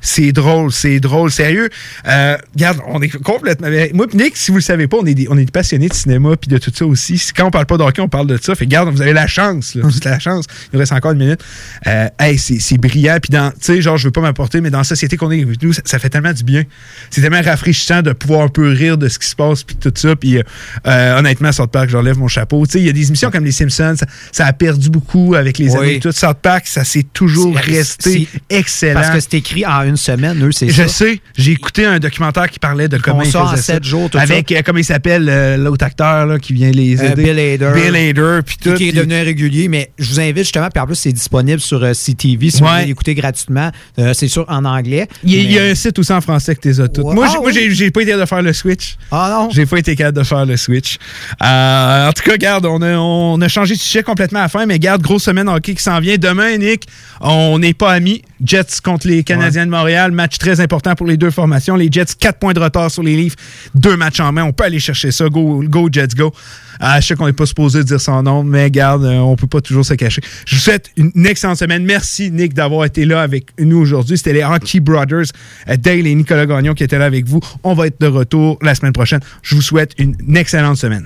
C'est drôle, c'est drôle, sérieux. Euh, regarde, on est complètement. Moi, pis Nick, si vous le savez pas, on est des, on est des passionnés de cinéma puis de tout ça aussi. Si- Quand on parle pas de hockey, on parle de ça. Fait regarde, vous avez la chance, là. Vous avez la chance. Il nous reste encore une minute. Euh, hey, c'est brillant. Puis dans, tu sais, genre, je veux pas m'apporter, mais dans la société qu'on est nous, ça, ça fait tellement du bien. C'est tellement rafraîchissant de pouvoir un peu rire de ce qui se passe puis tout ça. Puis euh, honnêtement, South Park, j'enlève mon chapeau. Tu sais, il y a des émissions comme les Simpsons, ça, ça a perdu beaucoup avec les Oui. années. Tout South Park, ça s'est toujours resté excellent. Parce que c'est écrit en une semaine, eux, c'est Je ça. sais, j'ai écouté un documentaire qui parlait de comment ils ça en faisaient sept jours, tout Avec, euh, comment il s'appelle, euh, l'autre acteur là, qui vient les Euh, aider. Bill Hader. Bill Hader, puis tout. qui est devenu régulier, mais je vous invite justement, puis en plus, c'est disponible sur euh, CTV si vous voulez l'écouter gratuitement. C'est sûr en anglais. Il y, a, il y a mais- un site aussi en français que t'es as toutes. Ouais. Moi, Ah j'ai- oui? pas été capable de faire le switch. Ah non? J'ai pas été capable de faire le switch. En tout cas, regarde, on a, on a changé de sujet complètement à la fin, mais garde, grosse semaine hockey qui s'en vient. Demain, Nick, on n'est pas amis. Jets contre les Canadiens de Montréal. Match très important pour les deux formations. Les Jets, 4 points de retard sur les livres. Deux matchs en main. On peut aller chercher ça. Go, go Jets, go. Euh, je sais qu'on n'est pas supposé dire son nom, mais garde, euh, on peut pas toujours se cacher. Je vous souhaite une excellente semaine. Merci, Nick, d'avoir été là avec nous aujourd'hui. C'était les Hockey Brothers, euh, Dale et Nicolas Gagnon qui étaient là avec vous. On va être de retour la semaine prochaine. Je vous souhaite une excellente semaine.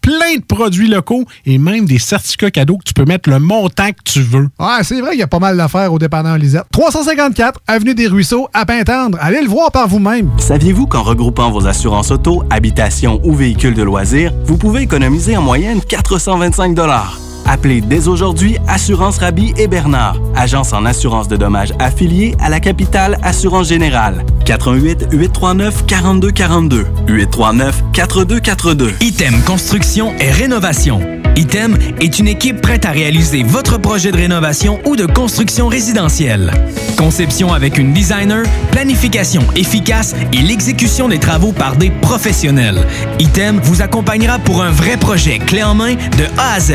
plein de produits locaux et même des certificats cadeaux que tu peux mettre le montant que tu veux. Ouais, c'est vrai qu'il y a pas mal d'affaires au dépanneur Lisette. 354 Avenue des Ruisseaux, à Pintendre. Allez le voir par vous-même. Saviez-vous qu'en regroupant vos assurances auto, habitation ou véhicules de loisirs, vous pouvez économiser en moyenne 425 Appelez dès aujourd'hui Assurance Rabi et Bernard, agence en assurance de dommages affiliée à la capitale Assurance Générale. 88 839 4242 839 4242. Item Construction et Rénovation. Item est une équipe prête à réaliser votre projet de rénovation ou de construction résidentielle. Conception avec une designer, planification efficace et l'exécution des travaux par des professionnels. Item vous accompagnera pour un vrai projet clé en main de A à Z.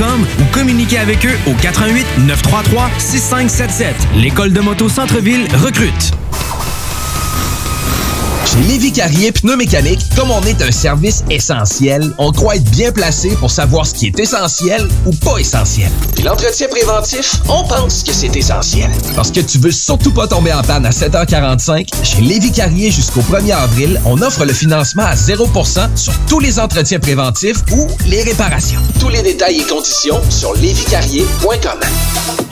ou communiquez avec eux au 88 933 6577. L'école de moto Centre-ville recrute. Chez Lévi Carrier Pneumécanique, comme on est un service essentiel, on croit être bien placé pour savoir ce qui est essentiel ou pas essentiel. Puis l'entretien préventif, on pense que c'est essentiel. Parce que tu veux surtout pas tomber en panne à 7h45, chez Lévi Carrier jusqu'au 1er avril, on offre le financement à 0% sur tous les entretiens préventifs ou les réparations. Tous les détails et conditions sur lévicarrier.com.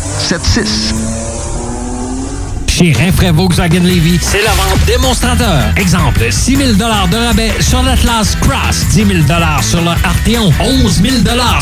681 4476. Chez Rinfraie Volkswagen Levy, c'est la vente démonstrateur. Exemple, 6 000 de rabais sur l'Atlas Cross, 10 000 sur le Arteon, 11 000 sur